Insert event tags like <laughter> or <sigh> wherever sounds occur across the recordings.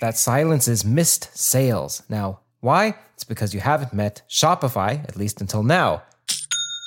that silences missed sales. Now, why? It's because you haven't met Shopify, at least until now.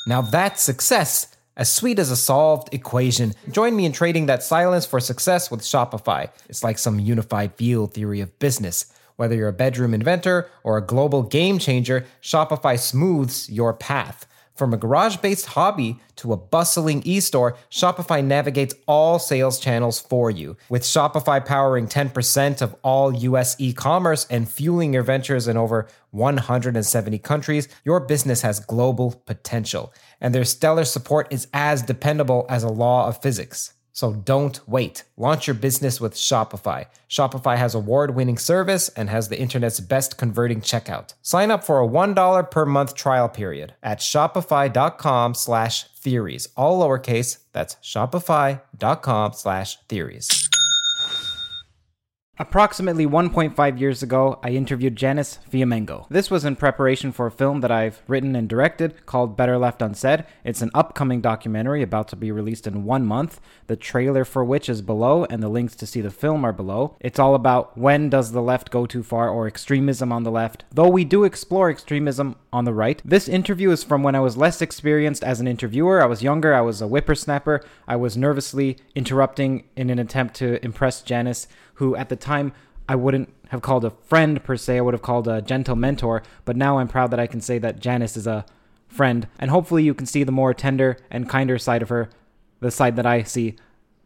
Now that's success, as sweet as a solved equation. Join me in trading that silence for success with Shopify. It's like some unified field theory of business. Whether you're a bedroom inventor or a global game changer, Shopify smooths your path. From a garage based hobby to a bustling e store, Shopify navigates all sales channels for you. With Shopify powering 10% of all US e commerce and fueling your ventures in over 170 countries, your business has global potential. And their stellar support is as dependable as a law of physics. So don't wait. Launch your business with Shopify. Shopify has award-winning service and has the internet's best converting checkout. Sign up for a $1 per month trial period at shopify.com slash theories. All lowercase, that's shopify.com slash theories. Approximately 1.5 years ago, I interviewed Janice Fiamengo. This was in preparation for a film that I've written and directed called Better Left Unsaid. It's an upcoming documentary about to be released in one month, the trailer for which is below, and the links to see the film are below. It's all about when does the left go too far or extremism on the left, though we do explore extremism on the right. This interview is from when I was less experienced as an interviewer. I was younger, I was a whippersnapper, I was nervously interrupting in an attempt to impress Janice who at the time I wouldn't have called a friend per se, I would have called a gentle mentor, but now I'm proud that I can say that Janice is a friend, and hopefully you can see the more tender and kinder side of her, the side that I see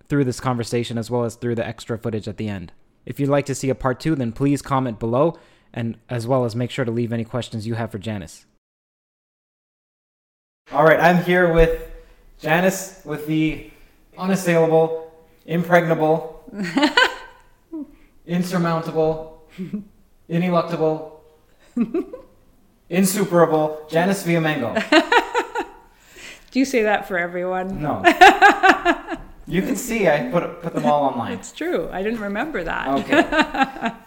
through this conversation as well as through the extra footage at the end. If you'd like to see a part two, then please comment below, and as well as make sure to leave any questions you have for Janice. All right, I'm here with Janice with the unassailable, impregnable. <laughs> insurmountable, ineluctable, insuperable, Janice Fiamengo. <laughs> Do you say that for everyone? No. <laughs> you can see I put put them all online. It's true. I didn't remember that. Okay. <laughs>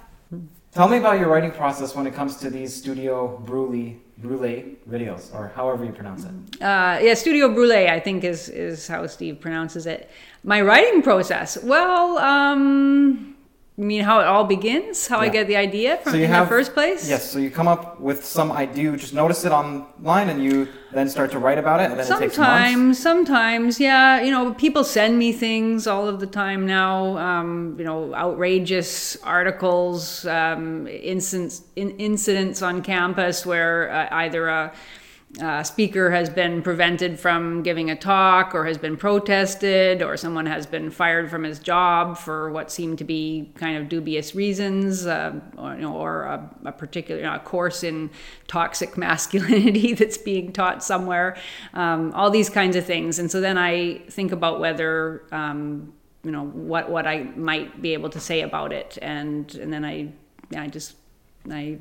Tell me about your writing process when it comes to these Studio Brulé Brule videos, or however you pronounce it. Uh, yeah, Studio Brulé, I think is is how Steve pronounces it. My writing process. Well, um, you mean how it all begins? How yeah. I get the idea from so in have, the first place? Yes. So you come up with some idea, you just notice it online, and you then start to write about it. And then sometimes, it sometimes, yeah. You know, people send me things all of the time now. Um, you know, outrageous articles, um, incidents, in, incidents on campus where uh, either a uh, speaker has been prevented from giving a talk or has been protested or someone has been fired from his job for what seemed to be kind of dubious reasons uh, or, you know, or a, a particular you know, a course in toxic <laughs> masculinity that's being taught somewhere um, all these kinds of things. And so then i think about whether um, you know what what i might be able to say about it. And and then i i just i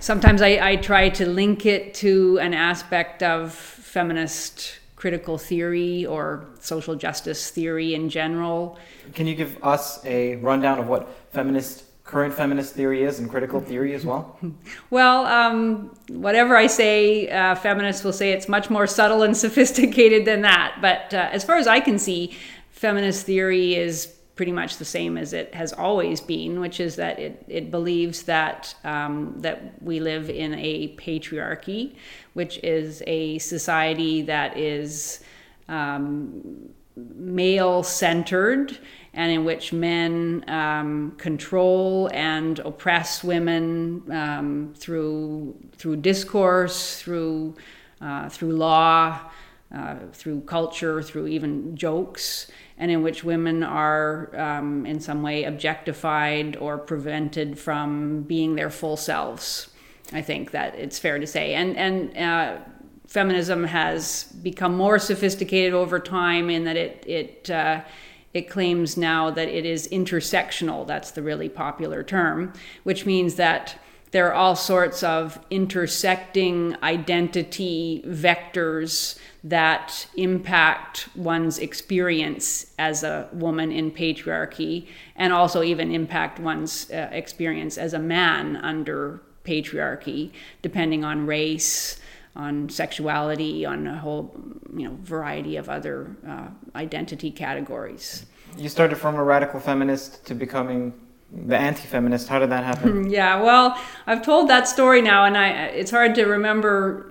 sometimes I, I try to link it to an aspect of feminist critical theory or social justice theory in general. Can you give us a rundown of what feminist current feminist theory is and critical theory as well? <laughs> Well, um, whatever I say, uh, feminists will say it's much more subtle and <laughs> sophisticated than that. But uh, as far as I can see, feminist theory is pretty much the same as it has always been, which is that it, it believes that um, that we live in a patriarchy, which is a society that is um, male centered and in which men um, control and oppress women um, through through discourse, through uh, through law, uh, through culture, through even jokes, and in which women are um, in some way objectified or prevented from being their full selves. I think that it's fair to say, and and. Uh, feminism has become more sophisticated over time in that it it uh, it claims now that it is intersectional. That's the really popular term, which means that there are all sorts of intersecting identity vectors that impact one's experience as a woman in patriarchy and also even impact one's uh, experience as a man under patriarchy, depending on race, on sexuality, on a whole you know variety of other uh, identity categories. You started from a radical feminist to becoming the anti-feminist. How did that happen? <laughs> yeah, well, I've told that story now, and I it's hard to remember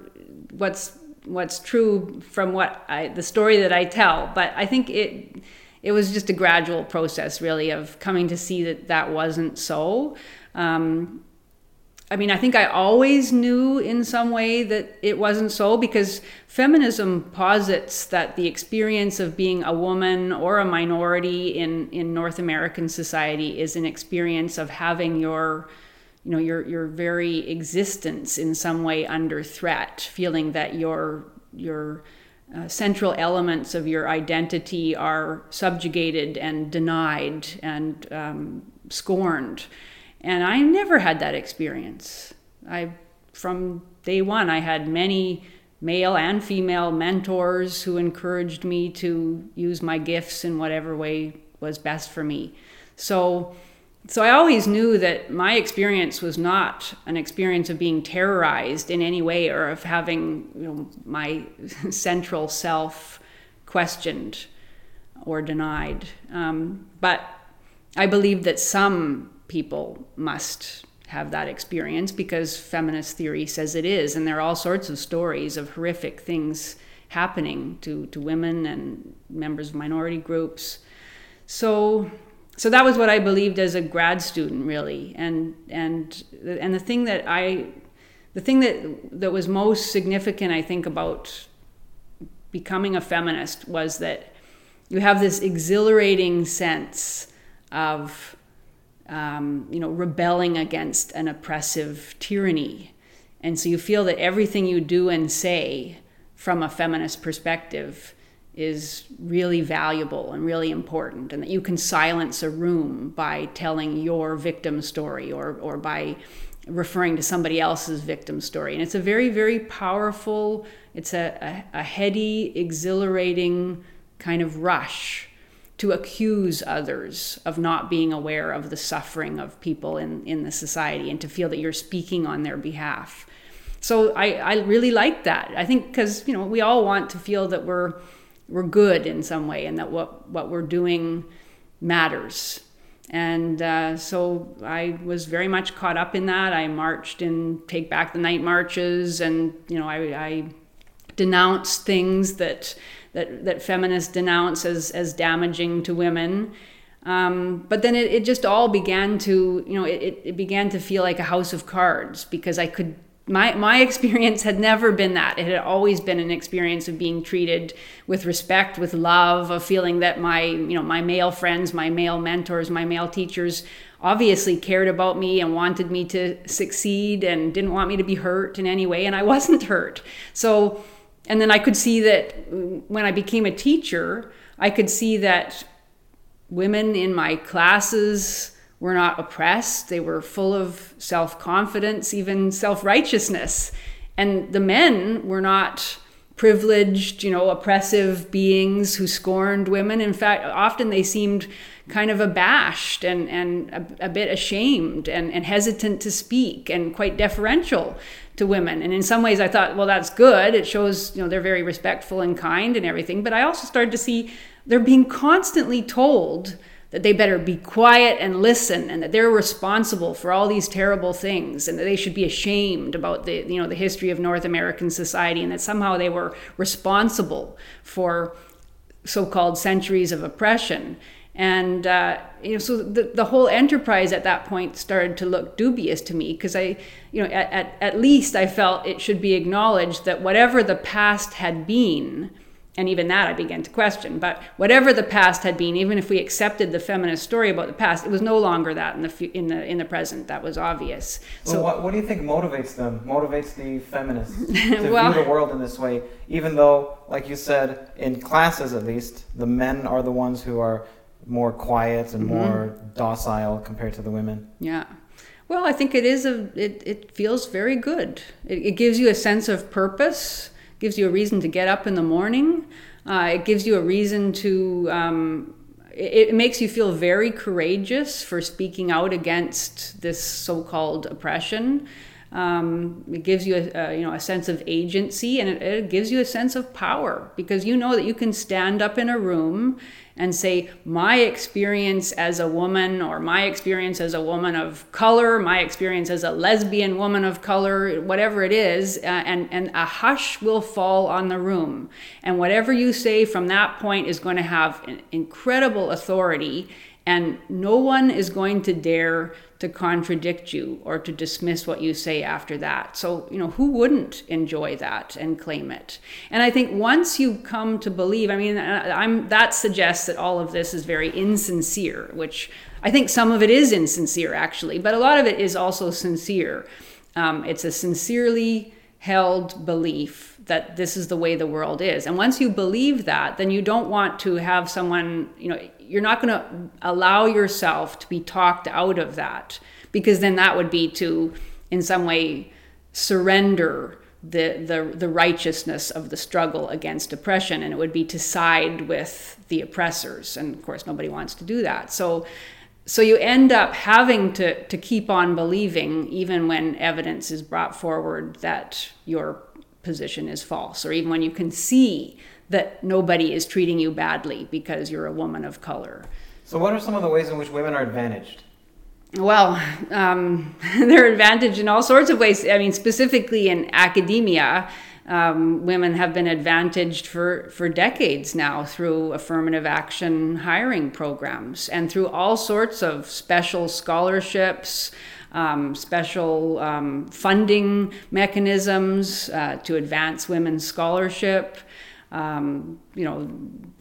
what's what's true from what I, the story that I tell. But I think it it was just a gradual process, really, of coming to see that that wasn't so. Um, I mean, I think I always knew in some way that it wasn't so because feminism posits that the experience of being a woman or a minority in, in North American society is an experience of having your you know your your very existence in some way under threat feeling that your your uh, central elements of your identity are subjugated and denied and um, scorned and I never had that experience. I, from day one, I had many male and female mentors who encouraged me to use my gifts in whatever way was best for me. So, so I always knew that my experience was not an experience of being terrorized in any way or of having you know, my <laughs> central self questioned or denied. Um, but I believe that some people must have that experience because feminist theory says it is. And there are all sorts of stories of horrific things happening to, to women and members of minority groups. So so that was what I believed as a grad student really. And and and the thing that I the thing that that was most significant I think about becoming a feminist was that you have this exhilarating sense of um, you know, rebelling against an oppressive tyranny. And so you feel that everything you do and say from a feminist perspective is really valuable and really important, and that you can silence a room by telling your victim story or, or by referring to somebody else's victim story. And it's a very, very powerful, it's a, a, a heady, exhilarating kind of rush to accuse others of not being aware of the suffering of people in, in the society and to feel that you're speaking on their behalf. So I, I really like that. I think because you know we all want to feel that we're we're good in some way and that what what we're doing matters. And uh, so I was very much caught up in that. I marched in Take Back the Night marches, and you know I, I denounced things that that, that feminists denounce as, as damaging to women. Um, but then it, it just all began to, you know, it, it began to feel like a house of cards because I could, my, my <laughs> experience had never been that. It had always been an experience of being treated with respect, with love, of feeling that my, you know, my male friends, my male mentors, my male teachers obviously cared about me and wanted me to succeed and didn't want me to be hurt in any way. And I wasn't hurt. So, and then I could see that when I became a teacher, I could see that women in my classes were not oppressed. They were full of self confidence, even self righteousness. And the men were not privileged, you know, oppressive beings who scorned women. In fact, often they seemed kind of abashed and, and a, a, bit ashamed and, and hesitant to speak and quite deferential to women. And in some ways I thought, well, that's good. It shows, you know, they're very respectful and kind and everything. But I also started to see they're being constantly told that they better be quiet and listen and that they're responsible for all these terrible things and that they should be ashamed about the you know the history of North American society and that somehow they were responsible for so-called centuries of oppression and uh, you know so the, the whole enterprise at that point started to look dubious to me because i you know at, at, at least i felt it should be acknowledged that whatever the past had been and even that I began to question. But whatever the past had been, even if we accepted the feminist story about the past, it was no longer that in the in the in the present. That was obvious. So, what, what do you think motivates them? Motivates the feminists <laughs> to well, view the world in this way, even though, like you said, in classes at least, the men are the ones who are more quiet and mm-hmm. more docile compared to the women. Yeah. Well, I think it is a. It it feels very good. It, it gives you a sense of purpose gives you a reason to get up in the morning. Uh, it gives you a reason to. Um, it, it, makes you feel very courageous for speaking out against this so-called oppression. Um, it gives you a, you know a sense of agency, and it, it gives you a sense of power because you know that you can stand up in a room and say, my experience as a woman, or my experience as a woman of color, my experience as a lesbian woman of color, whatever it is, uh, and, and a hush will fall on the room. And whatever you say from that point is going to have incredible authority, and no one is going to dare to contradict you or to dismiss what you say after that. So, you know, who wouldn't enjoy that and claim it? And I think once you come to believe, I mean, I'm that suggests that all of this is very insincere, which I think some of it is insincere actually, but a lot of it is also sincere. Um, it's a sincerely held belief that this is the way the world is. And once you believe that, then you don't want to have someone, you know, you're not going to allow yourself to be talked out of that because then that would be to in some way surrender the, the the righteousness of the struggle against oppression and it would be to side with the oppressors and of course nobody wants to do that so so you end up having to to keep on believing even when evidence is brought forward that your position is false or even when you can see that nobody is treating you badly because you're a woman of color. So, what are some of the ways in which women are advantaged? Well, um, <laughs> they're advantaged in all sorts of ways. I mean, specifically in academia, um, women have been advantaged for, for decades now through affirmative action hiring programs and through all sorts of special scholarships, um, special um, funding mechanisms uh, to advance women's scholarship um, you know,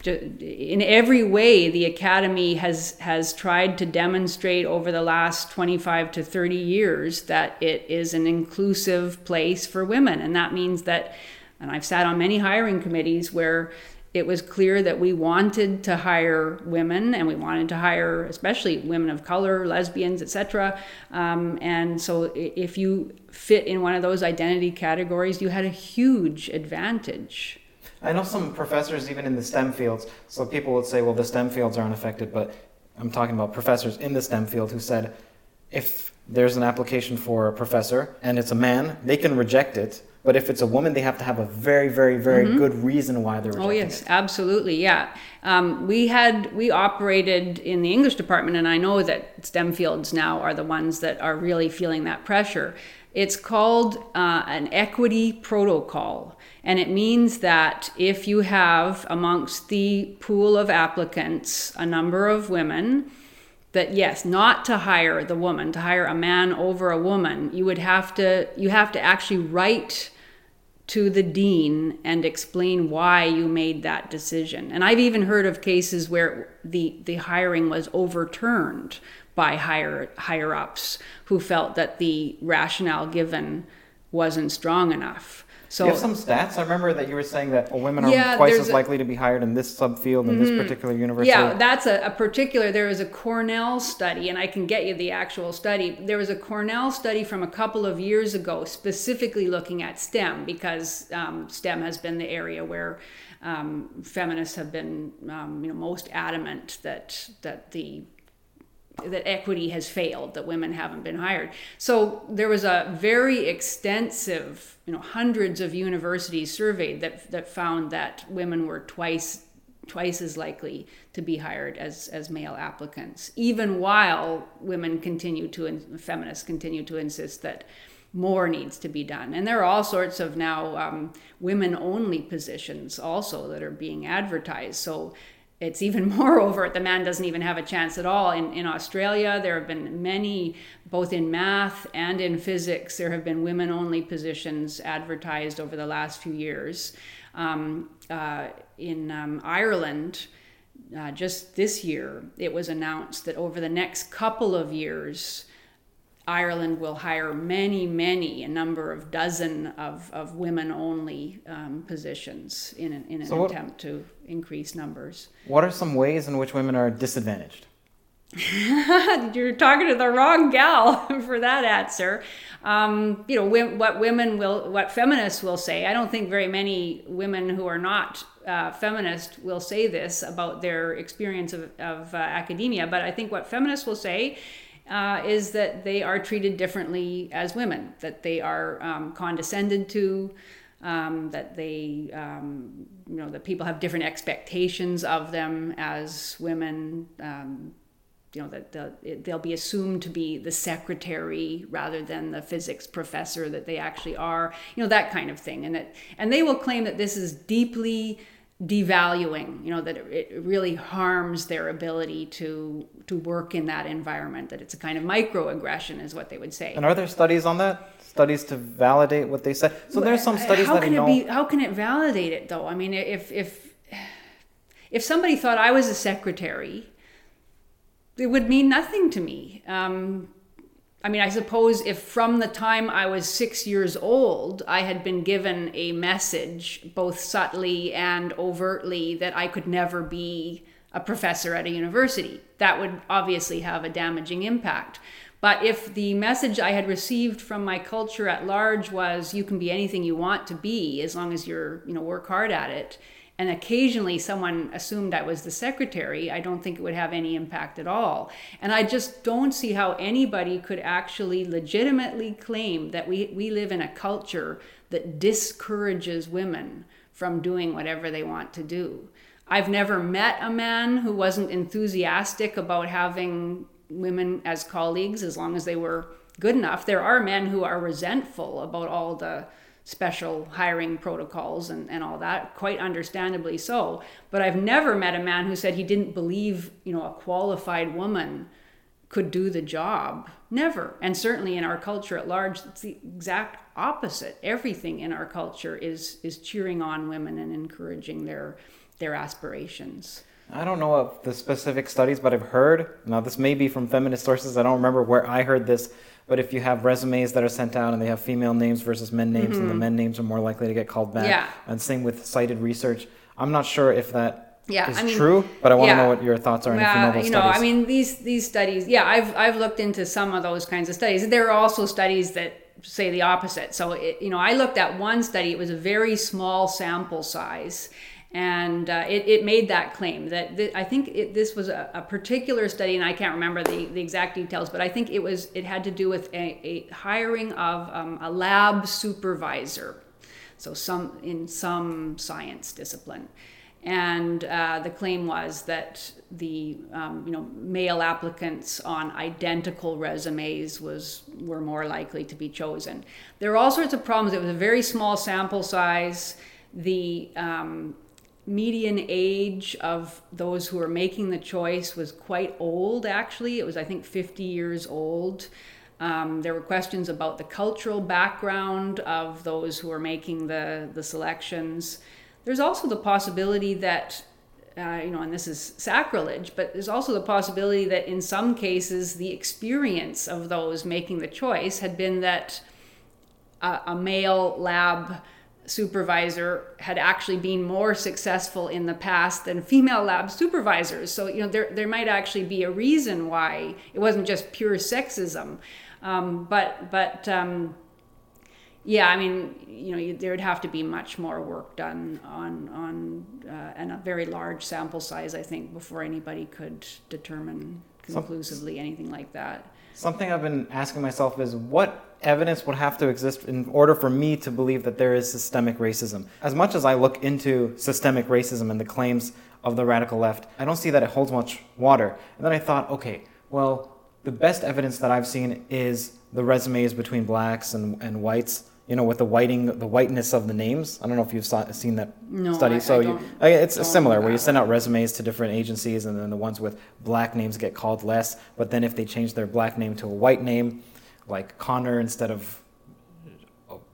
in every way, the academy has has tried to demonstrate over the last 25 to 30 years that it is an inclusive place for women, and that means that. And I've sat on many hiring committees where it was clear that we wanted to hire women and we wanted to hire especially women of color lesbians etc um, and so if you fit in one of those identity categories you had a huge advantage I know some professors, even in the STEM fields, so people would say, well, the STEM fields aren't affected, but I'm talking about professors in the STEM field who said if there's an application for a professor and it's a man, they can reject it. But if it's a woman, they have to have a very, very, very mm-hmm. good reason why they're rejecting it." Oh yes, it. absolutely, yeah. Um, we had we operated in the English department, and I know that STEM fields now are the ones that are really feeling that pressure. It's called uh, an equity protocol. And it means that if you have amongst the pool of applicants a number of women, that yes, not to hire the woman, to hire a man over a woman, you would have to you have to actually write to the dean and explain why you made that decision. And I've even heard of cases where the the hiring was overturned by higher higher ups who felt that the rationale given wasn't strong enough. So you have some stats. I remember that you were saying that women are yeah, twice as likely to be hired in this subfield in mm-hmm. this particular university. Yeah, that's a, a particular. There was a Cornell study, and I can get you the actual study. There was a Cornell study from a couple of years ago, specifically looking at STEM because um, STEM has been the area where um, feminists have been, um, you know, most adamant that that the that equity has failed, that women haven't been hired. So there was a very extensive, you know, hundreds of universities surveyed that that found that women were twice twice as likely to be hired as as male applicants, even while women continue to feminists continue to insist that more needs to be done. And there are all sorts of now um, women only positions also that are being advertised. So it's even <laughs> more overt. The man doesn't even have a chance at all. In, in Australia, there have been many, both in math and in physics, there have been women only positions advertised over the last few years. Um, uh, in um, Ireland, uh, just this year, it was announced that over the next couple of years, Ireland will hire many, many, a number of dozen of, of women only um, positions in an, in an so what, attempt to increase numbers. What are some ways in which women are disadvantaged? <laughs> You're talking to the wrong gal <laughs> for that answer. Um, you know, what women will, what feminists will say. I don't think very many women who are not uh, feminist will say this about their experience of, of uh, academia, but I think what feminists will say uh, is that they are treated differently as women, that they are um, condescended to, um, that they, um, you know, that people have different expectations of them as women. Um, you know that they'll, they'll be assumed to be the secretary rather than the physics professor that they actually are. You know that kind of thing, and that and they will claim that this is deeply devaluing you know that it really harms their ability to to work in that environment that it's a kind of microaggression is what they would say. And are there studies on that? Studies to validate what they say so there's some studies how that can know... it be how can it validate it though? I mean if if if somebody thought i was a secretary it would mean nothing to me. Um, I mean, I suppose if from the time I was six years old, I had been given a message, both subtly and overtly, that I could never be a professor at a university, that would obviously have a damaging impact. But if the message I had received from my culture at large was, you can be anything you want to be as long as you're, you know, work hard at it, and occasionally someone assumed I was the secretary, I don't think it would have any impact at all. And I just don't see how anybody could actually legitimately claim that we, we live in a culture that discourages women from doing whatever they want to do. I've never met a man who wasn't enthusiastic about having women as colleagues as long as they were good enough. There are men who are resentful about all the special hiring protocols and, and all that, quite understandably so. But I've never met a man who said he didn't believe, you know, a qualified woman could do the job. Never. And certainly in our culture at large, it's the exact opposite. Everything in our culture is is cheering on women and encouraging their their aspirations. I don't know of the specific studies, but I've heard. Now, this may be from feminist sources. I don't remember where I heard this, but if you have resumes that are sent out and they have female names versus men names, mm-hmm. and the men names are more likely to get called back. Yeah. And same with cited research. I'm not sure if that yeah, is I mean, true, but I want yeah. to know what your thoughts are. You know you know, studies. I mean, these these studies. Yeah, I've I've looked into some of those kinds of studies. There are also studies that say the opposite. So, it, you know, I looked at one study. It was a very small sample size, and uh, it, it, made that claim that th- I think it, this was a, a, particular study, and I can't remember the, the exact details, but I think it was it had to do with a, a hiring of um, a lab supervisor, so some in some science discipline, and uh, the claim was that the um, you know male applicants on identical resumes was were more likely to be chosen. There are all sorts of problems. It was a very small sample size. The um, median age of those who were making the choice was quite old, actually. It was, I think, 50 years old. Um, there were questions about the cultural background of those who were making the, the selections. There's also the possibility that, uh, you know, and this is sacrilege, but there's also the possibility that in some cases the experience of those making the choice had been that a, a male lab supervisor had actually been more successful in the past than female lab supervisors. So, you know, there, there might actually be a reason why it wasn't just pure sexism. Um, but, but, um, yeah, I mean, you know, there would have to be much more work done on on uh, and a very large sample size, I think, before anybody could determine conclusively anything like that. Something I've been asking myself is what evidence would have to exist in order for me to believe that there is systemic racism. As much as I look into systemic racism and the claims of the radical left, I don't see that it holds much water. And then I thought, okay, well, the best evidence that I've seen is the resumes between blacks and, and whites you know, with the whiting, the whiteness of the names. I don't know if you've saw, seen that no, study. I, so I you, it's similar where you send out resumes to different agencies, and then the ones with black names get called less. But then if they change their black name to a white name, like Connor instead of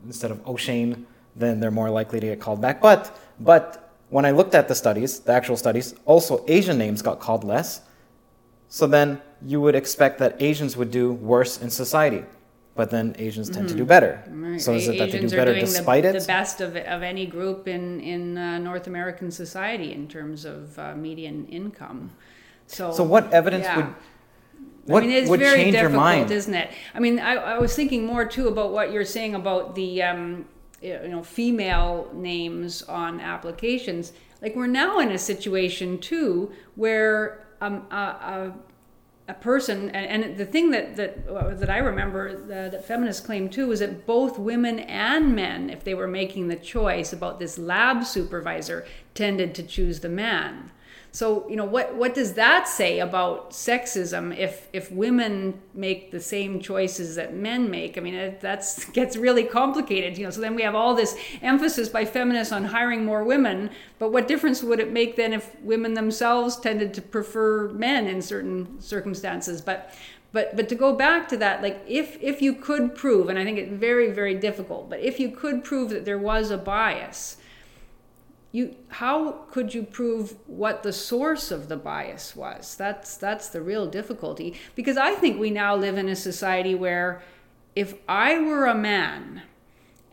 instead of O'Shane, then they're more likely to get called back. But but when I looked at the studies, the actual studies, also Asian names got called less. So then you would expect that Asians would do worse in society but then Asians tend to do better. Right. So is it that they do better despite the, it? the best of, of any group in in uh, North American society in terms of uh, median income. So So what evidence yeah. would what I mean, it's would very change your difficult, mind? isn't it? I mean, I, I was thinking more too about what you're saying about the um, you know female names on applications. Like we're now in a situation too where um, a, a, a person, and, and the thing that that uh, that I remember the, that feminists claim too is that both women and men, if they were making the choice about this lab supervisor, tended to choose the man. So you know what what does that say about sexism if if women make the same choices that men make? I mean it, that's <laughs> gets really complicated. You know, so then we have all this emphasis by feminists on hiring more women, but what difference would it make then if women themselves tended to prefer men in certain circumstances? But but but to go back to that like if if you could prove and i think it's very very difficult but if you could prove that there was a bias you how could you prove what the source of the bias was? That's that's the real difficulty. Because i think we now live in a society where if i were a man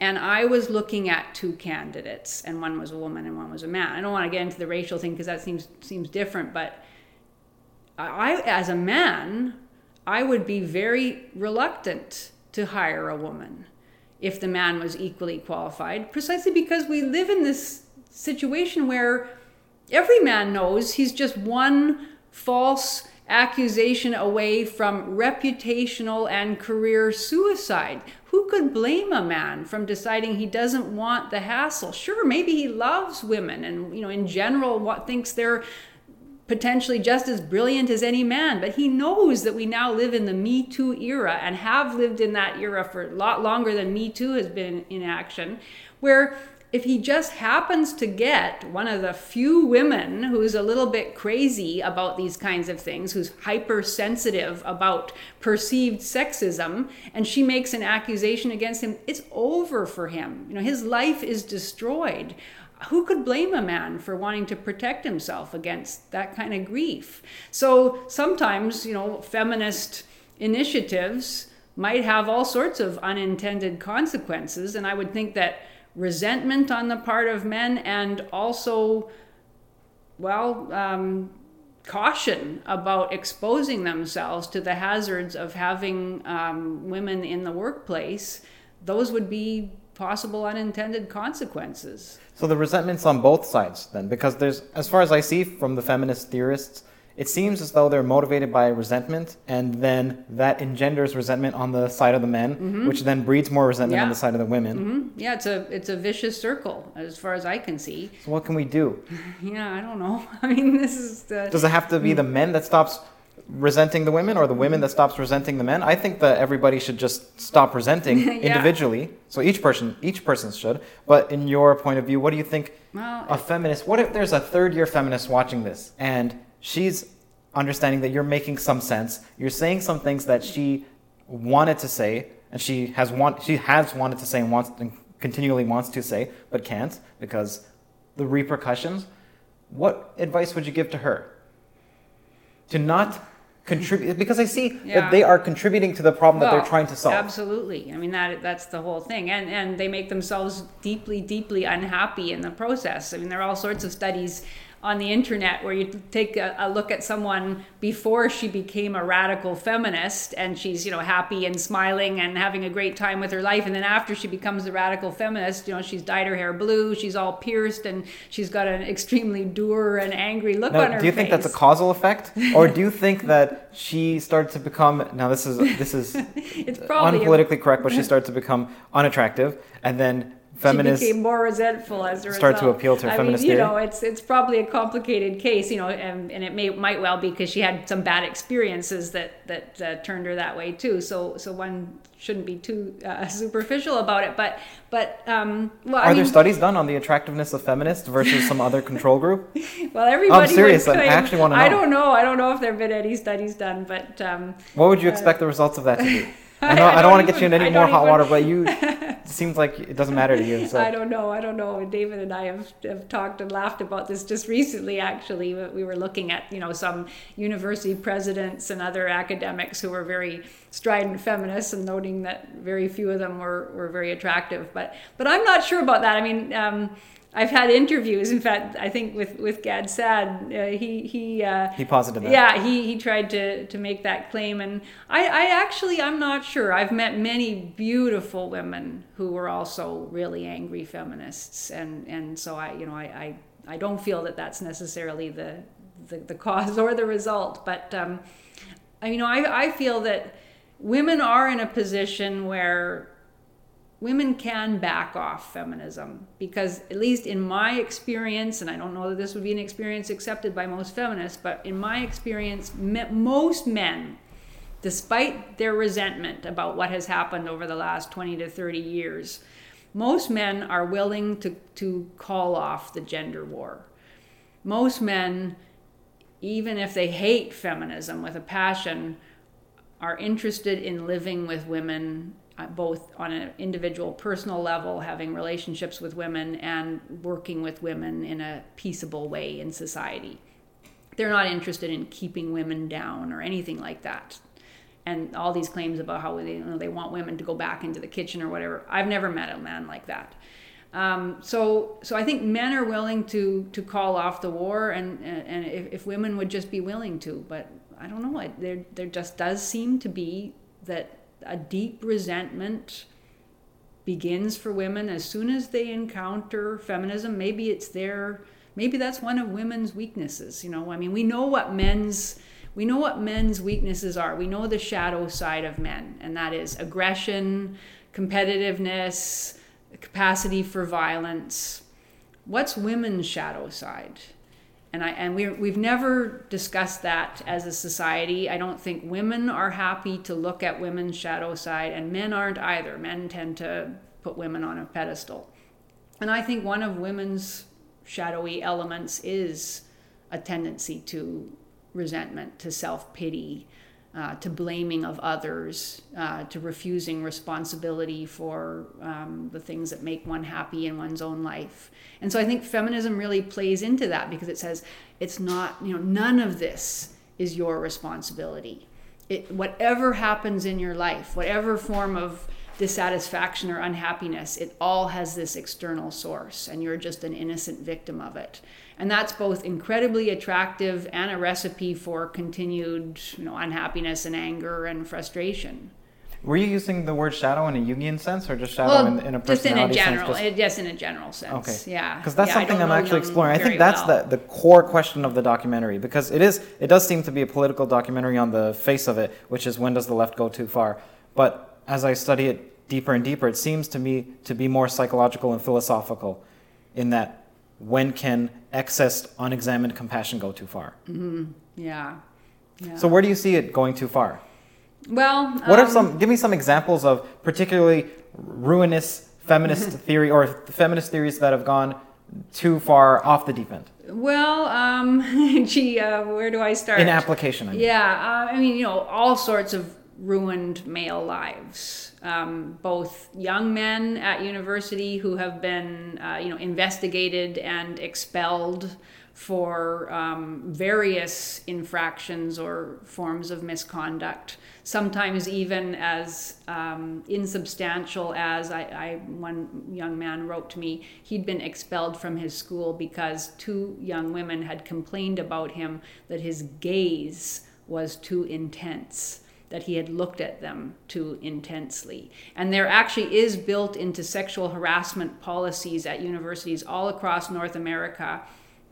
and i was looking at two candidates and one was a woman and one was a man i don't want to get into the racial thing because that seems seems different but i as a man i would be very reluctant to hire a woman if the man was equally qualified precisely because we live in this situation where every man knows he's just one false accusation away from reputational and career suicide. Who could blame a man from deciding he doesn't want the hassle? Sure, maybe he loves women and you know in general what thinks they're potentially just as brilliant as any man, but he knows that we now live in the Me Too era and have lived in that era for a lot longer than Me Too has been in action, where if he just happens to get one of the few women who's a little bit crazy about these kinds of things, who's hypersensitive about perceived sexism, and she makes an accusation against him, it's over for him. You know, his life is destroyed. Who could blame a man for wanting to protect himself against that kind of grief? So sometimes, you know, feminist initiatives might have all sorts of unintended consequences, and I would think that resentment on the part of men and also, well, um, caution about exposing themselves to the hazards of having um, women in the workplace, those would be possible unintended consequences. So the resentment's on both sides then, because there's, as far as I see from the feminist theorists, it seems as though they're motivated by resentment, and then that engenders resentment on the side of the men, mm-hmm. which then breeds more resentment yeah. on the side of the women. Mm-hmm. Yeah, it's a it's a vicious circle as far as I can see. So what can we do? <laughs> yeah, I don't know. <laughs> I mean, this is the... does it have to be the men that stops resenting the women, or the women that stops resenting the men? I think that everybody should just stop resenting <laughs> yeah. individually. So each person each person should. But in your point of view, what do you think? Well, a feminist. What if there's a third year feminist watching this and she's understanding that you're making some sense. You're saying some things that she wanted to say, and she has want she has wanted to say and wants and continually wants to say, but can't because the repercussions. What advice would you give to her? To not contribute because I see Yeah. that they are contributing to the problem that they're trying to solve. Absolutely. I mean that that's the whole thing. And and they make themselves deeply, deeply unhappy in the process. I mean there are all sorts of studies on the internet where you take a, a look at someone before she became a radical feminist and she's you know happy and smiling and having a great time with her life and then after she becomes a radical feminist you know she's dyed her hair blue she's all pierced and she's got an extremely dour and angry look on Now, her do you think that's a causal effect, or do you <laughs> think that she started to become? Now, this is this is <laughs> it's probably a- unpolitically correct, but she starts to become unattractive, and then feminists. She became more resentful as a start to appeal to her I feminist mean, you theory? know, it's it's probably a complicated case, you know, and, and it may might well be because she had some bad experiences that that uh, turned her that way too. So so one shouldn't be too uh, <laughs> superficial about it. But but um, well, Are I mean, there studies done on the attractiveness of feminists versus some other control group? <laughs> well, everybody. I'm serious, would I claim- actually wanna know I don't know. I don't know if there have been any studies done, but um, What would you expect the results of that to be? <laughs> I, know, I, <laughs> don't don't want to get you in any more hot even- water, but you it <laughs> seems like it doesn't matter to you. So. I don't know. I don't know. David and I have, have talked and laughed about this just recently. Actually, we were looking at you know some university presidents and other academics who were very strident feminists, and noting that very few of them were, were very attractive. But but I'm not sure about that. I mean. Um, I've had interviews. In fact, I think with with Gad Saad, uh, he he uh, He posited that. Yeah, he, he tried to, to make that claim, and I, I actually I'm not sure. I've met many beautiful women who were also really angry feminists, and, and so I you know I, I, I don't feel that that's necessarily the the, the cause or the result, but um, I you know I, I feel that women are in a position where women can back off feminism because at least in my experience and i don't know that this would be an experience accepted by most feminists but in my experience me- most men despite their resentment about what has happened over the last 20 to 30 years most men are willing to, to call off the gender war. Most men even if they hate feminism with a passion are interested in living with women both on an individual personal level having relationships with women and working with women in a peaceable way in society. They're not interested in keeping women down or anything like that. And all these claims about how they, you know, they want women to go back into the kitchen or whatever i've never met a man like that. Um, so, so I think men are willing to to call off the war, and and if, if women would just be willing to, but I don't know. There there just does seem to be that a deep resentment begins for women as soon as they encounter feminism. Maybe it's their maybe that's one of women's weaknesses. You know, I mean, we know what men's we know what men's weaknesses are. We know the shadow side of men, and that is aggression, competitiveness, capacity for violence. What's women's shadow side? And I and we we've never discussed that as a society. I don't think women are happy to look at women's shadow side, and men aren't either. Men tend to put women on a pedestal. And I think one of women's shadowy elements is a tendency to resentment, to self pity, uh, to blaming of others, uh, to refusing responsibility for um, the things that make one happy in one's own life. And so I think feminism really plays into that because it says it's not, you know, none of this is your responsibility. It, whatever happens in your life, whatever form of dissatisfaction or unhappiness, it all has this external source, and you're just an innocent victim of it. And that's both incredibly attractive and a recipe for continued you know, unhappiness and anger and frustration. Were you using the word shadow in a Jungian sense, or just shadow Well, in, in a just in a general, sense? Just- just in a general sense. Okay. Yeah. Because that's Yeah, something I'm actually exploring. I think that's well. the, the core question of the documentary because it is it does seem to be a political documentary on the face of it, which is when does the left go too far? But as I study it deeper and deeper, it seems to me to be more psychological and philosophical in that when can excess unexamined compassion go too far? Yeah. yeah. So where do you see it going too far? well, What are um, some? Give me some examples of particularly ruinous feminist <laughs> theory or feminist theories that have gone too far off the deep end Well, um, <laughs> gee, uh, where do I start? in application. I mean. Yeah, uh, I mean, you know, all sorts of ruined male lives. Um, both young men at university who have been, uh, you know, investigated and expelled for um, various infractions or forms of misconduct. Sometimes even as um, insubstantial as I, I, one young man wrote to me, he'd been expelled from his school because two young women had complained about him that his gaze was too intense that he had looked at them too intensely. And there actually is built into sexual harassment policies at universities all across North America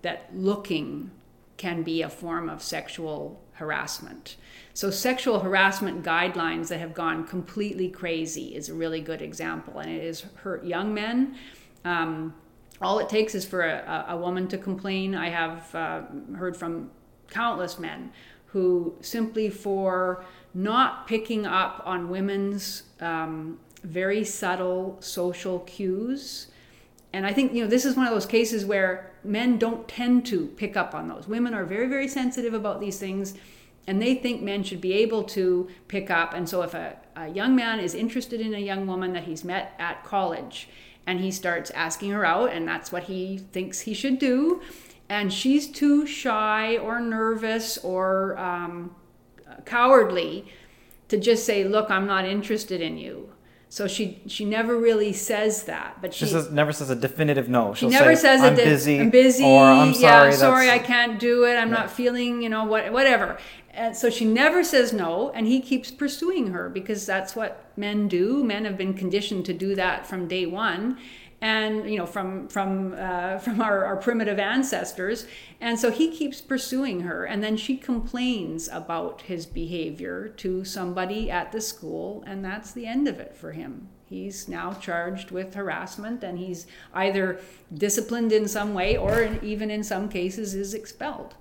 that looking can be a form of sexual harassment. So, sexual harassment guidelines that have gone completely crazy is a really good example, and it has hurt young men. Um, all it takes is for a, a, woman to complain. I have uh, heard from countless men who simply for not picking up on women's um, very subtle social cues and I think, you know, this is one of those cases where men don't tend to pick up on those. Women are very, very sensitive about these things and they think men should be able to pick up. And so if a, a young man is interested in a young woman that he's met at college and he starts asking her out, and that's what he thinks he should do, and she's too shy or nervous or um, cowardly to just say, Look, I'm not interested in you so she she never really says that, but she, she says, never says a definitive no. She'll she never say, says I'm di- busy, I'm busy, or I'm sorry, yeah, sorry, I can't do it. I'm yeah. not feeling, you know, what whatever. And so she never says no, and he keeps pursuing her because that's what men do. Men have been conditioned to do that from day one and you know from from uh, from our, our primitive ancestors. And so he keeps pursuing her and then she complains about his behavior to somebody at the school and that's the end of it for him. He's now charged with harassment and he's either disciplined in some way or even in some cases is expelled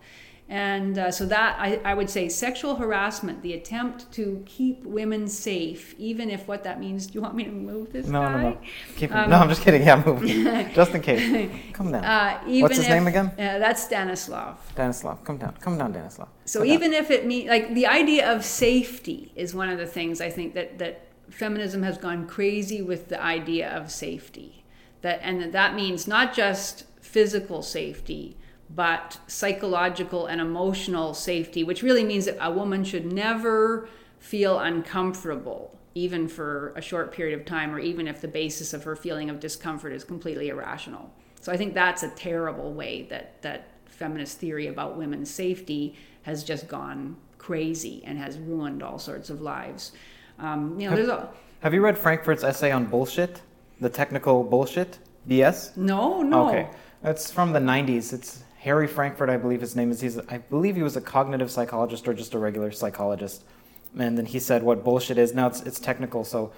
and uh, so that I, I would say sexual harassment, the attempt to keep women safe, even if what that means. Do you want me to move this no, guy? No, no, Keep um, no. I'm just kidding. Yeah, move. <laughs> just in case. Come down. Uh, What's his if, name again? Uh, that's Stanislav. Stanislav, come down. Come down, Stanislav. So come even down. if it means like the idea of safety is one of the things I think that that feminism has gone crazy with the idea of safety. That and that means not just physical safety but psychological and emotional safety, which really means that a woman should never feel uncomfortable, even for a short period of time, or even if the basis of her feeling of discomfort is completely irrational. So I think that's a terrible way that, that feminist theory about women's safety has just gone crazy and has ruined all sorts of lives. Um, you know, have, a, have you read Frankfurt's essay on bullshit? The technical bullshit? BS? No, no. Okay. It's from the 90s. It's Harry Frankfurt, I believe his name is. He's, I believe he was a cognitive psychologist or just a regular psychologist. And then he said what bullshit is. Now it's, it's technical, so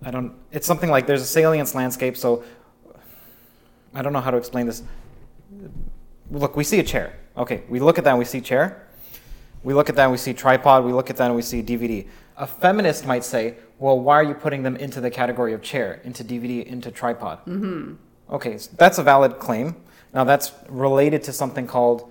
I don't. It's something like there's a salience landscape, so I don't know how to explain this. Look, we see a chair. Okay, we look at that and we see chair. We look at that and we see tripod. We look at that and we see DVD. A feminist might say, well, why are you putting them into the category of chair, into DVD, into tripod? Mm-hmm. Okay, so that's a valid claim. Now, that's related to something called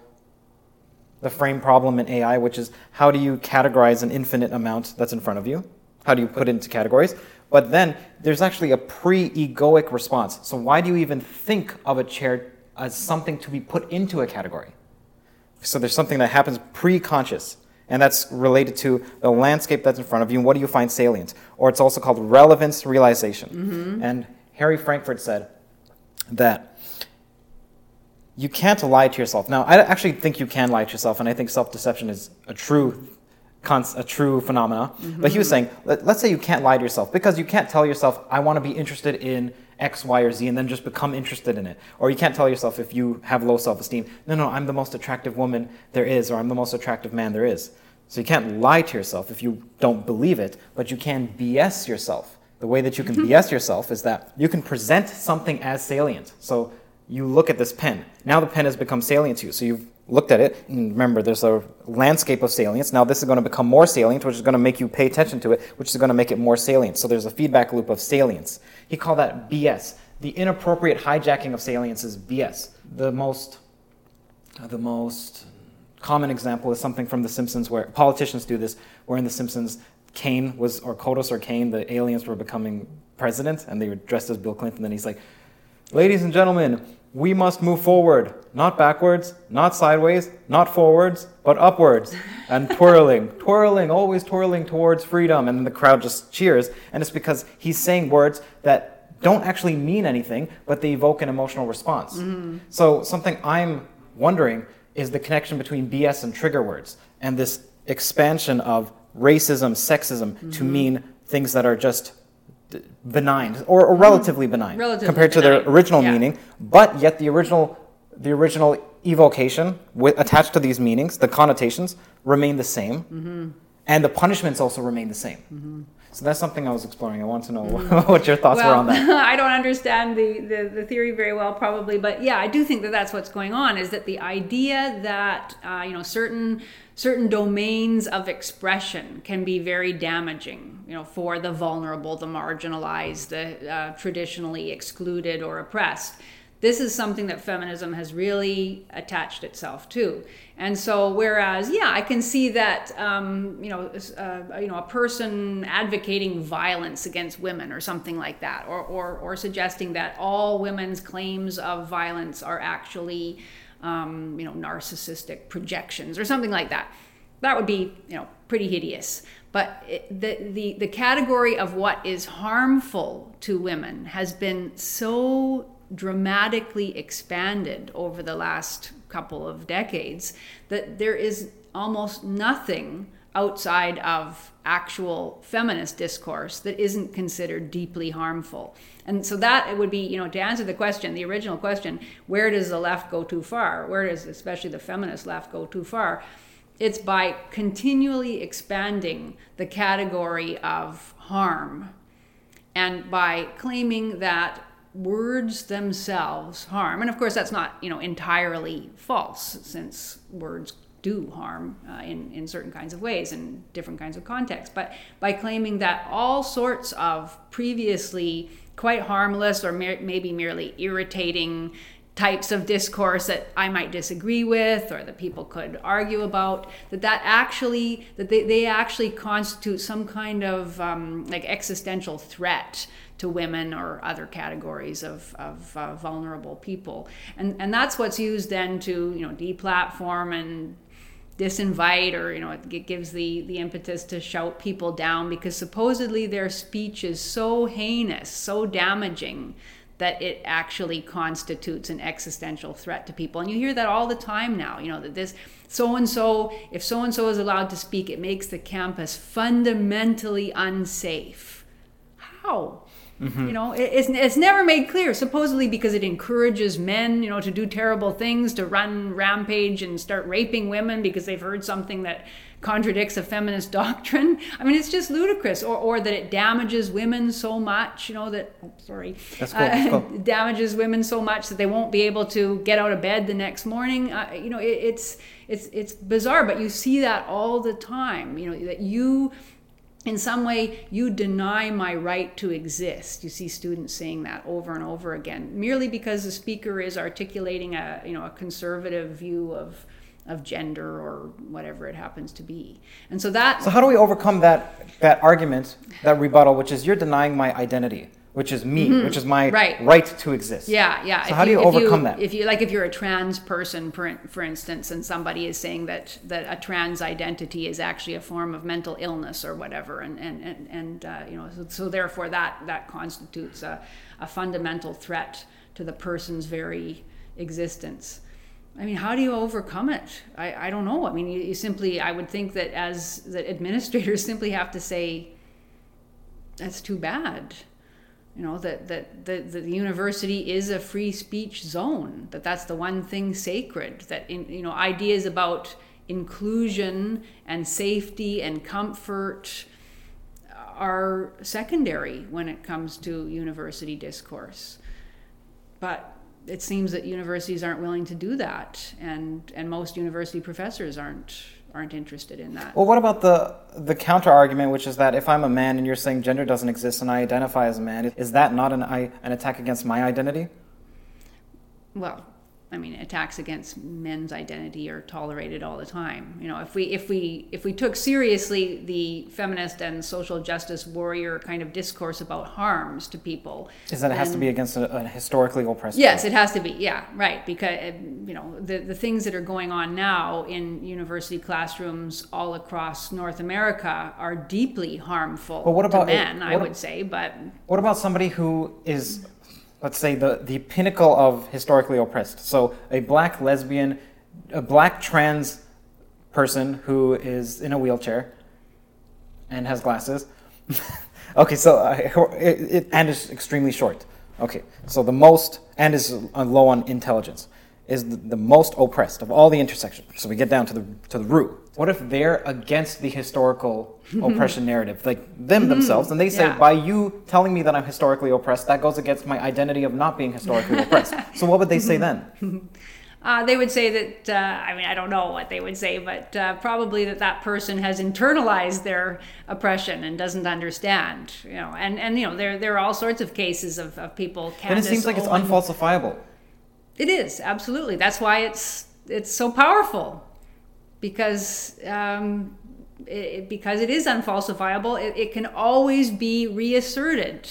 the frame problem in AI, which is how do you categorize an infinite amount that's in front of you? How do you put it into categories? But then there's actually a pre egoic response. So, why do you even think of a chair as something to be put into a category? So, there's something that happens pre conscious, and that's related to the landscape that's in front of you and what do you find salient? Or it's also called relevance realization. Mm-hmm. And Harry Frankfurt said that you can't lie to yourself. Now, I actually think you can lie to yourself, and I think self-deception is a true, a true phenomena. Mm-hmm. But he was saying, let, us say you can't lie to yourself because you can't tell yourself, I want to be interested in X, Y, or Z, and then just become interested in it. Or you can't tell yourself if you have low self-esteem, no, no, I'm the most attractive woman there is, or I'm the most attractive man there is. So you can't lie to yourself if you don't believe it, but you can BS yourself. The way that you can BS yourself is that you can present something as salient. So you look at this pen. Now the pen has become salient to you. So you've looked at it, and remember, there's a landscape of salience. Now this is going to become more salient, which is going to make you pay attention to it, which is going to make it more salient. So there's a feedback loop of salience. He called that BS. The inappropriate hijacking of salience is BS. The most, the most common example is something from The Simpsons where politicians do this, where in The Simpsons Kang was, or Kodos or Kang, the aliens were becoming president, and they were dressed as Bill Clinton. And he's like, "Ladies and gentlemen, we must move forward, not backwards, not sideways, not forwards, but upwards." And <laughs> twirling, twirling, always twirling towards freedom. And the crowd just cheers. And it's because he's saying words that don't actually mean anything, but they evoke an emotional response. Mm-hmm. So something I'm wondering is the connection between BS and trigger words, and this expansion of racism, sexism mm-hmm. to mean things that are just benign or, or relatively benign relatively compared benign. to their original yeah. meaning, but yet the original the original evocation with, attached to these meanings, the connotations remain the same, mm-hmm. and the punishments also remain the same. Mm-hmm. So that's something I was exploring. I want to know mm. <laughs> what your thoughts well, were on that. <laughs> I don't understand the, the, the, theory very well, probably, but yeah, I do think that that's what's going on. Is that the idea that uh, you know certain certain domains of expression can be very damaging, you know, for the vulnerable, the marginalized, the uh, traditionally excluded or oppressed. This is something that feminism has really attached itself to. And so, whereas, yeah, I can see that, um, you know, uh, you know, a person advocating violence against women or something like that, or, or, or suggesting that all women's claims of violence are actually um, you know, narcissistic projections or something like that. That would be, you know, pretty hideous. But it, the, the, the category of what is harmful to women has been so dramatically expanded over the last couple of decades that there is almost nothing outside of actual feminist discourse that isn't considered deeply harmful. And so that it would be, you know, to answer the question, the original question, where does the left go too far? Where does especially the feminist left go too far? It's by continually expanding the category of harm and by claiming that words themselves harm. And of course, that's not, you know, entirely false since words do harm uh, in, in certain kinds of ways in different kinds of contexts. But by claiming that all sorts of previously quite harmless or mer- maybe merely irritating types of discourse that I might disagree with or that people could argue about that that actually that they, they actually constitute some kind of um, like existential threat to women or other categories of, of uh, vulnerable people and and that's what's used then to you know deplatform and disinvite or you know it gives the the impetus to shout people down because supposedly their speech is so heinous so damaging that it actually constitutes an existential threat to people. And you hear that all the time now you know that this so and so if so and so is allowed to speak it makes the campus fundamentally unsafe. How Mm-hmm. You know, it, it's, it's never made clear, supposedly because it encourages men, you know, to do terrible things, to run rampage and start raping women because they've heard something that contradicts a feminist <laughs> doctrine. I mean, it's just ludicrous. Or, or that it damages women so much, you know, that, oh, sorry, That's cool. That's cool. <laughs> damages women so much that they won't be able to get out of bed the next morning. Uh, you know, it, it's, it's, it's bizarre, but you see that all the time, you know, that you in some way you deny my right to exist. You see students saying that over and over again merely because the speaker is articulating a you know a conservative view of of gender or whatever it happens to be. And so that so how do we overcome that that argument that rebuttal which is you're denying my identity which is me, mm-hmm. which is my right. right. to exist. Yeah, yeah. So if how do you, you overcome you, that? If you like, if you're a trans person, for, for instance, and somebody is saying that that a trans identity is actually a form of mental illness or whatever, and and and, and uh, you know, so, so, therefore that that constitutes a, a fundamental threat to the person's very existence. I mean, how do you overcome it? I, I don't know. I mean, you, you simply, I would think that as that administrators <laughs> simply have to say, that's too bad you know that that the, the university is a free speech zone that that's the one thing sacred that in, you know ideas about inclusion and safety and comfort are secondary when it comes to university discourse. But it seems that universities aren't willing to do that and and most university professors aren't aren't interested in that. Well, what about the the counter argument, which is that if I'm a man and you're saying gender doesn't exist and I identify as a man, is that not an I, an attack against my identity? Well, I mean, attacks against men's identity are tolerated all the time. You know, if we if we if we took seriously the feminist and social justice warrior kind of discourse about harms to people, is that it has to be against a, a historically oppressed? Yes, it has to be. Yeah, right. Because eh, you know the the things that are going on now in university classrooms all across North America are deeply harmful but what about, to men. What, I would say, but what about somebody who is let's say the, the pinnacle of historically oppressed. So a black lesbian, a black trans person who is in a wheelchair and has glasses. <laughs> okay, so uh, it, it, and is extremely short. Okay, so the most and is low on intelligence is the, the, most oppressed of all the intersections. So we get down to the to the root. What if they're against the historical <laughs> oppression narrative, like them <laughs> themselves, and they say, yeah. by you telling me that I'm historically oppressed, that goes against my identity of not being historically <laughs> oppressed. So what would they say then? Uh, they would say that uh, I mean I don't know what they would say, but uh, probably that that person has internalized their oppression and doesn't understand. You know, and and you know there there are all sorts of cases of, of people. Candace and it seems like Owen, it's unfalsifiable. It is absolutely. That's why it's it's so powerful, because um, it, because it is unfalsifiable. It, it can always be reasserted.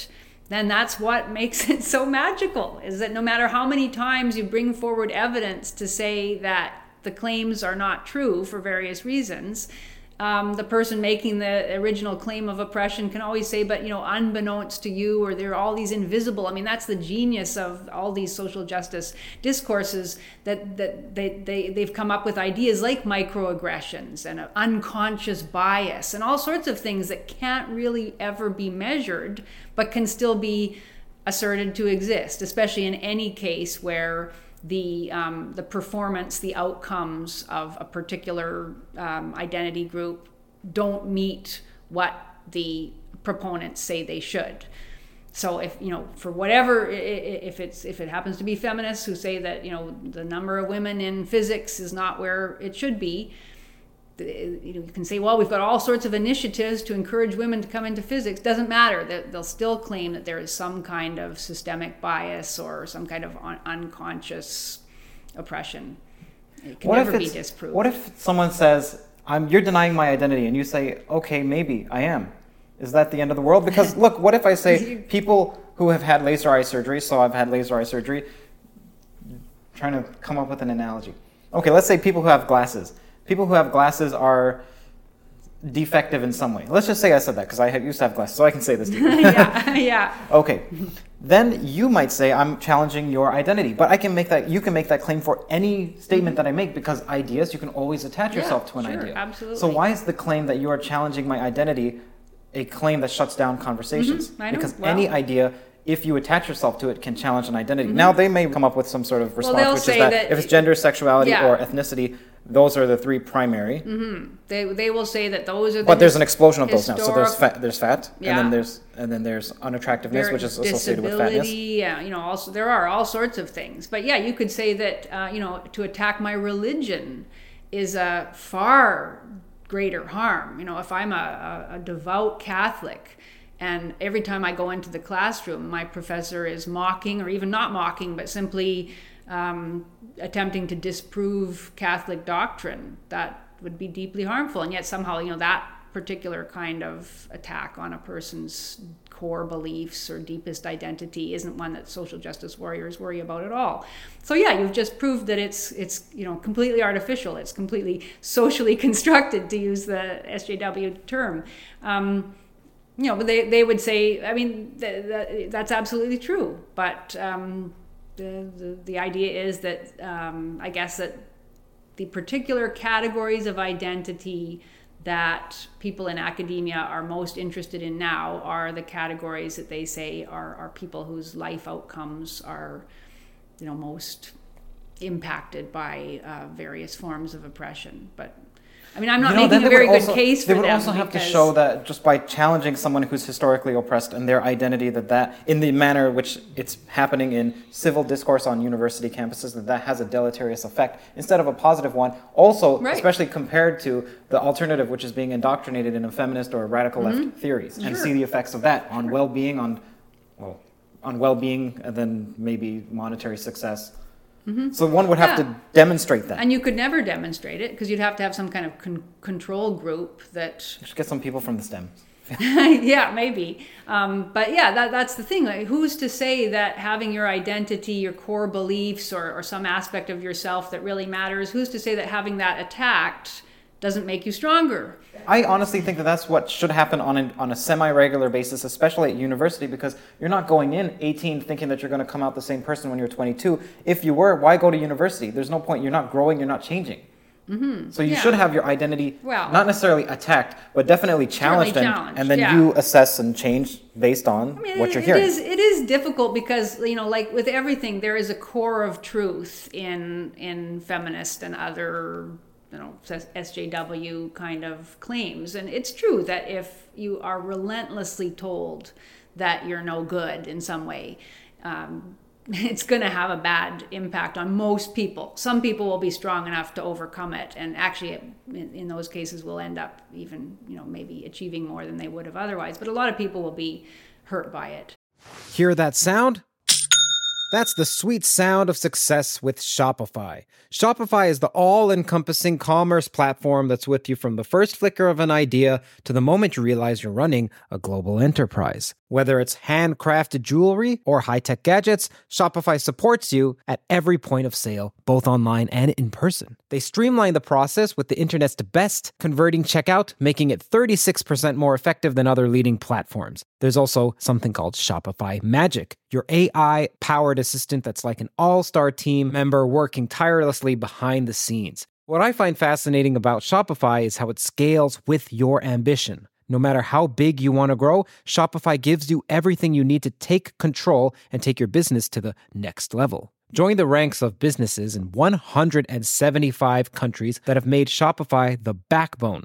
Then that's what <laughs> makes it so magical. Is that no matter how many times you bring forward evidence to say that the claims are not true for various reasons, um, the person making the original claim of oppression can always say, but you know, unbeknownst to you, or there are all these invisible. I mean, that's the genius of all these social justice discourses that that they, they they've come up with ideas like microaggressions and unconscious bias and all sorts of things that can't really ever be measured, but can still be asserted to exist, especially in any case where the um, the performance, the outcomes of a particular um, identity group don't meet what the proponents say they should. So if you know, for whatever, if it's if it happens to be feminists who say that you know the number of women in physics is not where it should be, you know, you can say, well, we've got all sorts of initiatives to encourage women to come into physics. Doesn't matter. They'll still claim that there is some kind of systemic bias or some kind of un- unconscious oppression. It can what never be disproved. What if someone says, I'm, you're denying my identity, and you say, okay, maybe I am. Is that the end of the world? Because <laughs> look, what if I say people who have had laser eye surgery, so I've had laser eye surgery, trying to come up with an analogy. Okay, let's say people who have glasses people who have glasses are defective in some way. Let's just say I said that because I used to have glasses, so I can say this to <laughs> you. yeah, <laughs> yeah. Okay. Then you might say I'm challenging your identity, but I can make that. You can make that claim for any statement mm-hmm. that I make because ideas you can always attach yeah, yourself to an sure, idea. Absolutely. So why is the claim that you are challenging my identity a claim that shuts down conversations? Mm-hmm, because well, any idea if you attach yourself to it, can challenge an identity. Mm-hmm. Now, they may come up with some sort of response, well, which is that, that, if it's gender, sexuality, yeah. or ethnicity, those are the three primary. Mm-hmm. They, they will say that those are. The but there's an explosion of those now. So there's fat, there's fat, yeah. and then there's and then there's unattractiveness, there, which is associated with fatness. Yeah, you know, also there are all sorts of things. But yeah, you could say that uh, you know to attack my religion is a far greater harm. You know, if I'm a, a, a devout Catholic and every time I go into the classroom, my professor is mocking, or even not mocking, but simply um, attempting to disprove Catholic doctrine, that would be deeply harmful. And yet somehow, you know, that particular kind of attack on a person's core beliefs or deepest identity isn't one that social justice warriors worry about at all. So yeah, you've just proved that it's it's you know completely artificial. It's completely socially <laughs> constructed, to use the SJW term. Um, you know, they, they would say, I mean, th- th- that's absolutely true. But um, the, the, idea is that um, I guess that the particular categories of identity that people in academia are most interested in now are the categories that they say are, are people whose life outcomes are, you know, most impacted by uh, various forms of oppression. But I mean, I'm not you know, making a very good also, case for They would also have to show that just by challenging someone who's historically oppressed and their identity, that that in the manner which it's happening in civil discourse on university campuses, that that has a deleterious effect instead of a positive one. Also, right. especially compared to the alternative, which is being indoctrinated in a feminist or radical mm-hmm. left theories, sure. and see the effects of that on well-being, on well, on well-being, and then maybe monetary success. So one would have Mm-hmm. Yeah. to demonstrate that. And you could never demonstrate it because you'd have to have some kind of con- control group that Just get some people from the STEM. <laughs> yeah, maybe. Um, but yeah, that, that's the thing. Like, who's to say that having your identity, your core beliefs, or, or some aspect of yourself that really matters, who's to say that having that attacked doesn't make you stronger? I honestly think that that's what should happen on a, on a semi-regular basis, especially at university, because you're not going in 18 thinking that you're going to come out the same person when you're 22. If you were, why go to university? There's no point. You're not growing. You're not changing. Mm-hmm. So you Yeah. should have your identity Well- not necessarily attacked, but definitely challenged, and, challenged, and then yeah. you assess and change based on I mean, what it- you're hearing. It is, it is difficult because, you know, like with everything, there is a core of truth in, in feminist and other, you know, SJW kind of claims. And it's true that if you are relentlessly told that you're no good in some way, um, <laughs> it's going to have a bad impact on most people. Some people will be strong enough to overcome it, and actually, in, in those cases, will end up even, you know, maybe achieving more than they would have otherwise. But a lot of people will be hurt by it. Hear that sound? That's the sweet sound of success with Shopify. Shopify is the all encompassing commerce platform that's with you from the first flicker of an idea to the moment you realize you're running a global enterprise. Whether it's handcrafted jewelry or high tech gadgets, Shopify supports you at every point of sale, both online and in person. They streamline the process with the internet's best converting checkout, making it 36% more effective than other leading platforms. There's also something called Shopify Magic, your AI powered assistant that's like an all star team member working tirelessly behind the scenes. What I find fascinating about Shopify is how it scales with your ambition. No matter how big you want to grow, Shopify gives you everything you need to take control and take your business to the next level. Join the ranks of businesses in 175 countries that have made Shopify the backbone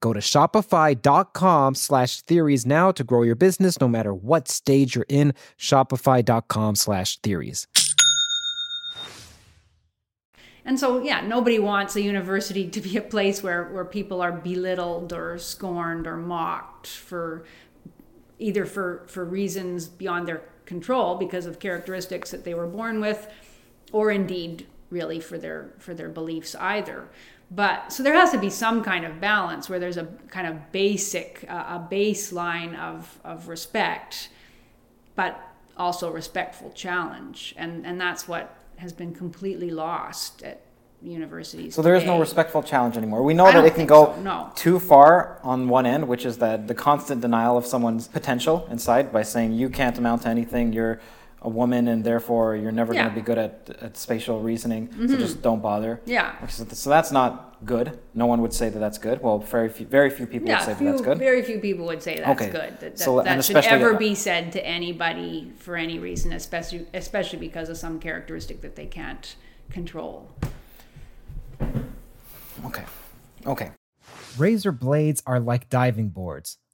Go to shopify.com slash theories now to grow your business no matter what stage you're in. Shopify.com slash theories. And so, yeah, nobody wants a university to be a place where, where people are belittled or scorned or mocked for either for, for reasons beyond their control because of characteristics that they were born with, or indeed really for their for their beliefs either. But so there has to be some kind of balance where there's a kind of basic uh, a baseline of of respect, but also respectful challenge, and and that's what has been completely lost at universities. So there is no respectful challenge anymore. We know I that it can go so, no. too far on one end, which is that the constant denial of someone's potential inside by saying you can't amount to anything, you're a woman, and therefore you're never going Yeah. Mm-hmm. to be good at, at spatial reasoning. So just don't bother. Yeah. So, so that's not good. No one would say that that's good. Well, very few, very few people would say few, that that's good. Very few people would say that's Okay. good. That, that, So, and that should especially- ever be said to anybody for any reason, especially especially because of some characteristic that they can't control. Okay. Okay. Razor blades are like diving boards.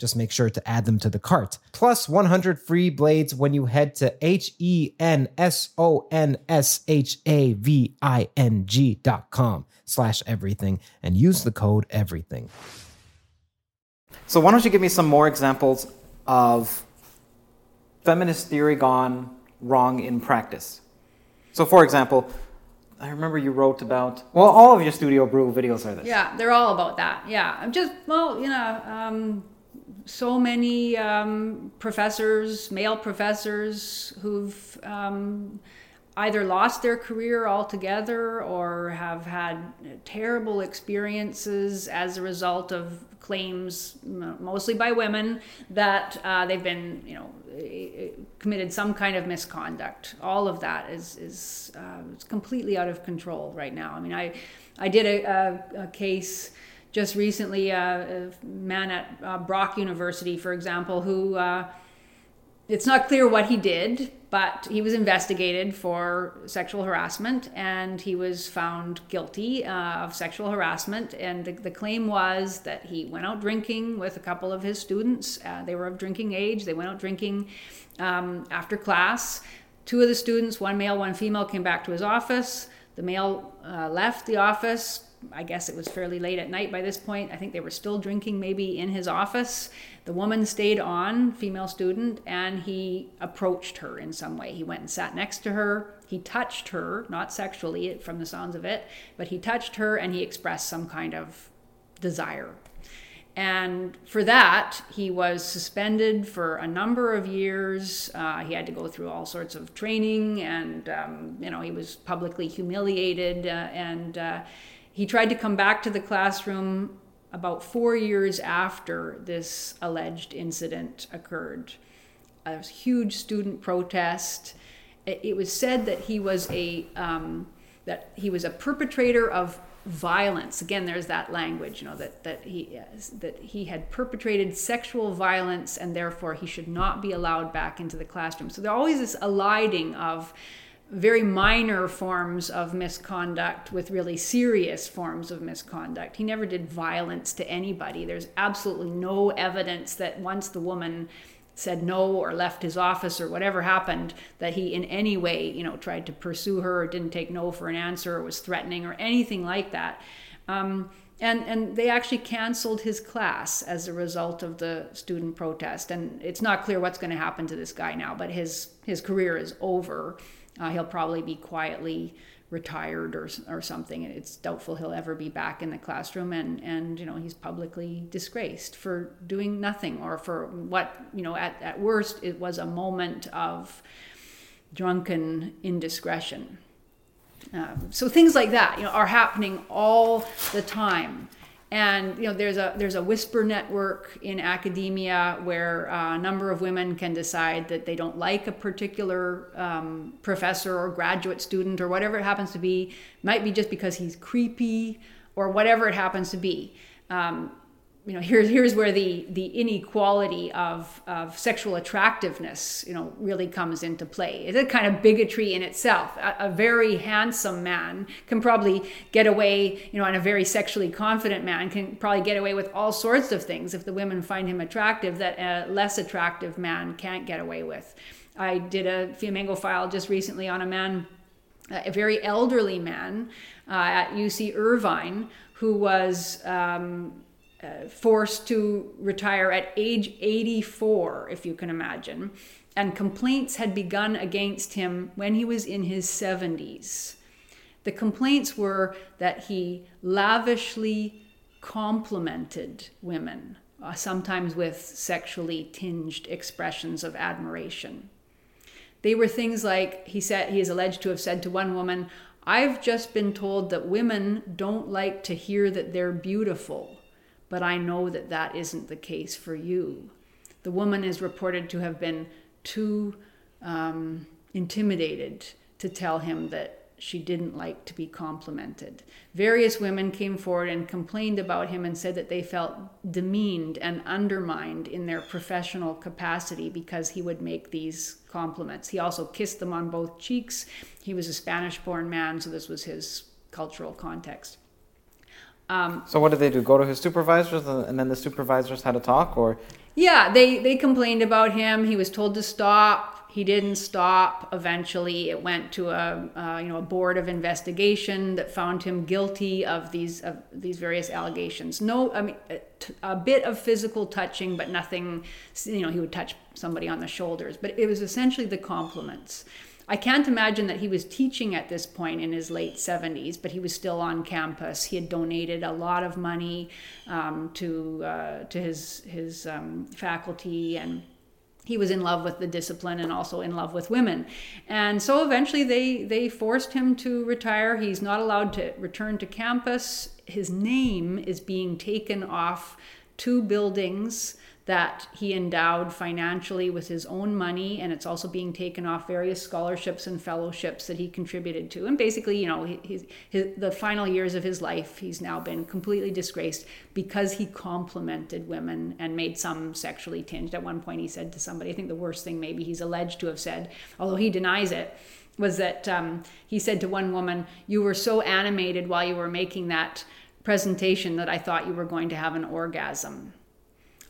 Just make sure to add them to the cart. Plus 100 free blades when you head to H E N S O N S H A V I N G dot com slash everything and use the code everything. So why don't you give me some more examples of feminist theory gone wrong in practice? So for example, I remember you wrote about well, all of your Studio Brulé videos are this. Yeah, they're all about that. Yeah, I'm just well, you know, um, so many um, professors, male professors, who've um, either lost their career altogether or have had terrible experiences as a result of claims, mostly by women, that uh, they've been, you know, committed some kind of misconduct. All of that is is uh, completely out of control right now. I mean, I I did a, a, a case just recently, uh, a man at uh, Brock University, for example, who uh, it's not clear what he did, but he was investigated for sexual harassment and he was found guilty uh, of sexual harassment. And the, the, claim was that he went out drinking with a couple of his students. Uh, they were of drinking age. They went out drinking um, after class. Two of the students, one male, one female, came back to his office. The male uh, left the office, I guess it was fairly late at night by this point. I think they were still drinking maybe in his office. The woman stayed on, female student, and he approached her in some way. He went and sat next to her. He touched her, not sexually from the sounds of it, but he touched her and he expressed some kind of desire. And for that, he was suspended for a number of years. Uh, he had to go through all sorts of training, and um, you know he was publicly humiliated. Uh, and uh, he tried to come back to the classroom about four years after this alleged incident occurred. A huge student protest. It, was said that he was a um, that he was a perpetrator of violence. Again, there's that language, you know, that that he that he had perpetrated sexual violence, and therefore he should not be allowed back into the classroom. So there's always this eliding of very minor forms of misconduct with really serious forms of misconduct. He never did violence to anybody. There's absolutely no evidence that once the woman said no or left his office or whatever happened that he in any way, you know, tried to pursue her or didn't take no for an answer or was threatening or anything like that. Um, and and they actually canceled his class as a result of the student protest and it's not clear what's going to happen to this guy now but his his career is over uh, he'll probably be quietly retired or, or something. It's doubtful he'll ever be back in the classroom, and, and you know he's publicly disgraced for doing nothing or for what you know at, at worst it was a moment of drunken indiscretion. Um, so things like that you know are happening all the time and you know there's a there's a whisper network in academia where uh, a number of women can decide that they don't like a particular um, professor or graduate student or whatever it happens to be. Might be just because he's creepy or whatever it happens to be. Um, you know here's here's where the the inequality of of sexual attractiveness you know really comes into play. It's a kind of bigotry in itself. A, a, very handsome man can probably get away you know and a very sexually confident man can probably get away with all sorts of things if the women find him attractive that a less attractive man can't get away with. I did a Fiamengo file just recently on a man a very elderly man uh, at uc irvine who was um, uh, forced to retire at age 84, if you can imagine. And complaints had begun against him when he was in his 70s. The complaints were that he lavishly complimented women, uh, sometimes with sexually tinged expressions of admiration. They were things like he said he is alleged to have said to one woman, "I've just been told that women don't like to hear that they're beautiful." But I know that that isn't the case for you. The woman is reported to have been too um, intimidated to tell him that she didn't like to be complimented. Various women came forward and complained about him and said that they felt demeaned and undermined in their professional capacity because he would make these compliments. He also kissed them on both cheeks. He was a Spanish born man, so this was his cultural context. Um, so what did they do? Go to his supervisors, and then the supervisors had a talk, or? Yeah, they they complained about him. He was told to stop he didn't stop. Eventually, it went to a uh, you know a board of investigation that found him guilty of these of these various allegations. No, I mean a, a bit of physical touching, but nothing. You know, he would touch somebody on the shoulders, but it was essentially the compliments. I can't imagine that he was teaching at this point in his late 70s, but he was still on campus. He had donated a lot of money um, to uh, to his his um, faculty and he was in love with the discipline and also in love with women. And so eventually they, they forced him to retire. He's not allowed to return to campus. His name is being taken off two buildings that he endowed financially with his own money, and it's also being taken off various scholarships and fellowships that he contributed to. And basically, you know, he, his, the final years of his life, he's now been completely disgraced because he complimented women and made some sexually tinged. At one point, he said to somebody, I think the worst thing maybe he's alleged to have said, although he denies it, was that um, he said to one woman, You were so animated while you were making that presentation that I thought you were going to have an orgasm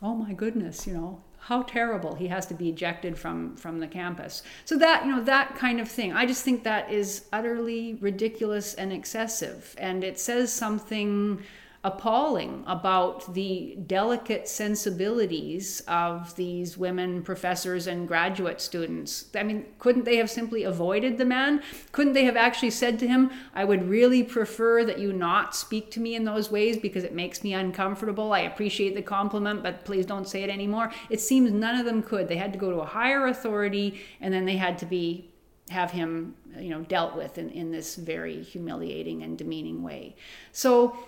oh my goodness, you know, how terrible he has to be ejected from from the campus. So that you know that kind of thing. I just think that is utterly ridiculous and excessive. And it says something appalling about the delicate sensibilities of these women professors and graduate students. I mean, couldn't they have simply avoided the man? Couldn't they have actually said to him, I would really prefer that you not speak to me in those ways because it makes me uncomfortable. I appreciate the compliment, but please don't say it anymore. It seems none of them could. They had to go to a higher authority and then they had to be have him you know dealt with in, in this very humiliating and demeaning way so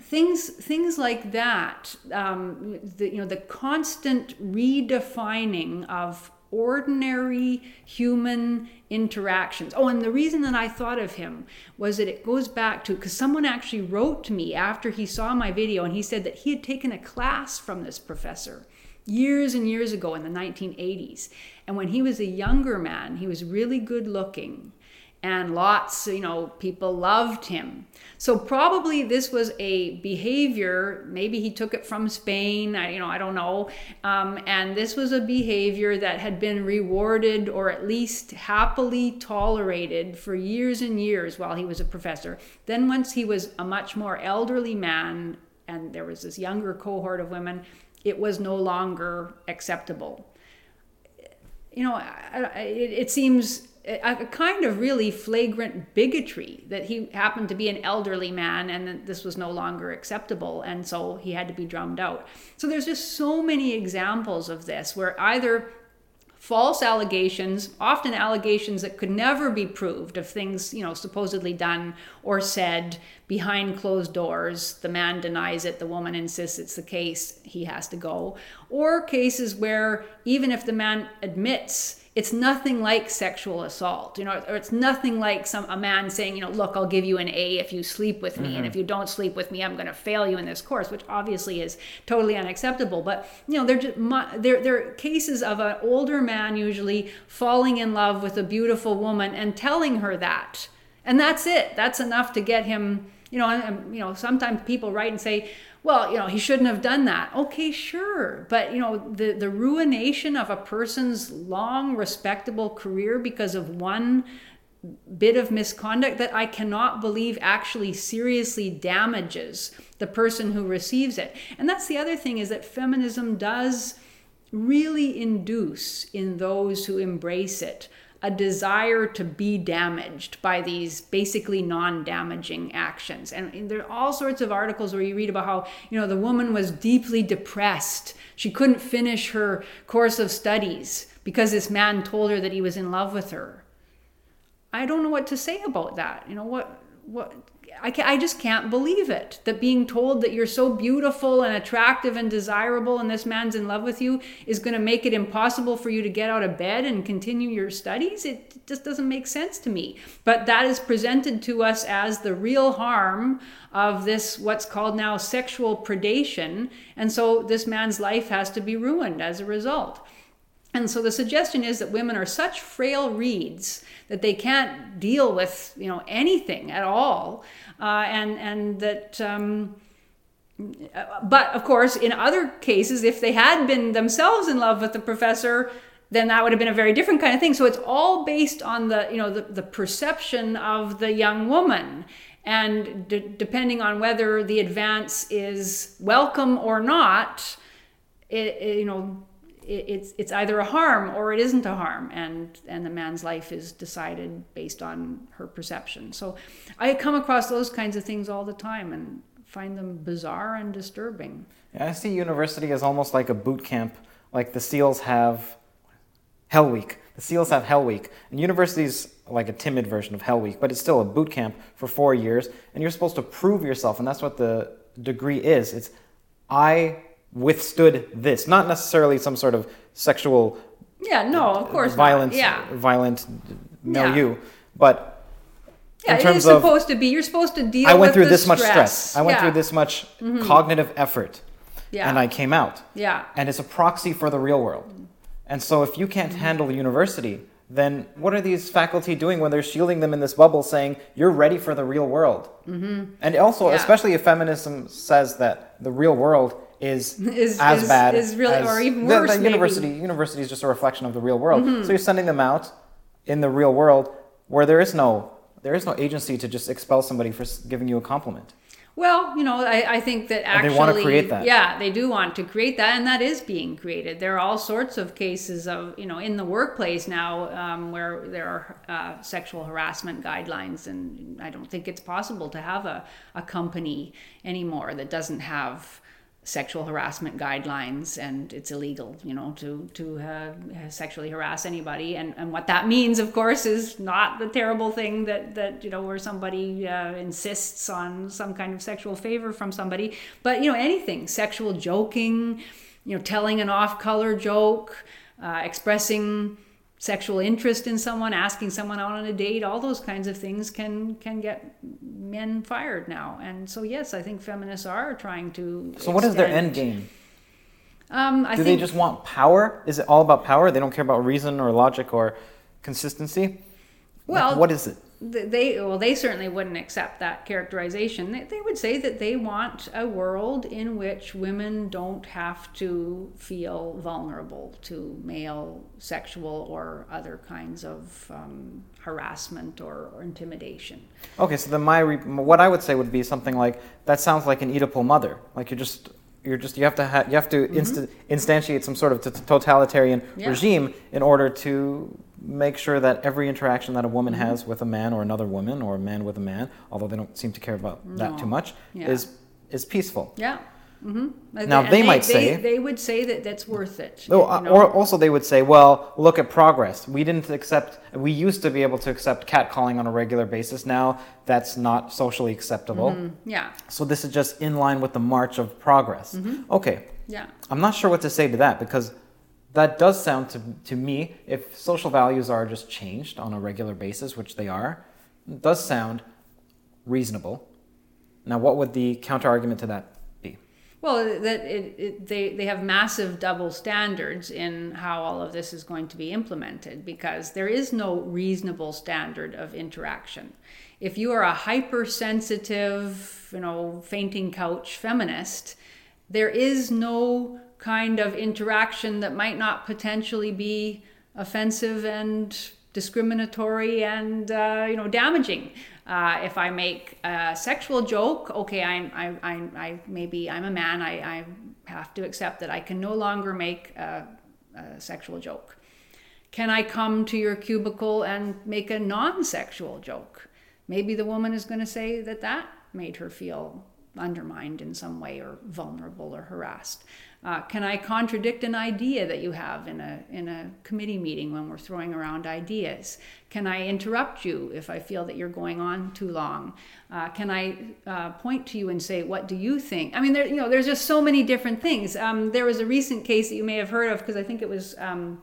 things things like that um, the, you know the constant redefining of ordinary human interactions. Oh and the reason that i thought of him was that it goes back to because someone actually wrote to me after he saw my video and he said that he had taken a class from this professor years and years ago in the 1980s and when he was a younger man he was really good looking and lots you know people loved him so probably this was a behavior maybe he took it from spain I, you know i don't know. Um, and this was a behavior that had been rewarded or at least happily tolerated for years and years while he was a professor. Then once he was a much more elderly man and there was this younger cohort of women it was no longer acceptable. You know it, it seems a kind of really flagrant bigotry that he happened to be an elderly man and that this was no longer acceptable and so he had to be drummed out. So there's just so many examples of this where either false allegations, often allegations that could never be proved of things, you know, supposedly done or said behind closed doors. The man denies it, the woman insists it's the case, he has to go. Or cases where even if the man admits it's nothing like sexual assault, you know, or it's nothing like some a man saying, you know, look, I'll give you an A if you sleep with me, mm-hmm. and if you don't sleep with me, I'm going to fail you in this course, which obviously is totally unacceptable. But you know, they're just they're they're cases of an older man usually falling in love with a beautiful woman and telling her that, and that's it. That's enough to get him. You know, and, you know, sometimes people write and say, well, you know, he shouldn't have done that. Okay, sure. But, you know, the, the ruination of a person's long, respectable career because of one bit of misconduct that I cannot believe actually seriously damages the person who receives it. And that's the other thing is that feminism does really induce in those who embrace it a desire to be damaged by these basically non-damaging actions. And there are all sorts of articles where you read about how you know the woman was deeply depressed. She couldn't finish her course of studies because this man told her that he was in love with her. I don't know what to say about that. You know what what I, can, I just can't believe it that being told that you're so beautiful and attractive and desirable and this man's in love with you is going to make it impossible for you to get out of bed and continue your studies. It just doesn't make sense to me. But that is presented to us as the real harm of this, what's called now sexual predation. And so this man's life has to be ruined as a result. And so the suggestion is that women are such frail reeds that they can't deal with you know anything at all, uh, and and that. Um, but of course, in other cases, if they had been themselves in love with the professor, then that would have been a very different kind of thing. So it's all based on the you know the, the perception of the young woman, and depending on whether the advance is welcome or not, it, it, you know it's it's either a harm or it isn't a harm and and the man's life is decided based on her perception. So i come across those kinds of things all the time and find them bizarre and disturbing. Yeah, i see university as almost like a boot camp. Like the seals have hell week. The seals have hell week. And university's like a timid version of hell week but it's still a boot camp for four years and you're supposed to prove yourself and that's what the degree is. It's i withstood this. Not necessarily some sort of sexual. Yeah, no, of course, Violence, not. yeah, violent milieu, yeah. but. Yeah, in terms it is supposed of, to be. You're supposed to deal. I went through this stress. much stress. I went yeah. through this much mm-hmm. cognitive effort, yeah. and I came out. Yeah, and it's a proxy for the real world. And so, if you can't mm-hmm. handle university, then what are these faculty doing when they're shielding them in this bubble, saying you're ready for the real world? Mm-hmm. And also, yeah. especially if feminism says that the real world is, <laughs> is as is, bad is really as or even worse. The, the university university is just a reflection of the real world. Mm-hmm. So you're sending them out in the real world where there is no there is no agency to just expel somebody for giving you a compliment. Well, you know, I, I think that actually, and they want to create that. Yeah, they do want to create that, and that is being created. There are all sorts of cases of, you know, in the workplace now um, where there are uh, sexual harassment guidelines, and I don't think it's possible to have a, a company anymore that doesn't have sexual harassment guidelines and it's illegal you know to to uh, sexually harass anybody. And and what that means of course is not the terrible thing that that you know where somebody uh, insists on some kind of sexual favor from somebody. But you know anything sexual joking you know telling an off color joke uh, expressing sexual interest in someone, asking someone out on a date, all those kinds of things can can get men fired now. And so yes, I think feminists are trying to. So what is their end game? Um, I Do think, they just want power? Is it all about power? They don't care about reason or logic or consistency. Well, what is it? They well they certainly wouldn't accept that characterization they, they would say that they want a world in which women don't have to feel vulnerable to male sexual or other kinds of um, harassment or, or, intimidation okay so then my re- what i would say would be something like that sounds like an oedipal mother like you're just you're just you have to ha- you have to mm-hmm. instantiate some sort of t- totalitarian yeah. regime in order to make sure that every interaction that a woman mm-hmm. has with a man or another woman or a man with a man, although they don't seem to care about no. that too much, yeah. is is peaceful. Yeah. Mm-hmm. Now they, they, might they, say they would say that that's worth it. Oh, you know? Or also they would say, well, look at progress. We didn't accept. We used to be able to accept catcalling on a regular basis. Now that's not socially acceptable. Mm-hmm. Yeah. So this is just in line with the march of progress. Mm-hmm. Okay. Yeah. I'm not sure what to say to that because that does sound to, to me, if social values are just changed on a regular basis, which they are, does sound reasonable. Now, what would the counter argument to that be? Well, that it, it, they, they have massive double standards in how all of this is going to be implemented because there is no reasonable standard of interaction. If you are a hypersensitive, you know, fainting couch feminist, there is no kind of interaction that might not potentially be offensive and discriminatory and uh, you know damaging. Uh, if I make a sexual joke, okay, I'm, I, I, I maybe I'm a man. I, I have to accept that I can no longer make a, a sexual joke. Can I come to your cubicle and make a non-sexual joke? Maybe the woman is going to say that that made her feel undermined in some way or vulnerable or harassed? Uh, can I contradict an idea that you have in a in a committee meeting when we're throwing around ideas? Can I interrupt you if I feel that you're going on too long? Uh, can I uh, point to you and say, "What do you think?" I mean, there you know, there's just so many different things. Um, there was a recent case that you may have heard of because I think it was um,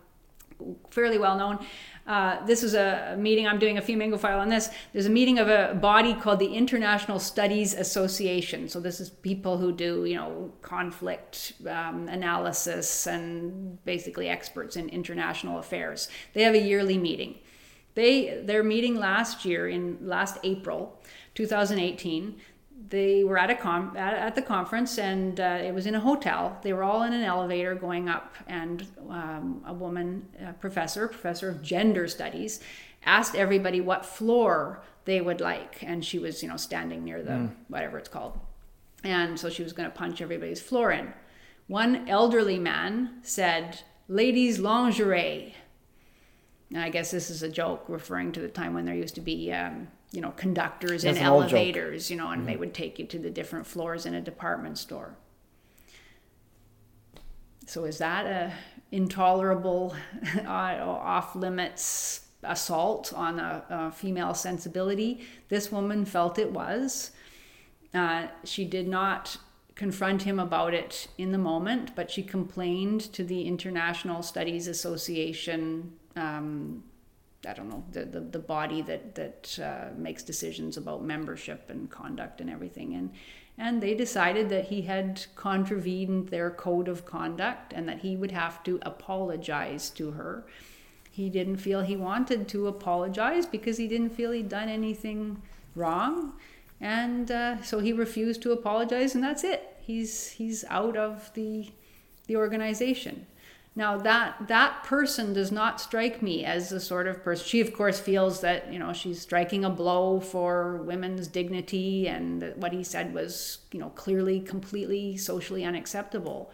fairly well known. Uh, this is a meeting, I'm doing a Fiamengo file on this. There's a meeting of a body called the International Studies Association. So this is people who do, you know, conflict um, analysis and basically experts in international affairs. They have a yearly meeting. They, their meeting last year, in last April 2018, they were at a com- at, at the conference and uh, it was in a hotel. They were all in an elevator going up and um, a woman a professor professor of gender studies asked everybody what floor they would like and she was you know standing near the mm. whatever it's called. And so she was going to punch everybody's floor in. One elderly man said ladies lingerie. And i guess this is a joke referring to the time when there used to be um, you know conductors in elevators you know and mm-hmm. they would take you to the different floors in a department store. So is that a intolerable <laughs> uh, off limits assault on a, a, female sensibility? This woman felt it was. Uh, she did not confront him about it in the moment but she complained to the international studies association um, I don't know the the, the body that that uh, makes decisions about membership and conduct and everything and and they decided that he had contravened their code of conduct and that he would have to apologize to her. He didn't feel he wanted to apologize because he didn't feel he'd done anything wrong, and uh, so he refused to apologize, and that's it. He's he's out of the the organization. Now that that person does not strike me as the sort of person. She of course feels that you know she's striking a blow for women's dignity, and what he said was you know clearly completely socially unacceptable.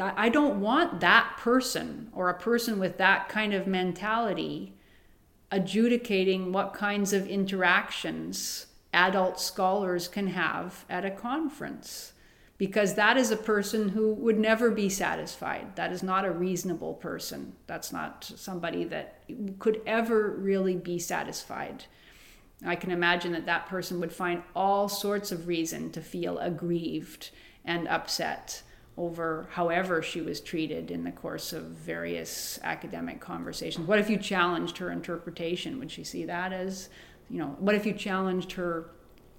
I don't want that person or a person with that kind of mentality adjudicating what kinds of interactions adult scholars can have at a conference because that is a person who would never be satisfied. That is not a reasonable person. That's not somebody that could ever really be satisfied. I can imagine that that person would find all sorts of reason to feel aggrieved and upset over however she was treated in the course of various academic conversations. What if you challenged her interpretation? Would she see that as, you know, what if you challenged her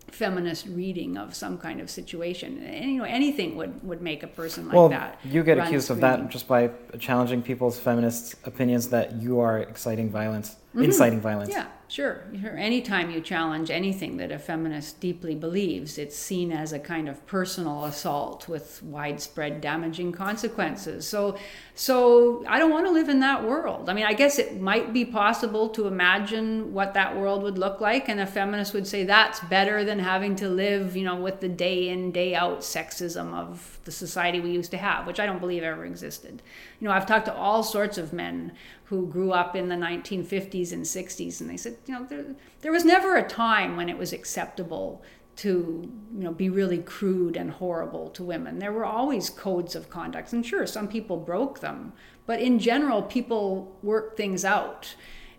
feminist reading of some kind of situation. And, you know, anything would, would make a person like well, that. You get accused screaming. of that just by challenging people's feminist opinions that you are exciting violence, mm-hmm. inciting violence. Yeah, Sure. Anytime you challenge anything that a feminist deeply believes, it's seen as a kind of personal assault with widespread damaging consequences. So, so I don't want to live in that world. I mean, I guess it might be possible to imagine what that world would look like, and a feminist would say that's better than having to live, you know, with the day in, day out sexism of the society we used to have, which I don't believe ever existed. You know, I've talked to all sorts of men who grew up in the 1950s and 60s, and they said, you know, there, there was never a time when it was acceptable to you know be really crude and horrible to women. There were always codes of conduct and sure some people broke them but in general people work things out.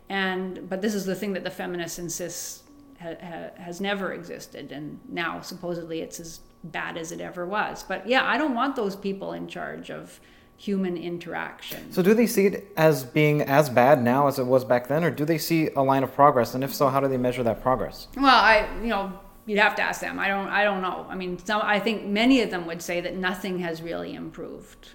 And but this is the thing that the feminists insist ha, ha, has never existed and now supposedly it's as bad as it ever was. But yeah i don't want those people in charge of human interaction. So, do they see it as being as bad now as it was back then, or do they see a line of progress? And if so, how do they measure that progress? Well, I, you know, you'd have to ask them. I don't, I don't know. I mean, some, I think many of them would say that nothing has really improved,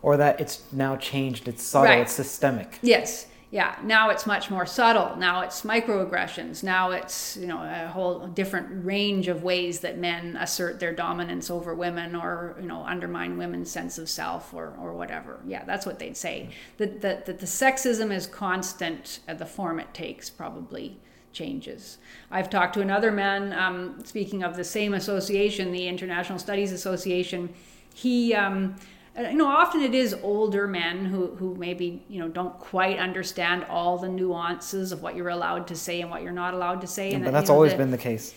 or that it's now changed. It's subtle. Right. It's systemic. Yes yeah now it's much more subtle. Now it's microaggressions. Now it's you know a whole different range of ways that men assert their dominance over women or you know undermine women's sense of self or, or whatever. Yeah that's what they'd say. That the, the, the sexism is constant and the form it takes probably changes. I've talked to another man um, speaking of the same association the international studies association. He um, you know often it is older men who who maybe you know don't quite understand all the nuances of what you're allowed to say and what you're not allowed to say yeah, and but that's you know, always the, been the case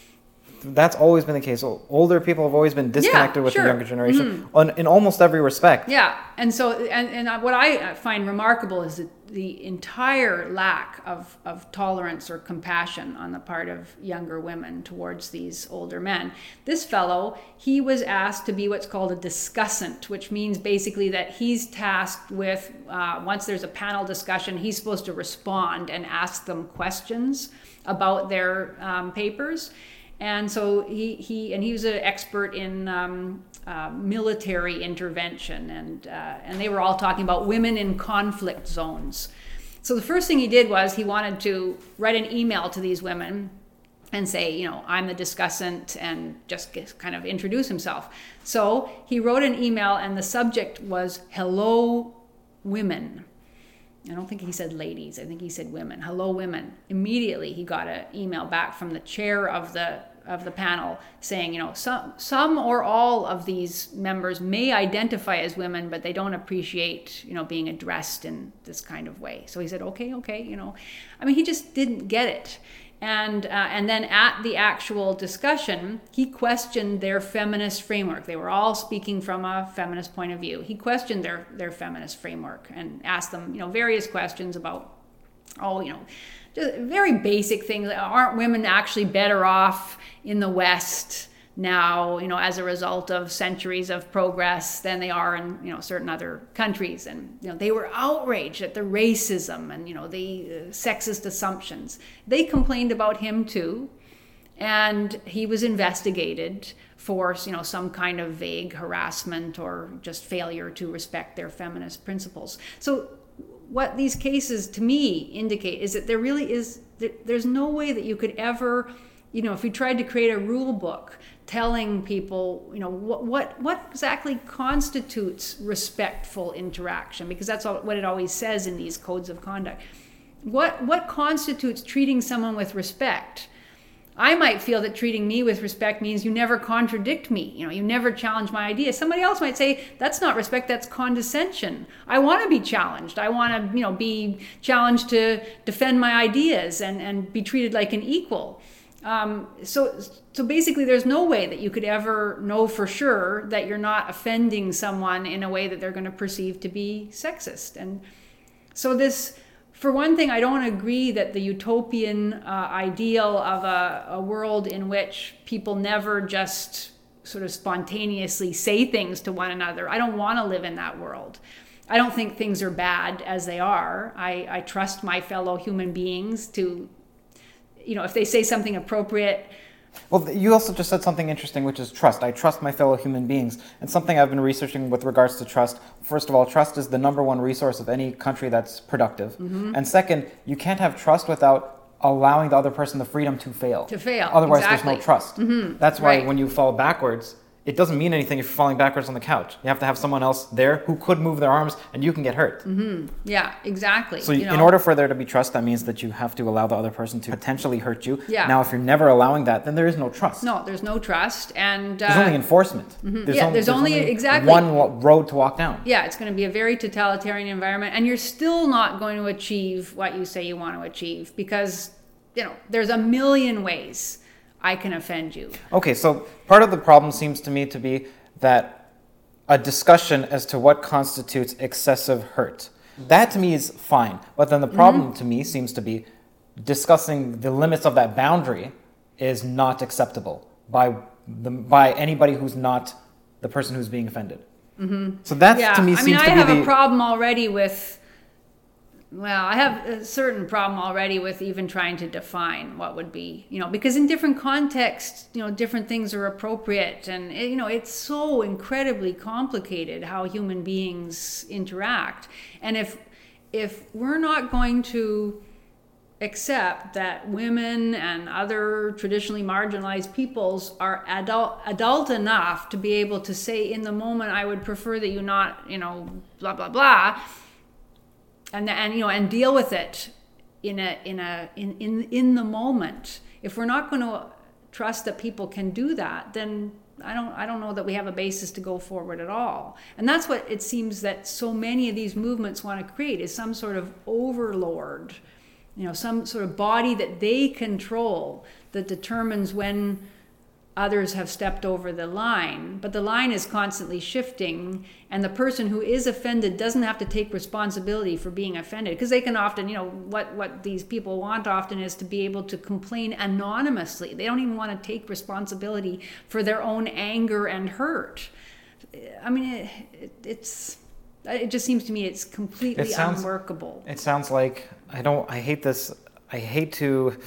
that's always been the case. Older people have always been disconnected with sure. the younger generation mm-hmm. on, in almost every respect. Yeah, and so and and what I find remarkable is that the entire lack of of tolerance or compassion on the part of younger women towards these older men. This fellow, he was asked to be what's called a discussant, which means basically that he's tasked with uh, once there's a panel discussion, he's supposed to respond and ask them questions about their um, papers. And so he, he and he was an expert in um, uh, military intervention, and uh, and they were all talking about women in conflict zones. So the first thing he did was he wanted to write an email to these women and say, you know, I'm the discussant, and just kind of introduce himself. So he wrote an email, and the subject was "Hello, women." I don't think he said ladies. I think he said women. Hello, women. Immediately, he got an email back from the chair of the of the panel saying, you know, some some or all of these members may identify as women, but they don't appreciate, you know, being addressed in this kind of way. So he said, okay, okay, you know, I mean, he just didn't get it. And, uh, and then at the actual discussion, he questioned their feminist framework. They were all speaking from a feminist point of view. He questioned their, their feminist framework and asked them, you know, various questions about, oh, you know, just very basic things. Aren't women actually better off in the West now, you know, as a result of centuries of progress than they are in, you know, certain other countries? And, you know, they were outraged at the racism and, you know, the uh, sexist assumptions. They complained about him too. And he was investigated for, you know, some kind of vague harassment or just failure to respect their feminist principles. So what these cases to me indicate is that there really is there's no way that you could ever you know if you tried to create a rule book telling people you know what what what exactly constitutes respectful interaction because that's what it always says in these codes of conduct what what constitutes treating someone with respect I might feel that treating me with respect means you never contradict me. You know, you never challenge my ideas. Somebody else might say that's not respect, that's condescension. I want to be challenged. I want to, you know, be challenged to defend my ideas and, and be treated like an equal. Um, so, so basically, there's no way that you could ever know for sure that you're not offending someone in a way that they're going to perceive to be sexist. And so this for one thing, I don't agree that the utopian uh, ideal of a, a world in which people never just sort of spontaneously say things to one another. I don't want to live in that world. I don't think things are bad as they are. I, I trust my fellow human beings to, you know, if they say something appropriate, well, you also just said something interesting, which is trust. I trust my fellow human beings. And something I've been researching with regards to trust first of all, trust is the number one resource of any country that's productive. Mm-hmm. And second, you can't have trust without allowing the other person the freedom to fail. To fail. Otherwise, exactly. there's no trust. Mm-hmm. That's why right. when you fall backwards, it doesn't mean anything if you're falling backwards on the couch. You have to have someone else there who could move their arms and you can get hurt. Mm-hmm. Yeah, exactly. So, you in order for there to be trust, that means that you have to allow the other person to potentially hurt you. Yeah. Now, if you're never allowing that, then there is no trust. No, there's no trust. And uh, there's only enforcement. Mm-hmm. There's, yeah, only, there's, there's only, only, exactly one road to walk down. Yeah, it's going to be a very totalitarian environment. And you're still not going to achieve what you say you want to achieve because, you know, there's a million ways I can offend you. Okay, so part of the problem seems to me to be that a discussion as to what constitutes excessive hurt. That to me is fine. But then the problem mm-hmm. to me seems to be discussing the limits of that boundary is not acceptable by the, by anybody who's not the person who's being offended. Mm-hmm. So that yeah. to me I seems mean, to be. I be have the, a problem already with well, I have a certain problem already with even trying to define what would be, you know, because in different contexts, you know, different things are appropriate. And, eh, you know, it's so incredibly complicated how human beings interact. And if, if we're not going to accept that women and other traditionally marginalized peoples are adult adult enough to be able to say in the moment I would prefer that you not you know blah blah blah and and you know and deal with it in a in a in in in the moment if we're not going to trust that people can do that then I don't I don't know that we have a basis to go forward at all. And that's what it seems that so many of these movements want to create is some sort of overlord, you know, some sort of body that they control that determines when others have stepped over the line, but the line is constantly shifting, and the person who is offended doesn't have to take responsibility for being offended because they can often, you know, what what these people want often is to be able to complain anonymously. They don't even want to take responsibility for their own anger and hurt. I mean, it, it, it's it just seems to me it's completely It sounds- unworkable. It sounds like I don't. I hate this. I hate to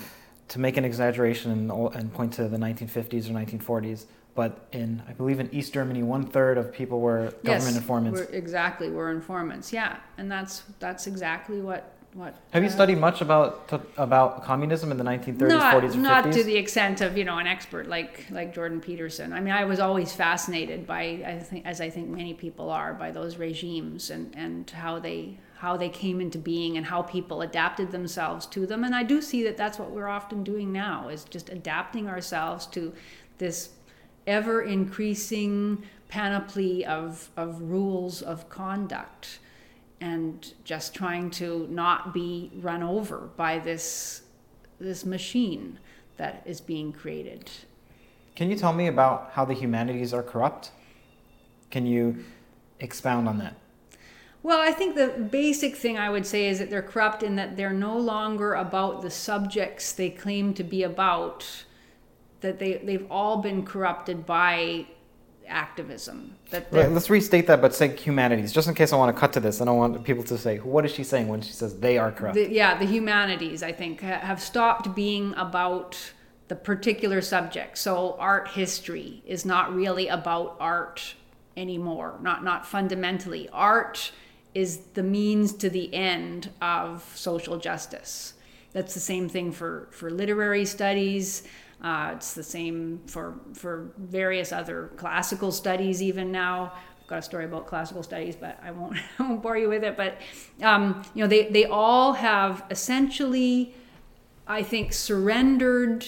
to make an exaggeration and, and point to the 1950s or 1940s. But in I believe in East Germany, one third of people were government informants. We're, exactly, we're informants. Yeah, and that's that's exactly what what. Have you uh, studied much about about communism in the 1930s, not, 40s, or not 50s? to the extent of you know an expert like like Jordan Peterson. I mean, I was always fascinated by I think as I think many people are by those regimes and and how they how they came into being and how people adapted themselves to them. And I do see that that's what we're often doing now is just adapting ourselves to this ever increasing panoply of of rules of conduct and just trying to not be run over by this this machine that is being created. Can you tell me about how the humanities are corrupt? Can you expound on that? Well, I think the basic thing I would say is that they're corrupt in that they're no longer about the subjects they claim to be about, that they, they've all been corrupted by activism. That Right, let's restate that, but say humanities, just in case I want to cut to this. I don't want people to say, "What is she saying?" when she says they are corrupt. the, yeah, the humanities, I think, have stopped being about the particular subject. So art history is not really about art anymore, not not fundamentally. Art is the means to the end of social justice. That's the same thing for, for literary studies. Uh, it's the same for for various other classical studies even now. I've got a story about classical studies, but I won't, <laughs> I won't bore you with it. But um, you know, they, they all have essentially, I think, surrendered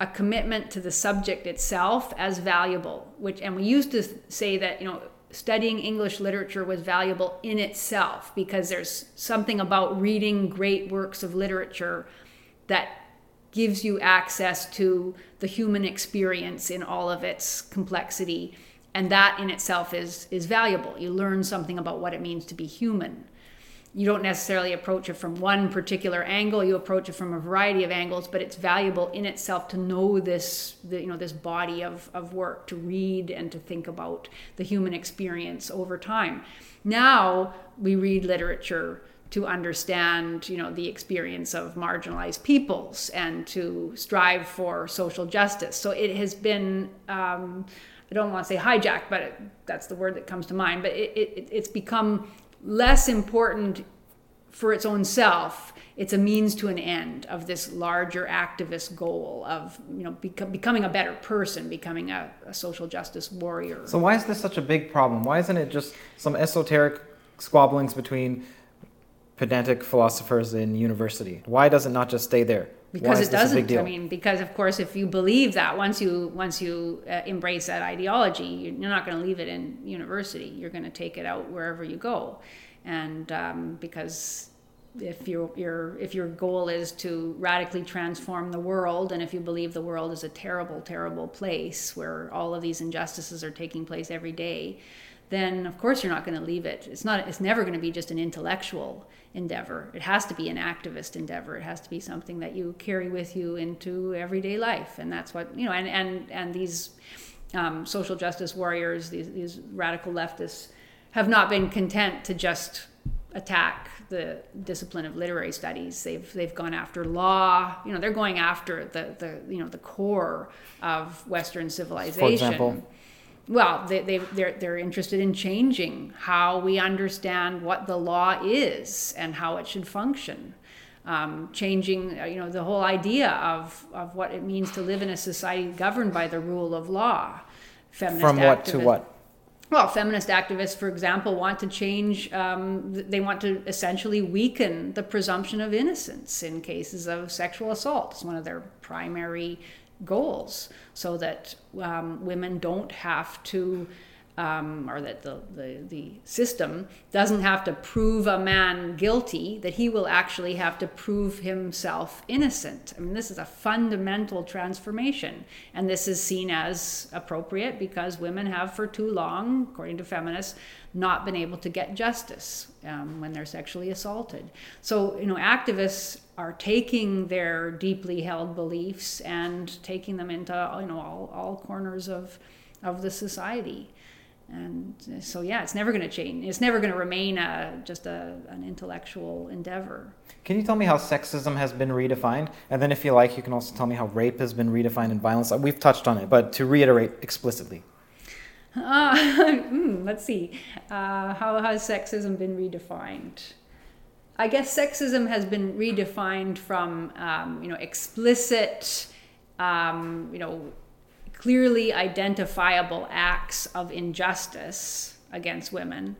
a commitment to the subject itself as valuable. Which and we used to say that you know studying English literature was valuable in itself because there's something about reading great works of literature that gives you access to the human experience in all of its complexity. And that in itself is is valuable. You learn something about what it means to be human you don't necessarily approach it from one particular angle you approach it from a variety of angles but it's valuable in itself to know this the, you know this body of, of work to read and to think about the human experience over time. Now we read literature to understand you know the experience of marginalized peoples and to strive for social justice. So it has been um, i don't want to say hijacked but it, that's the word that comes to mind but it, it, it's become less important for its own self it's a means to an end of this larger activist goal of you know beco- becoming a better person becoming a, a social justice warrior So why is this such a big problem? Why isn't it just some esoteric squabblings between pedantic philosophers in university? Why does it not just stay there? Because it this a big doesn't i mean because of course if you believe that once you once you uh, embrace that ideology you're not going to leave it in university. You're going to take it out wherever you go. And um, because if your your if your goal is to radically transform the world and if you believe the world is a terrible terrible place where all of these injustices are taking place every day then of course you're not going to leave it it's not it's never going to be just an intellectual endeavor it has to be an activist endeavor it has to be something that you carry with you into everyday life and that's what you know and and and these um, social justice warriors these, these radical leftists have not been content to just attack the discipline of literary studies. They've they've gone after law. You know, they're going after the the you know the core of Western civilization. For example? Well, they, they, they're, they're interested in changing how we understand what the law is and how it should function. Um, changing, uh, you know, the whole idea of, of what it means to live in a society governed by the rule of law. Feminist From what to what? well, feminist activists, for example, want to change, um, they want to essentially weaken the presumption of innocence in cases of sexual assault. It's one of their primary goals, so that um, women don't have to um, or that the, the, the system doesn't have to prove a man guilty, that he will actually have to prove himself innocent. I mean, this is a fundamental transformation. And this is seen as appropriate because women have, for too long, according to feminists, not been able to get justice um, when they're sexually assaulted. So, you know, activists are taking their deeply held beliefs and taking them into, you know, all, all corners of, of the society. And so yeah it's never going to change it's never going to remain a, just a, an intellectual endeavor. Can you tell me how sexism has been redefined? And then if you like you can also tell me how rape has been redefined and violence. We've touched on it but to reiterate explicitly uh, <laughs> mm, let's see. Uh, how has sexism been redefined? I guess sexism has been redefined from um, you know explicit um, you know clearly identifiable acts of injustice against women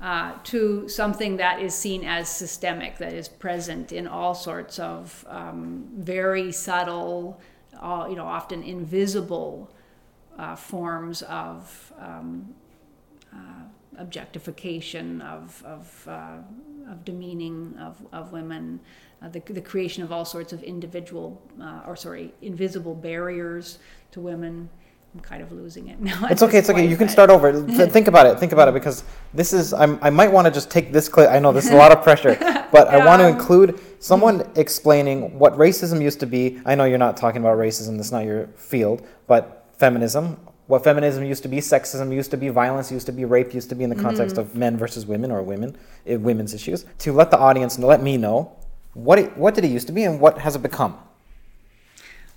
uh, to something that is seen as systemic, that is present in all sorts of um, very subtle, uh, you know, often invisible uh, forms of um, uh, objectification, of, of, uh, of demeaning of, of women, uh, the, the creation of all sorts of individual, or sorry, invisible barriers to women. I'm kind of losing it <laughs> now. It's okay. It's okay. You can start over. <laughs> think about it. Think about it because this is. I'm, i might want to just take this clip. I know this is a lot of pressure, <laughs> but yeah. I want to include someone explaining what racism used to be. I know you're not talking about racism. That's not your field, but feminism. What feminism used to be, sexism used to be, violence used to be, rape used to be in the context mm-hmm. of men versus women or women, eh, women's issues. To let the audience know, let me know what it, what did it used to be and what has it become.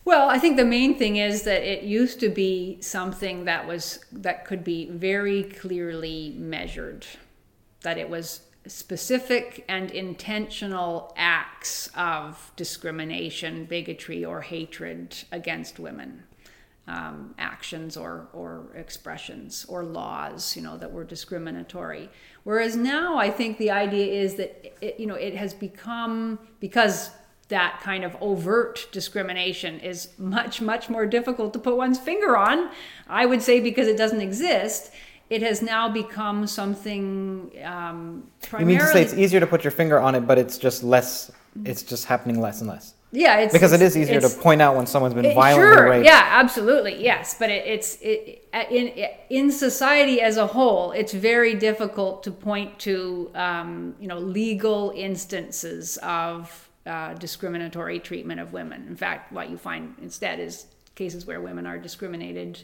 Well, I think the main thing is that it used to be something that was that could be very clearly measured. That it was specific and intentional acts of discrimination, bigotry, or hatred against women. Um, actions or, or expressions or laws, you know, that were discriminatory. Whereas now, I think the idea is that it, you know it has become because that kind of overt discrimination is much, much more difficult to put one's finger on. I would say because it doesn't exist, it has now become something um, primarily. You mean to say it's easier to put your finger on it, but it's just less, it's just happening less and less? Yeah, it's because it is easier to point out when someone's been it, violently sure, raped. Yeah, absolutely, yes. But it, it's it, in in society as a whole, it's very difficult to point to um, you know legal instances of uh, discriminatory treatment of women. In fact, what you find instead is cases where women are discriminated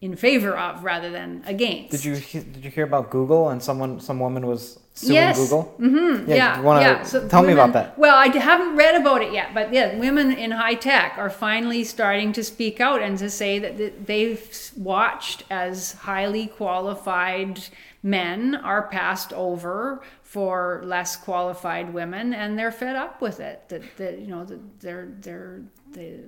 in favor of rather than against. Did you did you hear about Google and someone some woman was suing yes. Google? Mm-hmm. Yeah, yeah. Wanna, yeah. So tell women, me about that. Well, I haven't read about it yet, but yeah, women in high tech are finally starting to speak out and to say that they've watched as highly qualified men are passed over for less qualified women and they're fed up with it that, that you know that they're they're they,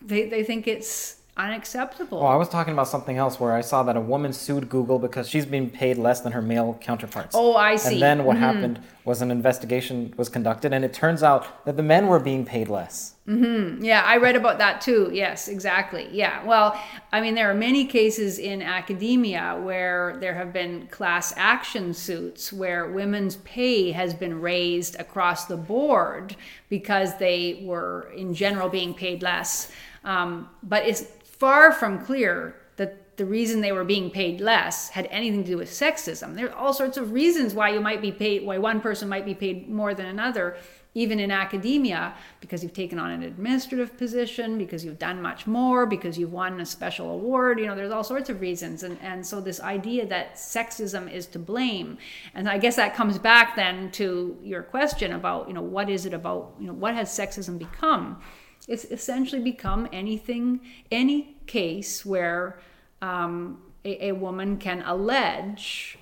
they they think it's unacceptable. Oh, I was talking about something else where I saw that a woman sued Google because she's being paid less than her male counterparts. Oh, I see. And then what mm-hmm. happened was an investigation was conducted, and it turns out that the men were being paid less. Mm-hmm. Yeah, I read about that too. Yes, exactly. Yeah. Well, I mean, there are many cases in academia where there have been class action suits where women's pay has been raised across the board because they were, in general, being paid less. Um, but it's far from clear that the reason they were being paid less had anything to do with sexism. There are all sorts of reasons why you might be paid, why one person might be paid more than another, even in academia, because you've taken on an administrative position, because you've done much more, because you've won a special award. You know, there's all sorts of reasons. And, and so this idea that sexism is to blame. And I guess that comes back then to your question about, you know, what is it about, you know, what has sexism become? It's essentially become anything, any case where um, a, a woman can allege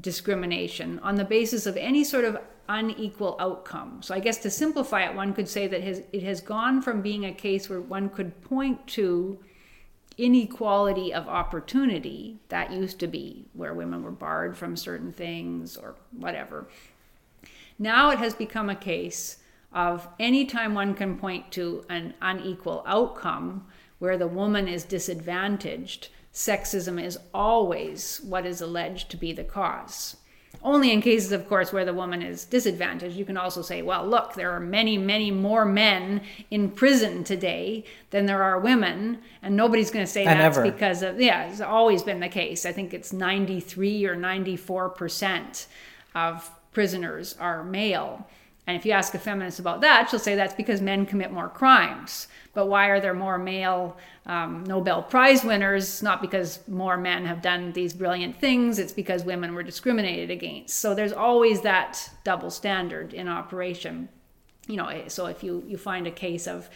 discrimination on the basis of any sort of unequal outcome. So I guess to simplify it, one could say that his, it has gone from being a case where one could point to inequality of opportunity that used to be where women were barred from certain things or whatever. Now it has become a case of any time one can point to an unequal outcome where the woman is disadvantaged, sexism is always what is alleged to be the cause. Only in cases, of course, where the woman is disadvantaged. You can also say, well, look, there are many, many more men in prison today than there are women. And nobody's going to say And that's ever. because of, yeah, it's always been the case. I think it's 93 or 94% of prisoners are male. And if you ask a feminist about that, she'll say that's because men commit more crimes. But why are there more male um, Nobel Prize winners? Not because more men have done these brilliant things, it's because women were discriminated against. So there's always that double standard in operation. You know, so if you, you find a case of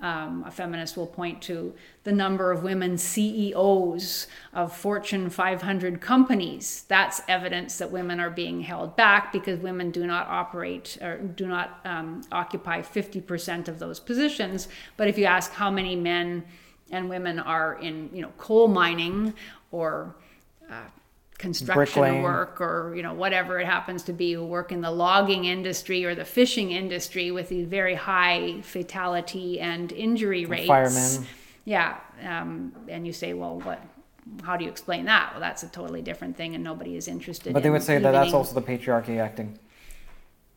um, a feminist will point to the number of women CEOs of Fortune 500 companies. That's evidence that women are being held back because women do not operate or do not um, occupy 50% of those positions. But if you ask how many men and women are in, you know, coal mining or uh, construction work or you know whatever it happens to be who work in the logging industry or the fishing industry with these very high fatality and injury rates. firemen. yeah um, and you say well what how do you explain that? Well that's a totally different thing and nobody is interested But they in would say that that's also the patriarchy acting.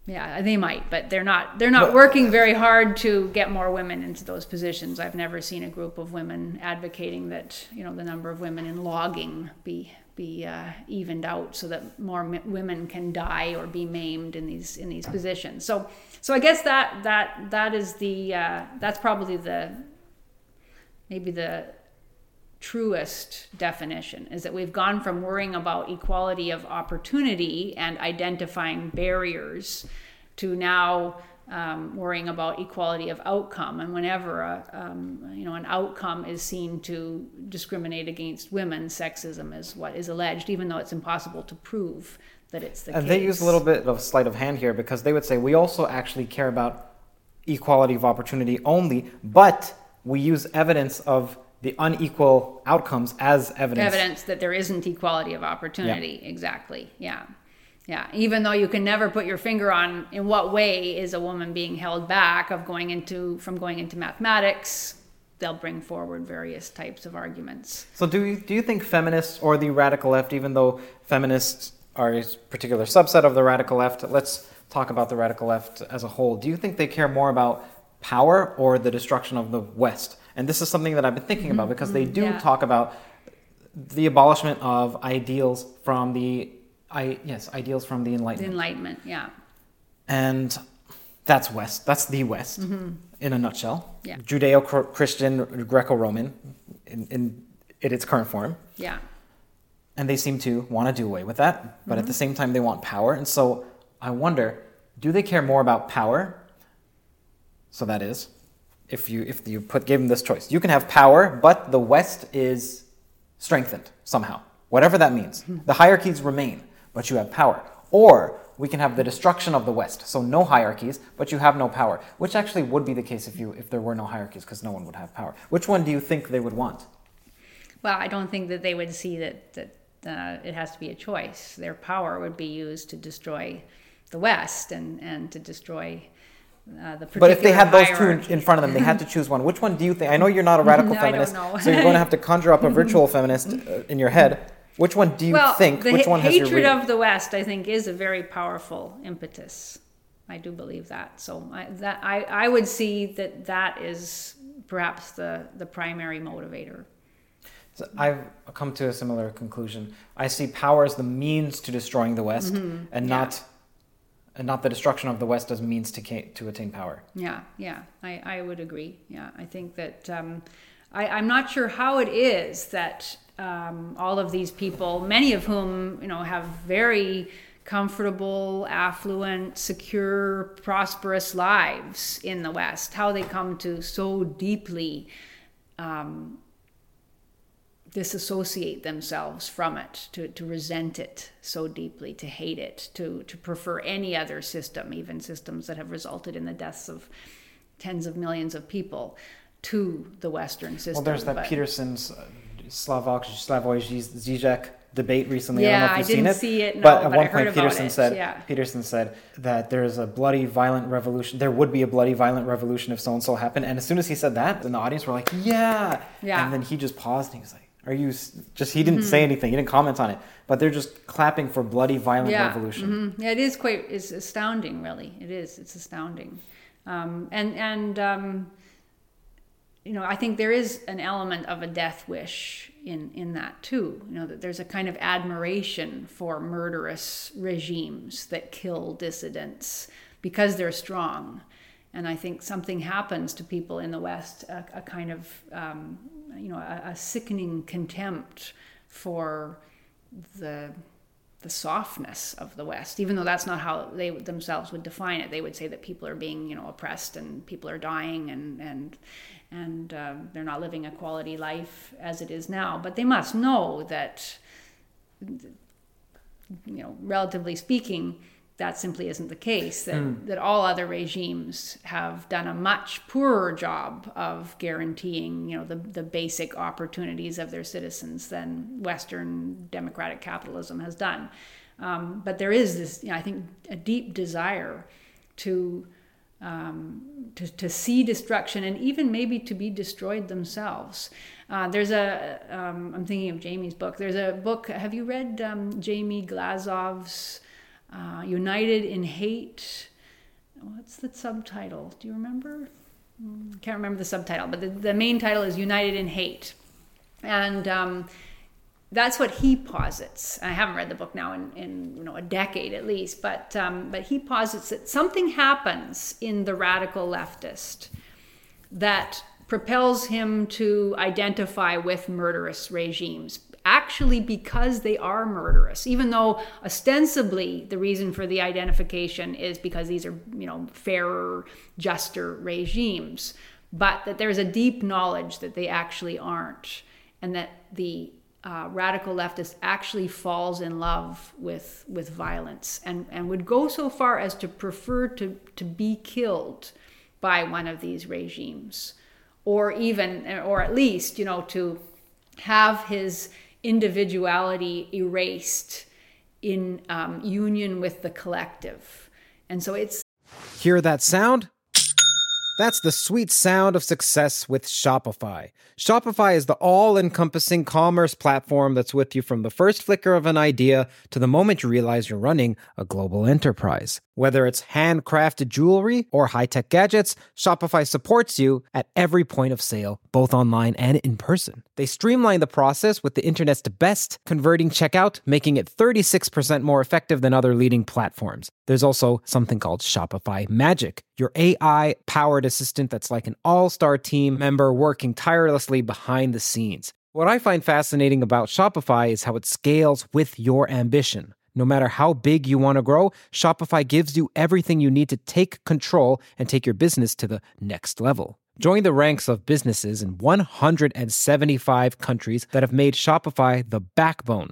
yeah they might but they're not they're not working very hard to get more women into those positions. I've never seen a group of women advocating that you know the number of women in logging be be uh, evened out so that more m- women can die or be maimed in these in these positions. So so i guess that that that is the uh, that's probably the maybe the truest definition is that we've gone from worrying about equality of opportunity and identifying barriers to now um, worrying about equality of outcome and whenever a, um, you know an outcome is seen to discriminate against women sexism is what is alleged even though it's impossible to prove that it's the And case they use a little bit of sleight of hand here because they would say we also actually care about equality of opportunity only, but we use evidence of the unequal outcomes as evidence. evidence that there isn't equality of opportunity. Exactly. Yeah. Yeah. Even though you can never put your finger on in what way is a woman being held back of going into from going into mathematics, they'll bring forward various types of arguments. So do you, do you think feminists or the radical left, even though feminists are a particular subset of the radical left, let's talk about the radical left as a whole. Do you think they care more about power or the destruction of the West? And this is something that I've been thinking about mm-hmm. because they mm-hmm. do Yeah. talk about the abolishment of ideals from the I yes ideals from the The Enlightenment, Enlightenment. Yeah. and that's West. That's the West in a nutshell. Mm-hmm. Yeah. Judeo-Christian, Greco-Roman, in, in in its current form Yeah. and they seem to want to do away with that but at the same time they want power and so i wonder do they care more about power so that is if you if you put give them this choice you can have power but the west is strengthened somehow whatever that means the hierarchies remain but you have power or we can have the destruction of the west so no hierarchies but you have no power which actually would be the case if you if there were no hierarchies because no one would have power which one do you think they would want Well, I don't think that they would see that that uh, it has to be a choice. Their power would be used to destroy the West and and to destroy uh, the. But if they had those two hierarchy. in, in front of them, they had to choose one. Which one do you think? I know you're not a radical <laughs> No, I don't feminist, know. so you're going to have to <laughs> conjure up a virtual feminist uh, in your head. Which one do you well, think? the Which one has your hatred of the West, I think, is a very powerful impetus. I do believe that. So I, that I, I would see that that is perhaps the the primary motivator. So I've come to a similar conclusion. I see power as the means to destroying the West, Mm-hmm. and not and not the destruction of the West as means to to attain power. Yeah, yeah, I, I would agree. Yeah, I think that um, I, I'm not sure how it is that um, all of these people, many of whom you know have very comfortable, affluent, secure, prosperous lives in the West, how they come to so deeply um, disassociate themselves from it, to, to resent it so deeply, to hate it, to, to prefer any other system, even systems that have resulted in the deaths of tens of millions of people, to the Western system. Well, there's that But- Peterson's uh, Slavoj Slavoj Zizek debate recently. I Yeah, don't know if I you've didn't seen it. see it, no, but at but one point, Peterson said yeah. Peterson said that there is a bloody, violent revolution. There would be a bloody, violent revolution if so and so happened. And as soon as he said that, then the audience were like, "Yeah." Yeah. And then he just paused and he was like, Are you just? He didn't mm-hmm. say anything. He didn't comment on it. But they're just clapping for bloody, violent yeah. revolution. Mm-hmm. Yeah, it is quite. It's astounding, really. It is. It's astounding. Um, and and um, you know, I think there is an element of a death wish in in that too. You know, that there's a kind of admiration for murderous regimes that kill dissidents because they're strong. And I think something happens to people in the West, a, a kind of um, you know, a, a sickening contempt for the the softness of the West, even though that's not how they themselves would define it. They would say that people are being, you know, oppressed and people are dying and and and uh, they're not living a quality life as it is now. But they must know that, you know, relatively speaking, that simply isn't the case. That, mm. that all other regimes have done a much poorer job of guaranteeing, you know, the, the basic opportunities of their citizens than Western democratic capitalism has done. Um, but there is this, you know, I think, a deep desire to, um, to to see destruction and even maybe to be destroyed themselves. Uh, there's a, am um, thinking of Jamie's book. There's a book. Have you read um, Jamie Glazov's? uh, United in Hate. What's the subtitle? Do you remember? Hmm, can't remember the subtitle, but the, the main title is United in Hate. And um, that's what he posits. I haven't read the book now in, in you know a decade at least, but um, but he posits that something happens in the radical leftist that propels him to identify with murderous regimes actually because they are murderous, even though ostensibly the reason for the identification is because these are, you know, fairer, juster regimes, but that there's a deep knowledge that they actually aren't, and that the uh, radical leftist actually falls in love with with violence and and would go so far as to prefer to to be killed by one of these regimes or even or at least you know to have his individuality erased in um, union with the collective. And so it's. Hear that sound? That's the sweet sound of success with Shopify. Shopify is the all encompassing commerce platform that's with you from the first flicker of an idea to the moment you realize you're running a global enterprise. Whether it's handcrafted jewelry or high tech gadgets, Shopify supports you at every point of sale, both online and in person. They streamline the process with the internet's best converting checkout, making it 36% more effective than other leading platforms. There's also something called Shopify Magic, your AI powered assistant that's like an all star team member working tirelessly behind the scenes. What I find fascinating about Shopify is how it scales with your ambition. No matter how big you want to grow, Shopify gives you everything you need to take control and take your business to the next level. Join the ranks of businesses in 175 countries that have made Shopify the backbone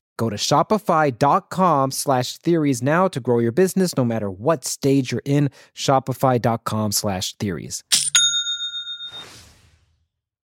Go to shopify.com slash theories now to grow your business no matter what stage you're in. Shopify.com slash theories.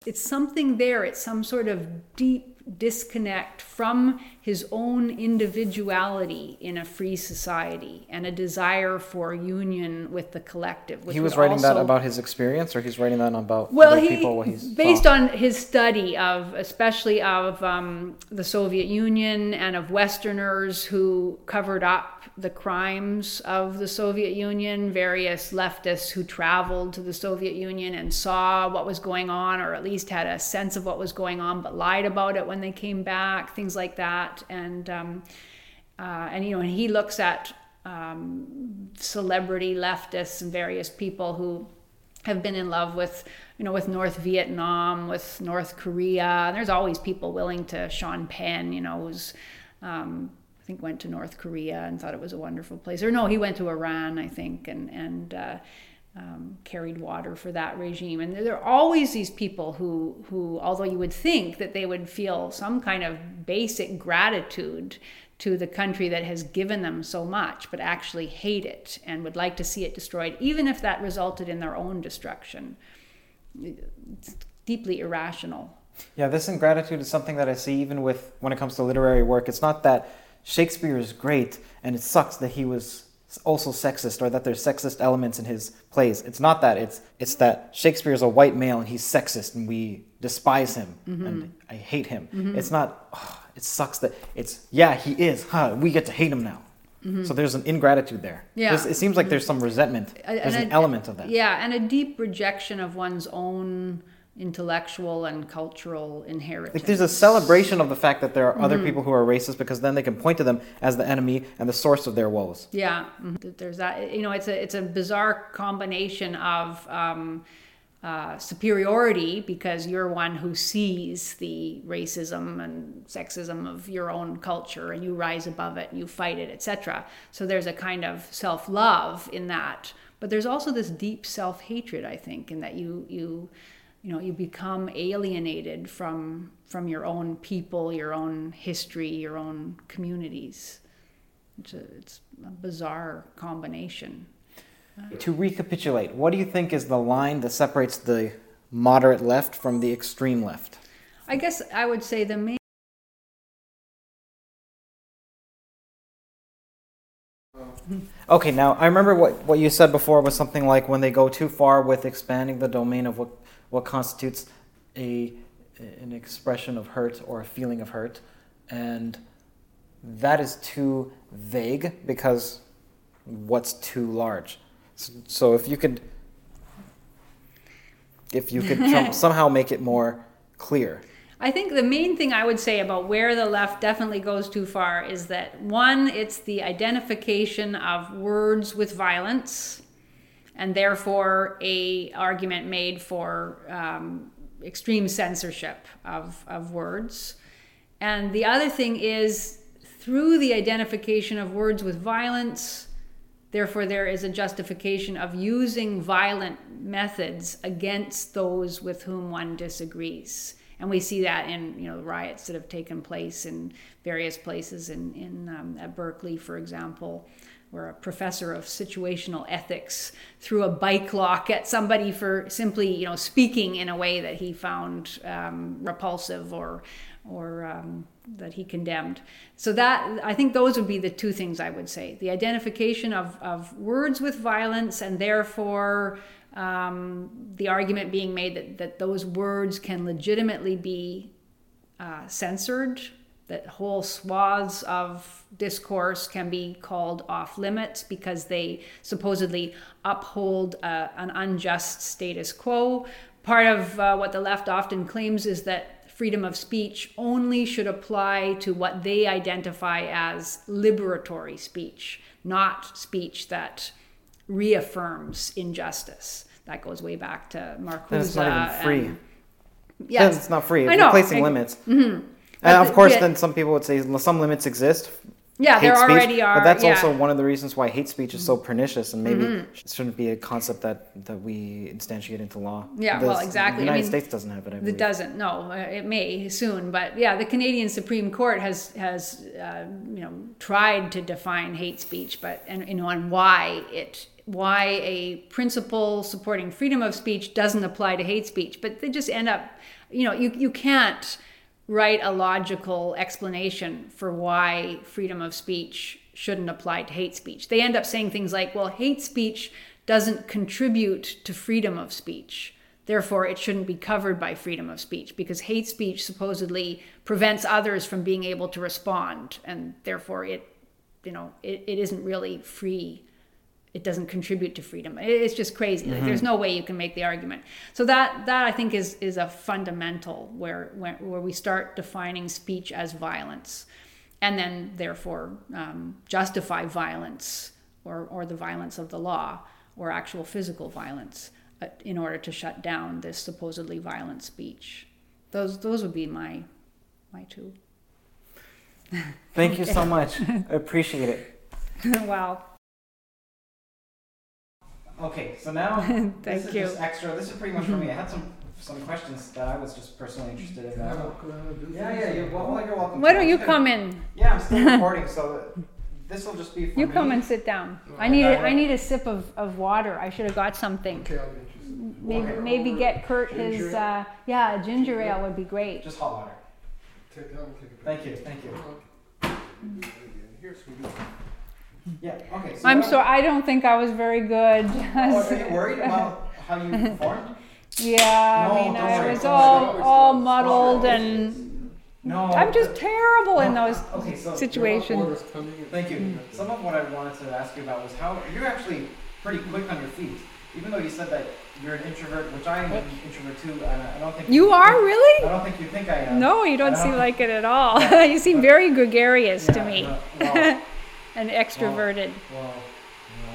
It's something there. It's some sort of deep disconnect from his own individuality in a free society and a desire for union with the collective. He was writing also, that about his experience, or he's writing that about well, he, people. What he's based on his study of, especially of um, the Soviet Union and of Westerners who covered up the crimes of the Soviet Union, various leftists who traveled to the Soviet Union and saw what was going on, or at least had a sense of what was going on, but lied about it when they came back, things like that. And um, uh, and you know, and he looks at um, celebrity leftists and various people who have been in love with you know with North Vietnam, with North Korea. And there's always people willing to Sean Penn, you know, who's um, I think went to North Korea and thought it was a wonderful place. Or no, he went to Iran, I think, and and uh, um, carried water for that regime. And there are always these people who who, although you would think that they would feel some kind of basic gratitude to the country that has given them so much, but actually hate it and would like to see it destroyed, even if that resulted in their own destruction. It's deeply irrational. Yeah, this ingratitude is something that I see even with when it comes to literary work. It's not that Shakespeare is great and it sucks that he was also sexist or that there's sexist elements in his plays. It's not that. It's it's that Shakespeare is a white male and he's sexist and we despise him mm-hmm. and I hate him. Mm-hmm. It's not. Oh, it sucks that it's yeah he is. Huh? We get to hate him now. Mm-hmm. So there's an ingratitude there. Yeah. There's, it seems like there's some resentment. There's an element of that. Yeah, and a deep rejection of one's own intellectual and cultural inheritance. Like there's a celebration of the fact that there are mm-hmm. other people who are racist because then they can point to them as the enemy and the source of their woes. Yeah, mm-hmm. there's that. You know, it's a it's a bizarre combination of. Um, uh, superiority because you're one who sees the racism and sexism of your own culture and you rise above it and you fight it etc so there's a kind of self-love in that but there's also this deep self-hatred i think in that you you you know you become alienated from from your own people your own history your own communities. It's a, it's a bizarre combination. Uh, to recapitulate what do you think is the line that separates the moderate left from the extreme left? I guess i would say the main Okay, now I remember what, what you said before was something like when they go too far with expanding the domain of what what constitutes a an expression of hurt or a feeling of hurt. And that is too vague because what's too large? So, if you could if you could <laughs> somehow make it more clear. I think the main thing I would say about where the left definitely goes too far is that one, it's the identification of words with violence and therefore a argument made for um, extreme censorship of, of words. And the other thing is through the identification of words with violence, therefore there is a justification of using violent methods against those with whom one disagrees. And we see that in you know riots that have taken place in various places in, in um, at Berkeley, for example or a professor of situational ethics threw a bike lock at somebody for simply, you know, speaking in a way that he found um, repulsive or or um, that he condemned. So that I think those would be the two things I would say: the identification of of words with violence, and therefore um, the argument being made that that those words can legitimately be uh, censored that whole swaths of discourse can be called off limits because they supposedly uphold uh, an unjust status quo. Part of uh, what the left often claims is that freedom of speech only should apply to what they identify as liberatory speech, not speech that reaffirms injustice. That goes way back to Marcuse. That's not even free. And, yes, it's not free. It's I know. Replacing limits. Mm-hmm. And of course, yeah. then some people would say some limits exist. Yeah, there speech, already are. But that's yeah. also one of the reasons why hate speech is so pernicious, and maybe mm-hmm. it shouldn't be a concept that, that we instantiate into law. Yeah, well, exactly. The United I mean, States doesn't have it. It doesn't. No, uh, it may soon, but yeah, the Canadian Supreme Court has has uh, you know tried to define hate speech, but and you know on why it why a principle supporting freedom of speech doesn't apply to hate speech, but they just end up, you know, you you can't write a logical explanation for why freedom of speech shouldn't apply to hate speech. They end up saying things like, well, hate speech doesn't contribute to freedom of speech. Therefore, it shouldn't be covered by freedom of speech because hate speech supposedly prevents others from being able to respond. And therefore, it, you know, it, it isn't really free it doesn't contribute to freedom. It's just crazy. Mm-hmm. Like, there's no way you can make the argument. So that that I think is is a fundamental where where, where we start defining speech as violence, and then therefore um, justify violence or or the violence of the law or actual physical violence uh, in order to shut down this supposedly violent speech. Those those would be my my two. Thank you so much. <laughs> I appreciate it. <laughs> wow. Okay, so now <laughs> Thank this is you. just extra. This is pretty much for me. I had some some questions that I was just personally interested in. Yeah, walk around and do yeah, yeah, you're, well, you're welcome. Why don't you just come in? Yeah, I'm still recording, so this will just be for You me. come and sit down. I need, okay. a, I need a sip of, of water. I should have got something. Okay, I'll get you some. Maybe, Okay. maybe get Kurt his, uh, yeah, ginger ale would be great. Just hot water. Take, I'll take Thank you, thank you. Here's sweetie. Yeah, okay. So I'm so, I don't think I was very good. Oh, are you <laughs> worried about how you performed? Yeah, No, I mean, I was all, all muddled and No. I'm just terrible in those Okay, so situations. Thank you. Some of what I wanted to ask you about was how you're actually pretty quick on your feet. Even though you said that you're an introvert, which I am an introvert too, and I don't think You are I really? I don't think you think I am. No, you don't seem don't- like it at <laughs> all. <laughs> you seem very gregarious to me no, well, and extroverted. well, no.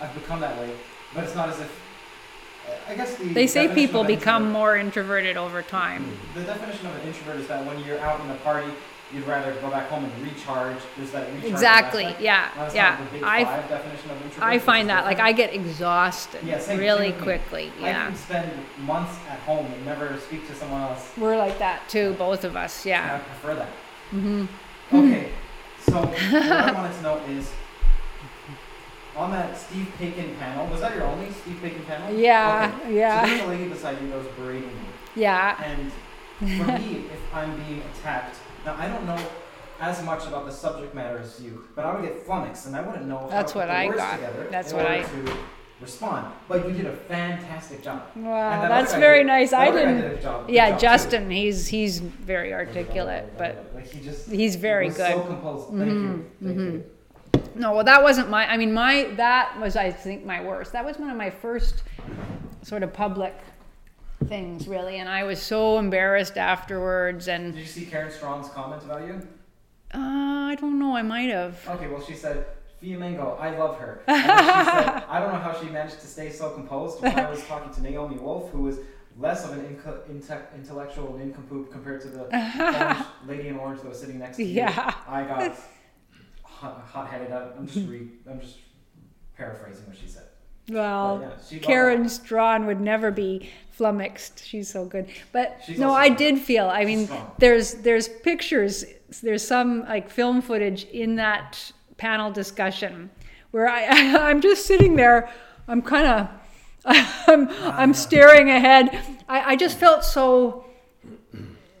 I've become that way, but it's not as if. I guess the. They say people become more introverted over time. The definition of an introvert is that when you're out in a party, you'd rather go back home and recharge. There's that recharge. Exactly. aspect. Yeah. That's Yeah. not the big I five definition of introvert. I find that like. I get exhausted Yeah, really same with me. quickly. I Yeah. can spend months at home and never speak to someone else. We're like that too, both of us. and I prefer that. hmm Hmm. Okay, so what I wanted to know is on that Steve Paikin panel, was that your only Steve Paikin panel? Yeah. Okay. So Yeah. there's a lady beside you that was berating me. Yeah. And for me, if I'm being attacked, now I don't know as much about the subject matter as you, but I would get flummoxed and I wouldn't know That's what I got. together That's what I- to respond. But you did a fantastic job. Wow, that that's very did- nice. I didn't. job- Yeah, job, too. Justin, he's he's very articulate, but like he just he's very good. So composed. Thank you. Thank you. No, well, that wasn't my. I mean, my that was I think my worst. That was one of my first sort of public things, really, and I was so embarrassed afterwards. And Did you see Karen Straughan's comment about you? uh, I don't know. I might have. Okay, well, she said, Fiamengo, oh, I love her. Said, <laughs> I don't know how she managed to stay so composed when I was talking to Naomi Wolf, who was less of an inco- inte- intellectual nincompoop compared to the <laughs> lady in orange that was sitting next to me. Yeah. I got <laughs> hot- hot-headed. I'm just re- I'm just paraphrasing what she said. Well, yeah, she Karen Straughan would never be flummoxed. She's so good. But She's no, I did feel. I mean, strong. there's there's pictures. There's some like film footage in that panel discussion where I <laughs> I'm just sitting there. I'm kind of <laughs> I'm I'm staring ahead. I, I just felt so.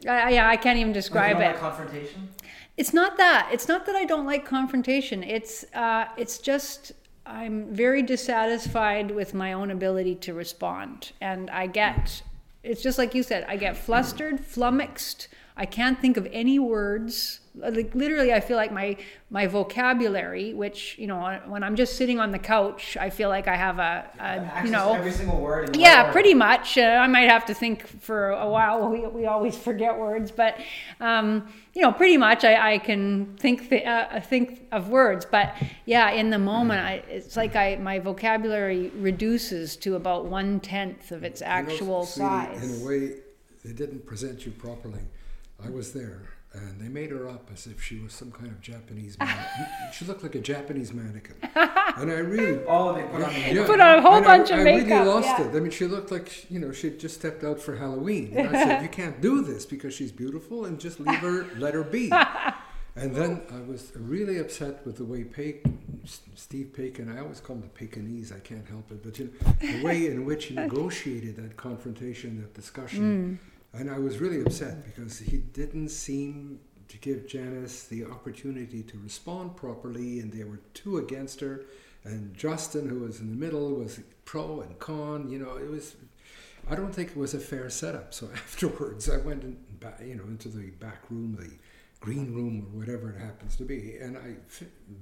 I, I- yeah, I can't even describe it. confrontation? It's not that. It's not that I don't like confrontation. It's uh, it's just I'm very dissatisfied with my own ability to respond, and I get. It's just like you said. I get flustered, flummoxed. I can't think of any words. Like literally, I feel like my my vocabulary, which you know, when I'm just sitting on the couch, I feel like I have a, a you know every single word. in yeah, order. pretty much. Uh, I might have to think for a while. We, we always forget words, but um, you know, pretty much I, I can think th- uh, think of words. But yeah, in the moment, I, it's like I my vocabulary reduces to about one tenth of its You know, actual size. In a way, they didn't present you properly. I was there, and they made her up as if she was some kind of Japanese man. <laughs> she looked like a Japanese mannequin, <laughs> and I really. Oh, they put on the Yeah, Put on a whole and I- bunch of I makeup, I really lost yeah. it. I mean, she looked like you know she'd just stepped out for Halloween. And I said, "You can't do this because she's beautiful, and just leave her, let her be." <laughs> And then I was really upset with the way Pake, Steve Paikin, I always call him the Pekingese, I can't help it, but you know, the way in which he negotiated that confrontation, that discussion. Mm. And I was really upset because he didn't seem to give Janice the opportunity to respond properly, and they were two against her. And Justin, who was in the middle, was pro and con. You know, it was. I don't think it was a fair setup. So <laughs> afterwards, I went in, you know, into the back room, the green room, or whatever it happens to be, and I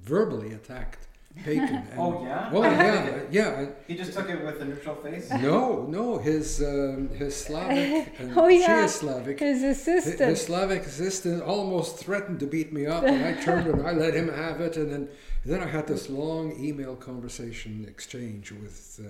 verbally attacked Paikin. And, <laughs> Oh, yeah? Oh yeah, yeah. He just took it with a neutral face. no, no, his um, his Slavic <laughs> and Oh, she yeah. is Slavic. His His assistant. Slavic assistant almost threatened to beat me up, and I turned and I let him have it. And then, then I had this long email conversation exchange with uh,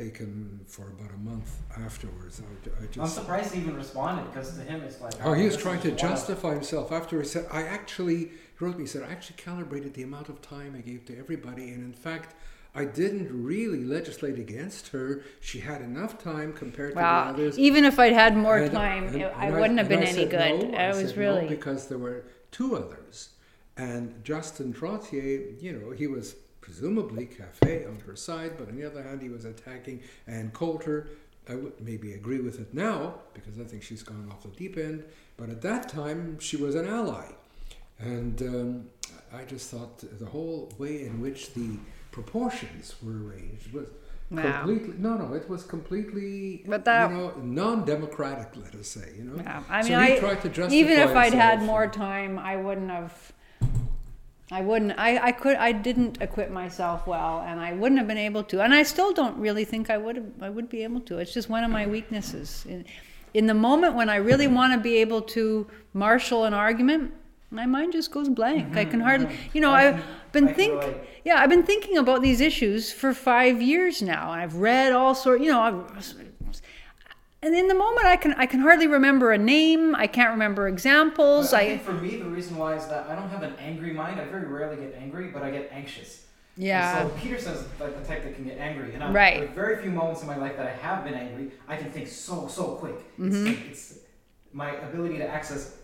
Paikin for about a month afterwards. I, I I'm surprised he even responded because to him it's like. oh, he was trying to just one justify himself. After he said, I actually, he wrote me, he said, I actually calibrated the amount of time I gave to everybody, and in fact, I didn't really legislate against her. She had enough time compared to the others. even if I'd had more And- time, and- it- I wouldn't have been any good. no. I, said was no really. because there were two others, and Justin Trottier, you know, he was presumably cafe on her side, but on the other hand, he was attacking Ann Coulter. I would maybe agree with it now because I think she's gone off the deep end, but at that time she was an ally, and um, I just thought the whole way in which the proportions were arranged was Wow. completely no no it was completely But that- you know non-democratic let us say you know Yeah, I mean, so I, tried to justify even if I'd had more time, I wouldn't have. I wouldn't. I, I could. I didn't equip myself well, and I wouldn't have been able to. And I still don't really think I would. Have, I would be able to. It's just one of my weaknesses. In, in the moment when I really want to be able to marshal an argument, my mind just goes blank. I can hardly. Mm-hmm. You know, I've been I can think. Yeah, I've been thinking about these issues for five years now. I've read all sort. You know, I've, and in the moment, I can I can hardly remember a name. I can't remember examples. I I think for me, the reason why is that I don't have an angry mind. I very rarely get angry, but I get anxious. yeah. And so Peterson's like the type that can get angry, and I'm, Right. there are very few moments in my life that I have been angry. I can think so so quick. It's, Mm-hmm. like- it's my ability to access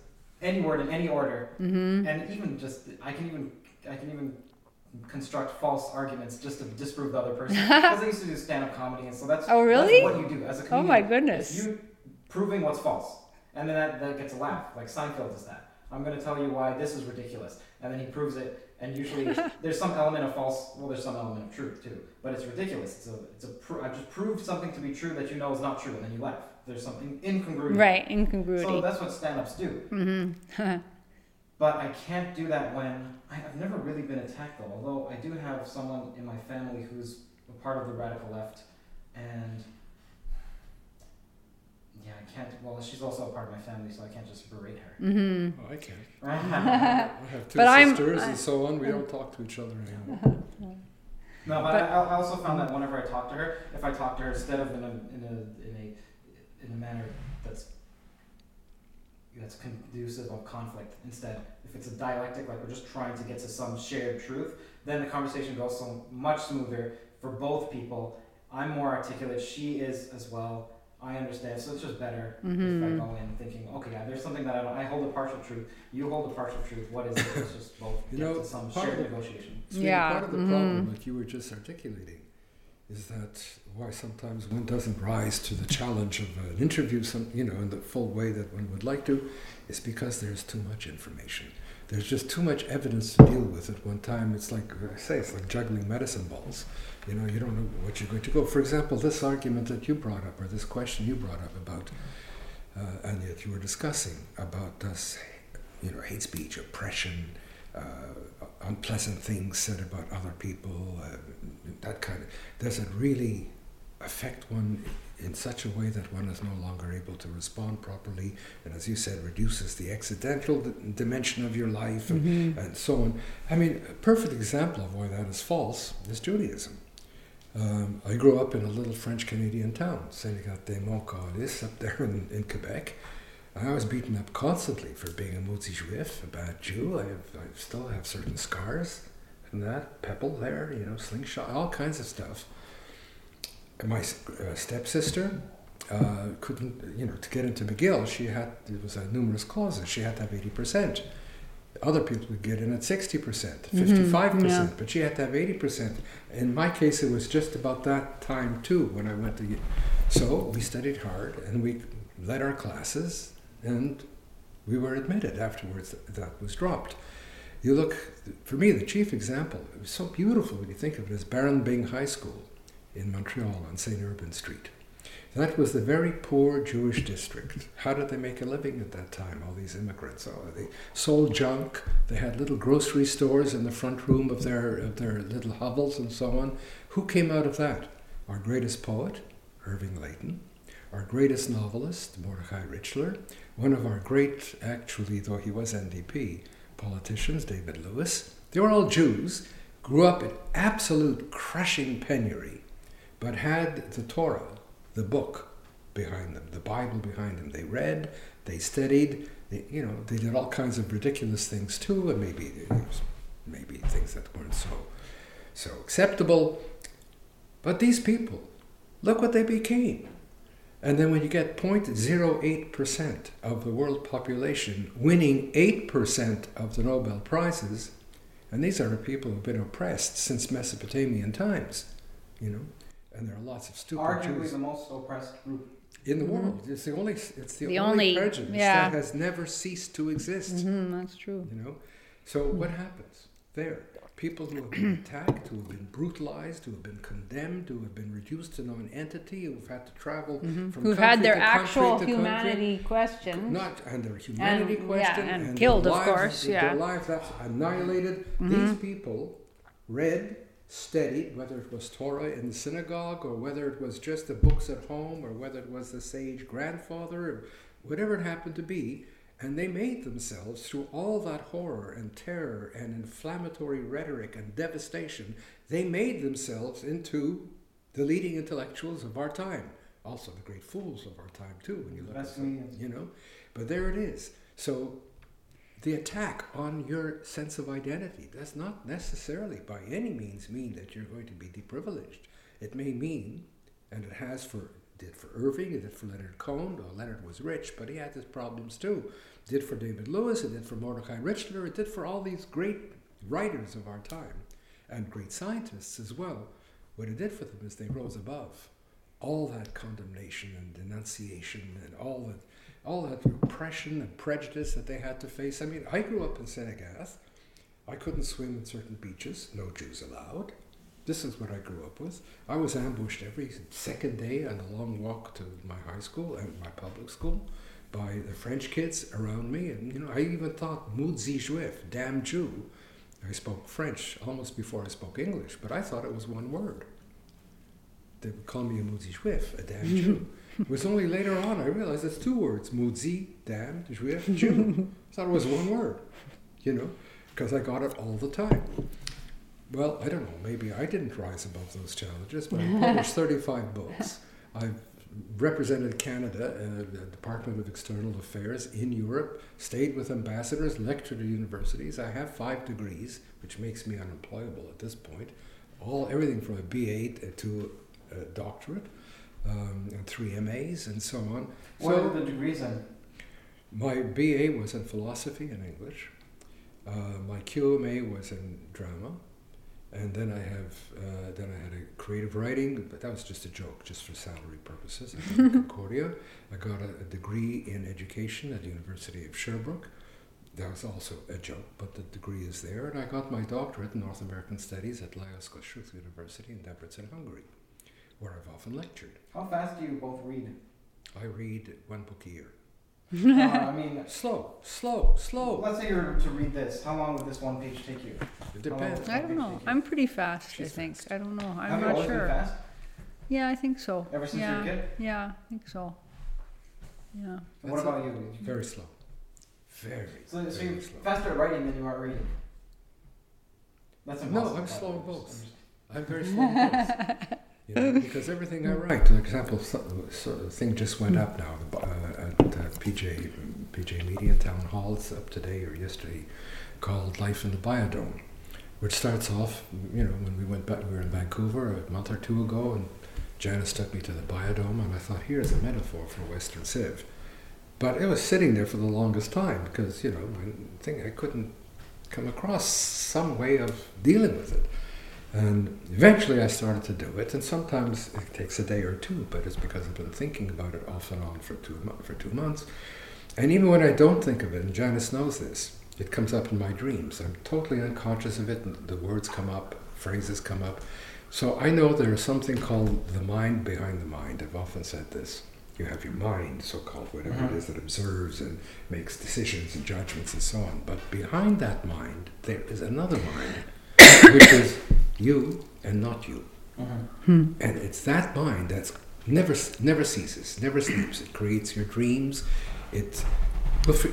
any word in any order, Mm-hmm. and even just I can even I can even construct false arguments just to disprove the other <laughs> person. Because I used to do stand up comedy, and so that's Oh, really? that's what you do as a comedian. Oh my goodness. You proving what's false, and then that, that gets a laugh. Like Seinfeld does that. I'm going to tell you why this is ridiculous, and then he proves it. And usually <laughs> there's some element of false. Well, there's some element of truth too, but it's ridiculous. It's a it's a. Pro- I just proved something to be true that you know is not true, and then you laugh. There's something incongruity. Right, So that's what stand-ups do. mm-hmm. <laughs> But I can't do that when I, I've never really been attacked though. Although I do have someone in my family who's a part of the radical left, and yeah, I can't. Well, she's also a part of my family, so I can't just berate her. mm-hmm. Oh, I can't. <laughs> no, I <laughs> have two But I'm- sisters I- and so on. We don't talk to each other anymore. <laughs> but, But- I, I also found that whenever I talk to her, if I talk to her instead of in a in a in a in a manner that's that's conducive of conflict instead. If it's a dialectic, like we're just trying to get to some shared truth, then the conversation goes so much smoother for both people. I'm more articulate, she is as well. I understand, so it's just better if I Mhm. go in thinking, okay, yeah, there's something that I don't. I hold a partial truth. You hold a partial truth. What is it? Let's just both You get know, to some shared the- negotiation. So Yeah, part of the mhm. problem that you were just articulating is that why sometimes one doesn't rise to the challenge of an interview, some you know, in the full way that one would like to, is because there's too much information. There's just too much evidence to deal with at one time. It's like I say, it's like juggling medicine balls. You know, you don't know what you're going to go. For example, this argument that you brought up, or this question you brought up about, uh, and yet you were discussing about this, you know, hate speech, oppression, uh, unpleasant things said about other people, uh, that kind of. Does it really affect one in such a way that one is no longer able to respond properly? And as you said, reduces the accidental d- dimension of your life and, Mm-hmm. and so on. I mean, a perfect example of why that is false is Judaism. Um, I grew up in a little French Canadian town, Sénégat de Montcallis, up there in, in Quebec. I was beaten up constantly for being a Mutzi Juif, a bad Jew. I, have, I still have certain scars and that, pebble there, you know, slingshot, all kinds of stuff. And my uh, stepsister uh, couldn't, you know, to get into McGill, she had, it was a numerus clausus, she had to have 80%. Other people would get in at 60%, 55%, yeah. but she had to have 80%. In my case, it was just about that time too when I went to. So we studied hard and we led our classes, and we were admitted afterwards. That was dropped. You look, for me, the chief example. It was so beautiful when you think of it as Baron Byng High School in Montreal on St. Urbain Street. That was the very poor Jewish district. How did they make a living at that time? All these immigrants. Oh, they sold junk. They had little grocery stores in the front room of their of their little hovels and so on. Who came out of that? Our greatest poet, Irving Layton. Our greatest novelist, Mordecai Richler. One of our great, actually, though he was NDP, politicians, David Lewis. They were all Jews, grew up in absolute crushing penury, but had the Torah, the book, behind them, the Bible behind them. They read, they studied, they, you know, they did all kinds of ridiculous things too, and maybe maybe things that weren't so so acceptable. But these people, look what they became. And then when you get 0.08% of the world population winning 8% of the Nobel Prizes, and these are the people who've been oppressed since Mesopotamian times, you know, and there are lots of stupid Arguably Jews the most oppressed group. in the world. It's the only, it's the, The only, only- prejudice yeah. that has never ceased to exist. hmm that's true. You know, so what happens there? People who have been <clears throat> attacked, who have been brutalized, who have been condemned, who have been reduced to non-entity, who've had to travel from Who Mm-hmm. had their actual humanity questioned. not and their humanity And- question yeah, and their killed, of course, their yeah. Mm-hmm. lives that's annihilated. These people read, studied, whether it was Torah in the synagogue or whether it was just the books at home or whether it was the sage grandfather or whatever it happened to be, and they made themselves through all that horror and terror and inflammatory rhetoric and devastation. They made themselves into the leading intellectuals of our time. Also, the great fools of our time too. When you look Best at them, you know, but there it is. So the attack on your sense of identity does not necessarily by any means mean that you're going to be deprivileged. It may mean, and it has for did for Irving, it did for Leonard Cohen, though Leonard was rich, but he had his problems too. Did for David Lewis, it did for Mordecai Richler, it did for all these great writers of our time and great scientists as well. What it did for them is they rose above all that condemnation and denunciation and all that all that repression and prejudice that they had to face. I mean, I grew up in Sainte-Agathe. I couldn't swim in certain beaches, no Jews allowed. This is what I grew up with. I was ambushed every second day on a long walk to my high school and my public school by the French kids around me. And, you know, I even thought, Moudzi Juif, damn Jew. I spoke French almost before I spoke English, but I thought it was one word. They would call me a Moudzi Juif, a damn Jew. <laughs> It was only later on I realized it's two words, Moudzi, damn, Juif, Jew. <laughs> I thought it was one word, you know, because I got it all the time. Well, I don't know, maybe I didn't rise above those challenges, but I <laughs> published 35 books. I've represented Canada, uh, the Department of External Affairs in Europe, stayed with ambassadors, lectured at universities. I have five degrees, which makes me unemployable at this point. All everything from a BA to a doctorate, um, and three MAs, and so on. What so are the degrees in? my BA was in philosophy and English. Uh, my QMA was in drama, and then I have uh, then I had a creative writing, but that was just a joke, just for salary purposes. I did <laughs> Concordia. I got a, a degree in education at the University of Sherbrooke. That was also a joke, but the degree is there. And I got my doctorate in North American Studies at Lajos Kossuth University in Debrecen, Hungary, where I've often lectured. How fast do you both read? I read one book a year. Uh, <laughs> I mean, Slow, slow, slow. let's say you were to read this. How long would this one page take you? It depends. I don't know. I'm pretty fast, She's I think. fast. I don't know. I'm Have you not always sure. been fast? Yeah, I think so. Ever since yeah. you were a kid? Yeah, I think so. Yeah. And what it. about you? Very slow. Very, So, so you're slow. faster at writing than you are reading. That's impossible. No. I'm slow in both. I'm very slow. in both. You know, <laughs> because everything I write, for example, so, so thing just went up now uh, uh, PJ PJ Media Town Hall. It's up today or yesterday, called Life in the Biodome, which starts off, you know, when we went back, we were in Vancouver a month or two ago, and Janice took me to the biodome, and I thought, here's a metaphor for Western Civ. But it was sitting there for the longest time because, you know, I think I couldn't come across some way of dealing with it. And eventually I started to do it, and sometimes it takes a day or two, but it's because I've been thinking about it off and on for two, for two months. And even when I don't think of it, and Janice knows this, it comes up in my dreams. I'm totally unconscious of it, and the words come up, phrases come up. So I know there is something called the mind behind the mind. I've often said this. You have your mind, so called, whatever Mhm. it is that observes and makes decisions and judgments and so on. But behind that mind, there is another mind, which is you and not you. Mhm. And it's that mind that's never never ceases, never sleeps. It creates your dreams. It.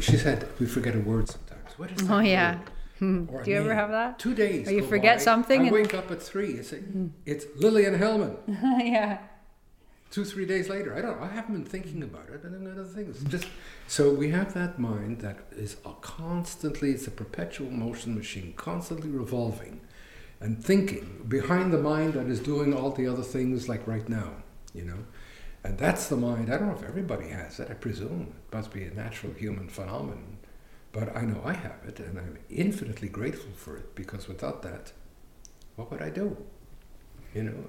She said we forget a word sometimes. What is that Oh, yeah. word? Hmm. Do you ever have that? Two days. Or you forget by, something I and- wake up at three. It's, it's Lillian Hellman. <laughs> yeah. Two three days later, I don't. I haven't been thinking about it. And then other things. Just so we have that mind that is a constantly. It's a perpetual motion machine, constantly revolving. And thinking behind the mind that is doing all the other things like right now, you know. And that's the mind. I don't know if everybody has it. I presume it must be a natural human phenomenon. But I know I have it, and I'm infinitely grateful for it because without that, what would I do? You know,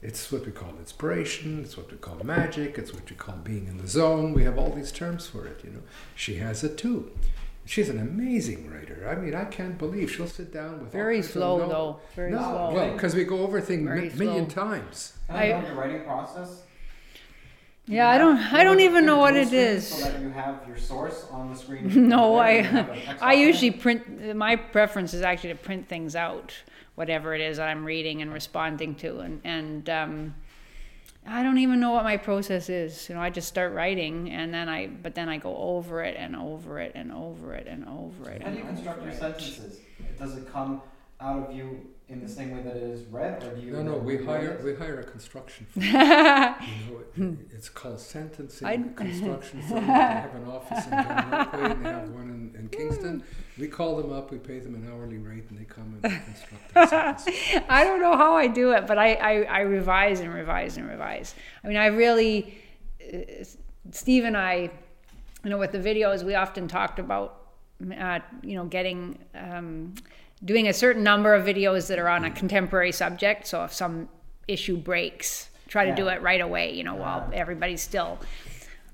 it's what we call inspiration, it's what we call magic, it's what we call being in the zone. We have all these terms for it, you know. She has it too. She's an amazing writer. I mean, I can't believe she'll sit down with Very all slow, no- though. Very no, slow. Well, because we go over things Very a million times. Can I know I- your writing process? Yeah, I don't. I don't even know what it is. So that you have your source on the screen. <laughs> No, I you have a text <laughs> I usually print. My preference is actually to print things out, whatever it is that I'm reading and responding to, and and um, I don't even know what my process is. You know, I just start writing, and then I but then I go over it and over it and over it and over it. How do you construct your sentences? Does it come out of you in the same way that it is read, or do you? No, no, we hire we hire a construction <laughs> firm. you know, it, <laughs> it's called sentencing I- construction <laughs> firm. They have an office in John Rockaway and they have one in, in Kingston. We call them up, we pay them an hourly rate, and they come and construct our sentences. I don't know how I do it, but I, I, I revise and revise and revise. I mean, I really, uh, Steve and I, you know, with the videos, we often talked about, uh, you know, getting, um, doing a certain number of videos that are on a contemporary subject. So if some issue breaks, try to do it right away, you know, while everybody's still.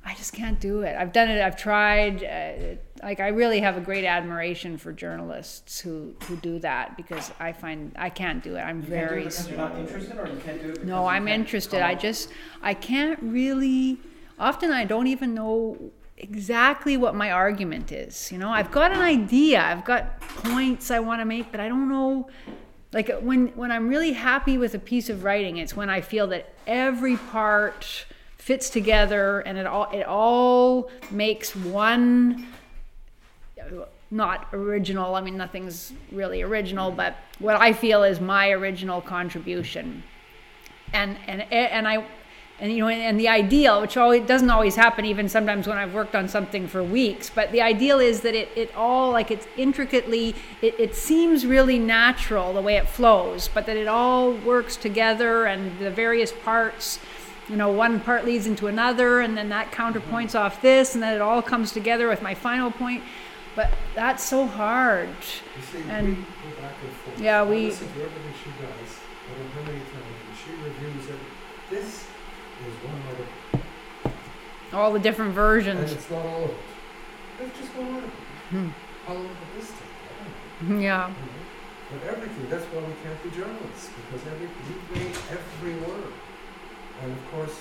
I just can't do it. I've done it. I've tried. Uh, like I really have a great admiration for journalists who who do that because I find I can't do it. I'm You very it because you're not interested, or you can't do it because no. I'm interested. come I just I can't really. Often I don't even know exactly what my argument is. You know, I've got an idea. I've got points I want to make, but I don't know. Like when when I'm really happy with a piece of writing, it's when I feel that every part fits together and it all it all makes one not original. I mean, nothing's really original, but what I feel is my original contribution. And and and I and you know and the ideal, which always doesn't always happen, even sometimes when I've worked on something for weeks. But the ideal is that it, it all like it's intricately. It, it seems really natural the way it flows, but that it all works together and the various parts you know, one part leads into another, and then that counterpoints off this, and then it all comes together with my final point. But that's so hard. You see, And- we go back and forth. Yeah, we- listen to everything she does. I don't know how many times, and she reviews it. This is one article, All the different and versions. it's not all of it. It's just one article. Hmm. Long did this take? I don't know. <laughs> Yeah. you know. But everything, that's why we can't be journalists, because every, you weigh every word. And of course,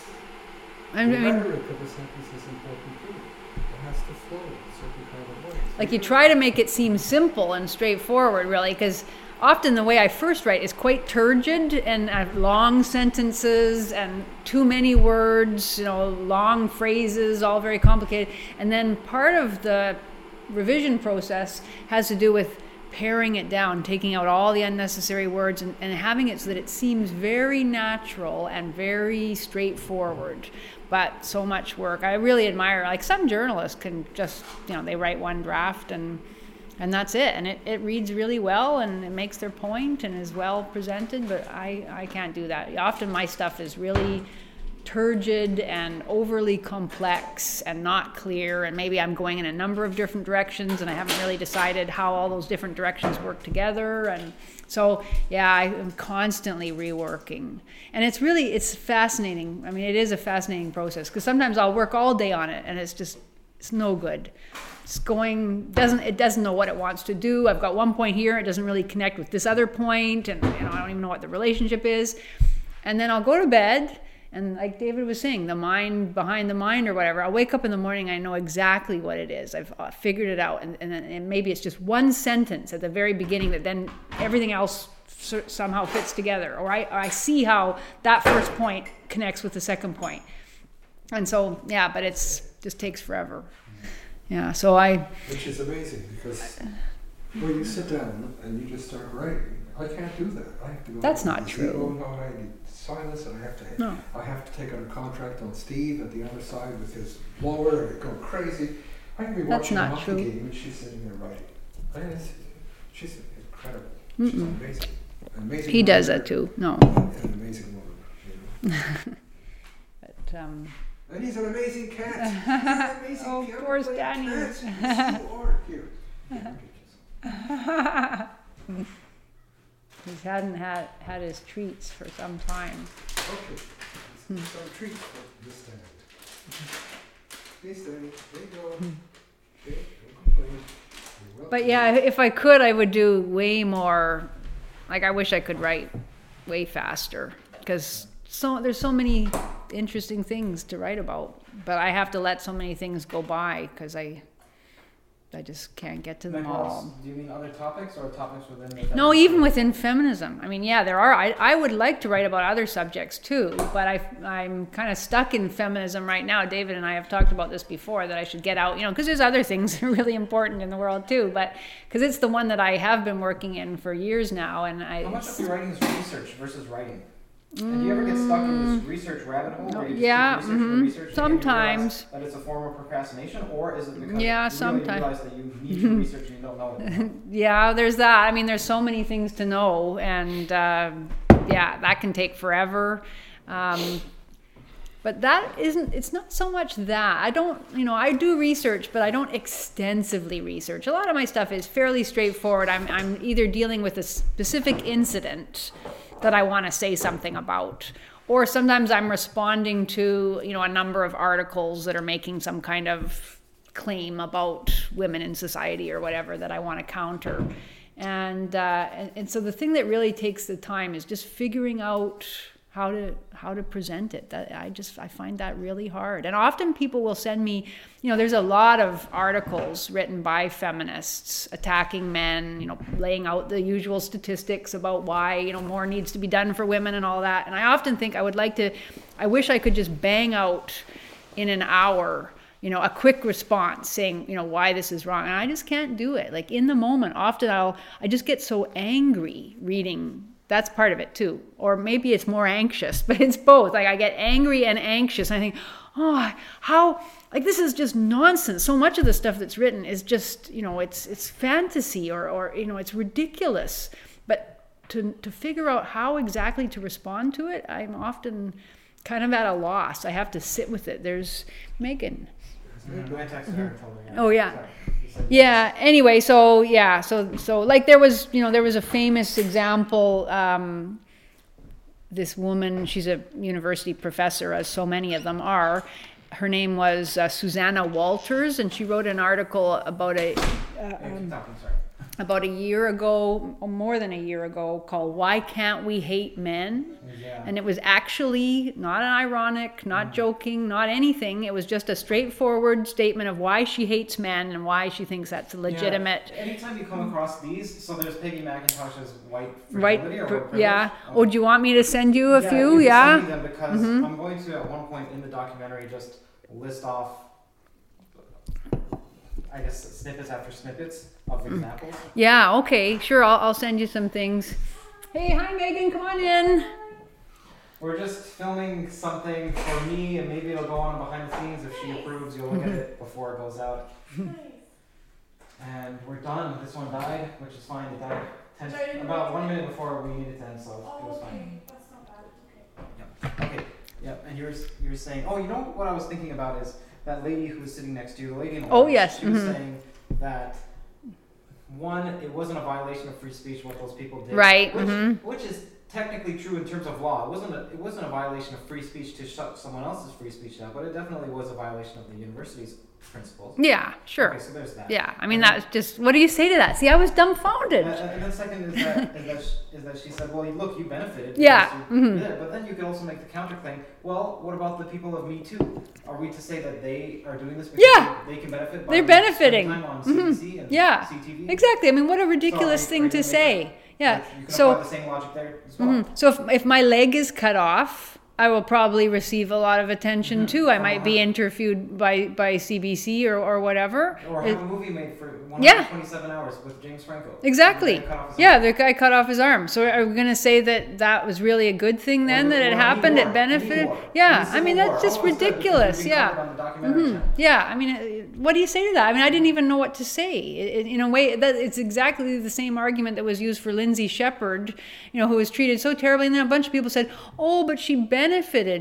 I the mean, rhetoric of a sentence is important too. It has to flow in certain kind of way. like you try to make it seem simple and straightforward, really, because often the way I first write is quite turgid and I have long sentences and too many words, you know, long phrases, all very complicated. And then part of the revision process has to do with paring it down, taking out all the unnecessary words and, and having it so that it seems very natural and very straightforward. But so much work. I really admire like some journalists can just you know, they write one draft and and that's it. And it, it reads really well and it makes their point and is well presented, but I, I can't do that. Often my stuff is really turgid and overly complex and not clear and maybe i'm going in a number of different directions and i haven't really decided how all those different directions work together and so yeah i'm constantly reworking and it's really it's fascinating i mean it is a fascinating process because sometimes i'll work all day on it and it's just it's no good it's going doesn't it doesn't know what it wants to do i've got one point here it doesn't really connect with this other point and you know i don't even know what the relationship is and then i'll go to bed and like David was saying, the mind behind the mind or whatever, I'll wake up in the morning, I know exactly what it is. I've uh, figured it out. And, and, and maybe it's just one sentence at the very beginning that then everything else somehow fits together. Or I, or I see how that first point connects with the second point. And so, yeah, but it's just takes forever. Yeah, so I, Which is amazing because when you sit down and you just start writing, I can't do that. I have to go. That's not true. note, I need silence, and I have to. No. I have to take out a contract on Steve at the other side with his blower and go crazy. I can be That's watching not a hockey true. game and she's sitting there writing. I mean, it's, she's incredible. Mm-mm. She's amazing. Amazing He does that too. No, An amazing woman. You know? <laughs> <laughs> but um, And he's an amazing cat. <laughs> He's an amazing Oh, piano poor Danny. cat. Yes, you are. Here. Here, I'll get you <laughs> he hadn't had had his treats for some time. Okay. Some treats for this. Please, Danny. There you go. Hmm. Okay, don't complain. But yeah, if I could, I would do way more. Like I wish I could write way faster because so there's so many interesting things to write about. But I have to let so many things go by because I I just can't get to them all. Do you mean other topics or topics within the? No, even within feminism. I mean, yeah, there are. I, I would like to write about other subjects too, but I, I'm kind of stuck in feminism right now. David and I have talked about this before that I should get out, you know, because there's other things that <laughs> are really important in the world too, but because it's the one that I have been working in for years now, and I. How much of your writing is research versus writing? And do you ever get stuck in this research rabbit hole where you Mm. Yeah, research mhm. research Sometimes. that it's a form of procrastination, or is it because Yeah, you sometime- really realize that you need to research and you don't know it? <laughs> Yeah, there's that. I mean, there's so many things to know, and um yeah, that can take forever. Um, but that isn't. It's not so much that I don't. You know, I do research, but I don't extensively research. A lot of my stuff is fairly straightforward. I'm I'm either dealing with a specific incident that I want to say something about. Or sometimes I'm responding to, you know, a number of articles that are making some kind of claim about women in society or whatever that I want to counter. And, uh, and and so the thing that really takes the time is just figuring out how to how to present it. That I just I find that really hard. And often people will send me, you know, there's a lot of articles written by feminists attacking men, you know, laying out the usual statistics about why, you know, more needs to be done for women and all that. And I often think I would like to I wish I could just bang out in an hour you know a quick response saying you know why this is wrong and i just can't do it like in the moment often i'll i just get so angry reading that's part of it too or maybe it's more anxious <laughs> but it's both like i get angry and anxious and i think oh how like this is just nonsense so much of the stuff that's written is just you know it's it's fantasy or or you know it's ridiculous but to to figure out how exactly to respond to it i'm often kind of at a loss i have to sit with it there's megan Mm-hmm. I texted her and told her. Oh, yeah. Sorry. Yeah anyway so yeah so so like there was you know there was a famous example um, this woman she's a university professor as so many of them are her name was uh, Suzanna Walters and she wrote an article about a talking, sorry. About a year ago or more than a year ago called why can't we hate men Yeah. and it was actually not an ironic, not joking, not anything. It was just a straightforward statement of why she hates men and why she thinks that's legitimate. Yeah. Anytime you come across these, so there's Peggy McIntosh's white Right? or pr- white privilege. Yeah. Okay. Oh, do you want me to send you a Yeah, few? Yeah. send me them because Mhm. I'm going to at one point in the documentary just list off, I guess snippets after snippets Mm. of examples. Yeah. Okay. Sure. I'll, I'll send you some things. Hey, hi, Megan. Come on in. We're just filming something for me, and maybe it'll go on behind the scenes if she approves. You'll look at it before it goes out. <laughs> And we're done. This one died, which is fine. It died ten, Sorry, I about one minute before we needed to end, so it Oh, was fine. okay. That's not bad. Okay. Okay, yeah, and you're you're saying, oh, you know what I was thinking about is that lady who was sitting next to you, the lady in Oh, orange, yes, She was mhm. saying that one, it wasn't a violation of free speech what those people did, Right, Which, mhm. which is technically true in terms of law. It wasn't a it wasn't a violation of free speech to shut someone else's free speech down, but it definitely was a violation of the university's principles. Yeah. Sure. Okay, so there's that. Yeah. I mean, And that's just. What do you say to that? See, I was dumbfounded. and then second is that, <laughs> is, that sh- is that she said, well, look, you benefited. Yeah, you mhm. did. But then you could also make the counterclaim, well, what about the people of Me Too? Are we to say that they are doing this because Yeah. they, can benefit by They're benefiting. time on Mhm. And Yeah. CTV? Exactly. I mean, what a ridiculous So, thing to say. Yeah. Like, you can So. apply the same logic there as well. Mhm. So if, if my leg is cut off, I will probably receive a lot of attention Mm-hmm. too. I might be interviewed by by CBC or or whatever. Or have a movie made for Yeah. hours with James Franco. Exactly. The guy cut off his Yeah, arm. the guy cut off his arm. So are we going to say that that was really a good thing then Or- that it happened? It benefited? Yeah, I mean that's war. just All of a sudden, because ridiculous. Yeah. covered on the documentary Mhm. Yeah, I mean, what do you say to that? I mean, I didn't even know what to say. It, it- in a way, that it's exactly the same argument that was used for Lindsay Shepherd, you know, who was treated so terribly. And then a bunch of people said, "Oh, but she benefited.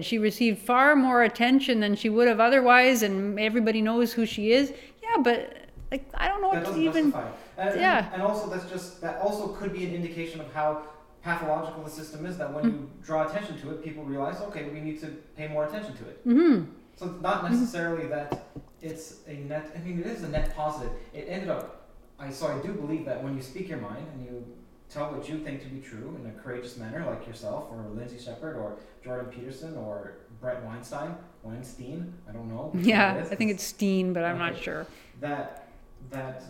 She received far more attention than she would have otherwise, and everybody knows who she is." Yeah, but like, I don't know That what doesn't even. justify. And, yeah. and, and also that's just that also could be an indication of how pathological the system is. That when you draw attention to it, people realize, okay, we need to pay more attention to it. Mm-hmm. So it's not necessarily that it's a net. I mean, it is a net positive. It ended up. I so I do believe that when you speak your mind and you tell what you think to be true in a courageous manner, like yourself or Lindsay Shepherd or Jordan Peterson or Bret Weinstein, Weinstein, I don't know. Yeah, I think it's Steen, but I'm not sure. that that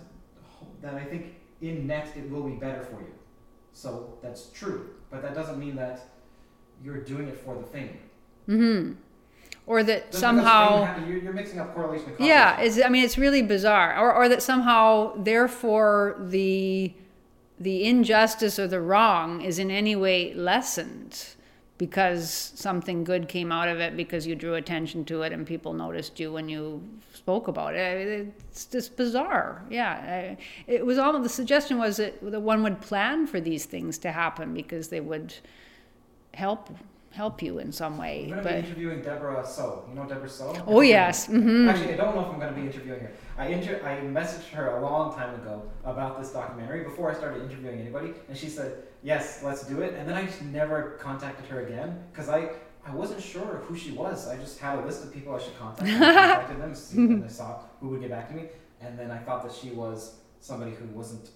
that I think in net it will be better for you. So that's true, but that doesn't mean that you're doing it for the fame. hmm Or that Just somehow. you're, you're mixing up correlation and Yeah, causation. it's, I mean, it's really bizarre. Or, or that somehow, therefore, the the injustice or the wrong is in any way lessened because something good came out of it because you drew attention to it and people noticed you when you spoke about it. It's just bizarre. Yeah, it was almost the suggestion was that that one would plan for these things to happen because they would help help you in some way. I'm going to But be interviewing Debra Soh. You know Debra Soh? oh yes, hmm Actually, I don't know if I'm going to be interviewing her. I inter- I messaged her a long time ago about this documentary before I started interviewing anybody, and she said yes, let's do it. And then I just never contacted her again because I I wasn't sure who she was. I just had a list of people I should contact. And I <laughs> contacted them, see, and I saw who would get back to me, and then I thought that she was somebody who wasn't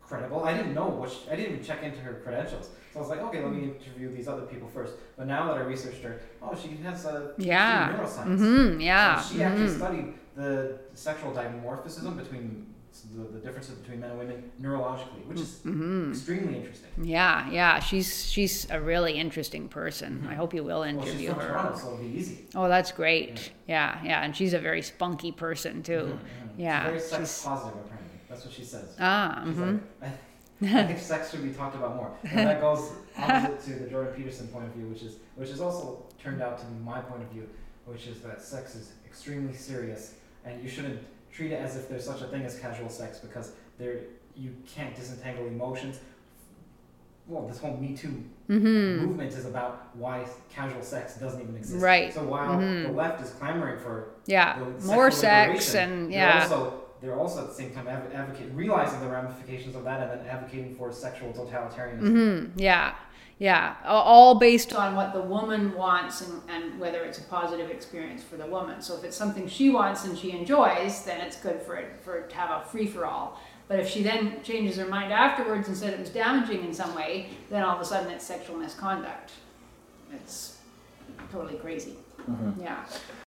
credible. I didn't know what she, I didn't even check into her credentials. So I was like, okay, let me interview these other people first. But now that I researched her, oh, she has a Yeah. neuroscience. hmm yeah. So she actually mhm. studied the sexual dimorphism between the, the differences between men and women neurologically, which is Mhm. extremely interesting. Yeah, yeah, she's she's a really interesting person. I hope you will Well, she's interview from her. Toronto, so it'll be easy. Oh, that's great. Yeah, yeah, and she's a very spunky person too. Mhm, mhm. Yeah, She's very sex she's- positive, apparently. That's what she says. Ah, She's hmm like, <laughs> I, I <laughs> think sex should be talked about more. And that goes opposite to the Jordan Peterson point of view, which is which is also turned out to be my point of view, which is that sex is extremely serious and you shouldn't treat it as if there's such a thing as casual sex because there you can't disentangle emotions. Well, this whole Me Too hmm movement is about why casual sex doesn't even exist. Right. So while Mhm. the left is clamoring for Yeah, more sex and yeah, Also, they're also at the same time adv- advocating, realizing the ramifications of that, and then advocating for sexual totalitarianism. hmm yeah, yeah, all based on what the woman wants and, and whether it's a positive experience for the woman. So if it's something she wants and she enjoys, then it's good for it for it to have a free for all. But if she then changes her mind afterwards and said it was damaging in some way, then all of a sudden it's sexual misconduct. It's totally crazy. Yeah.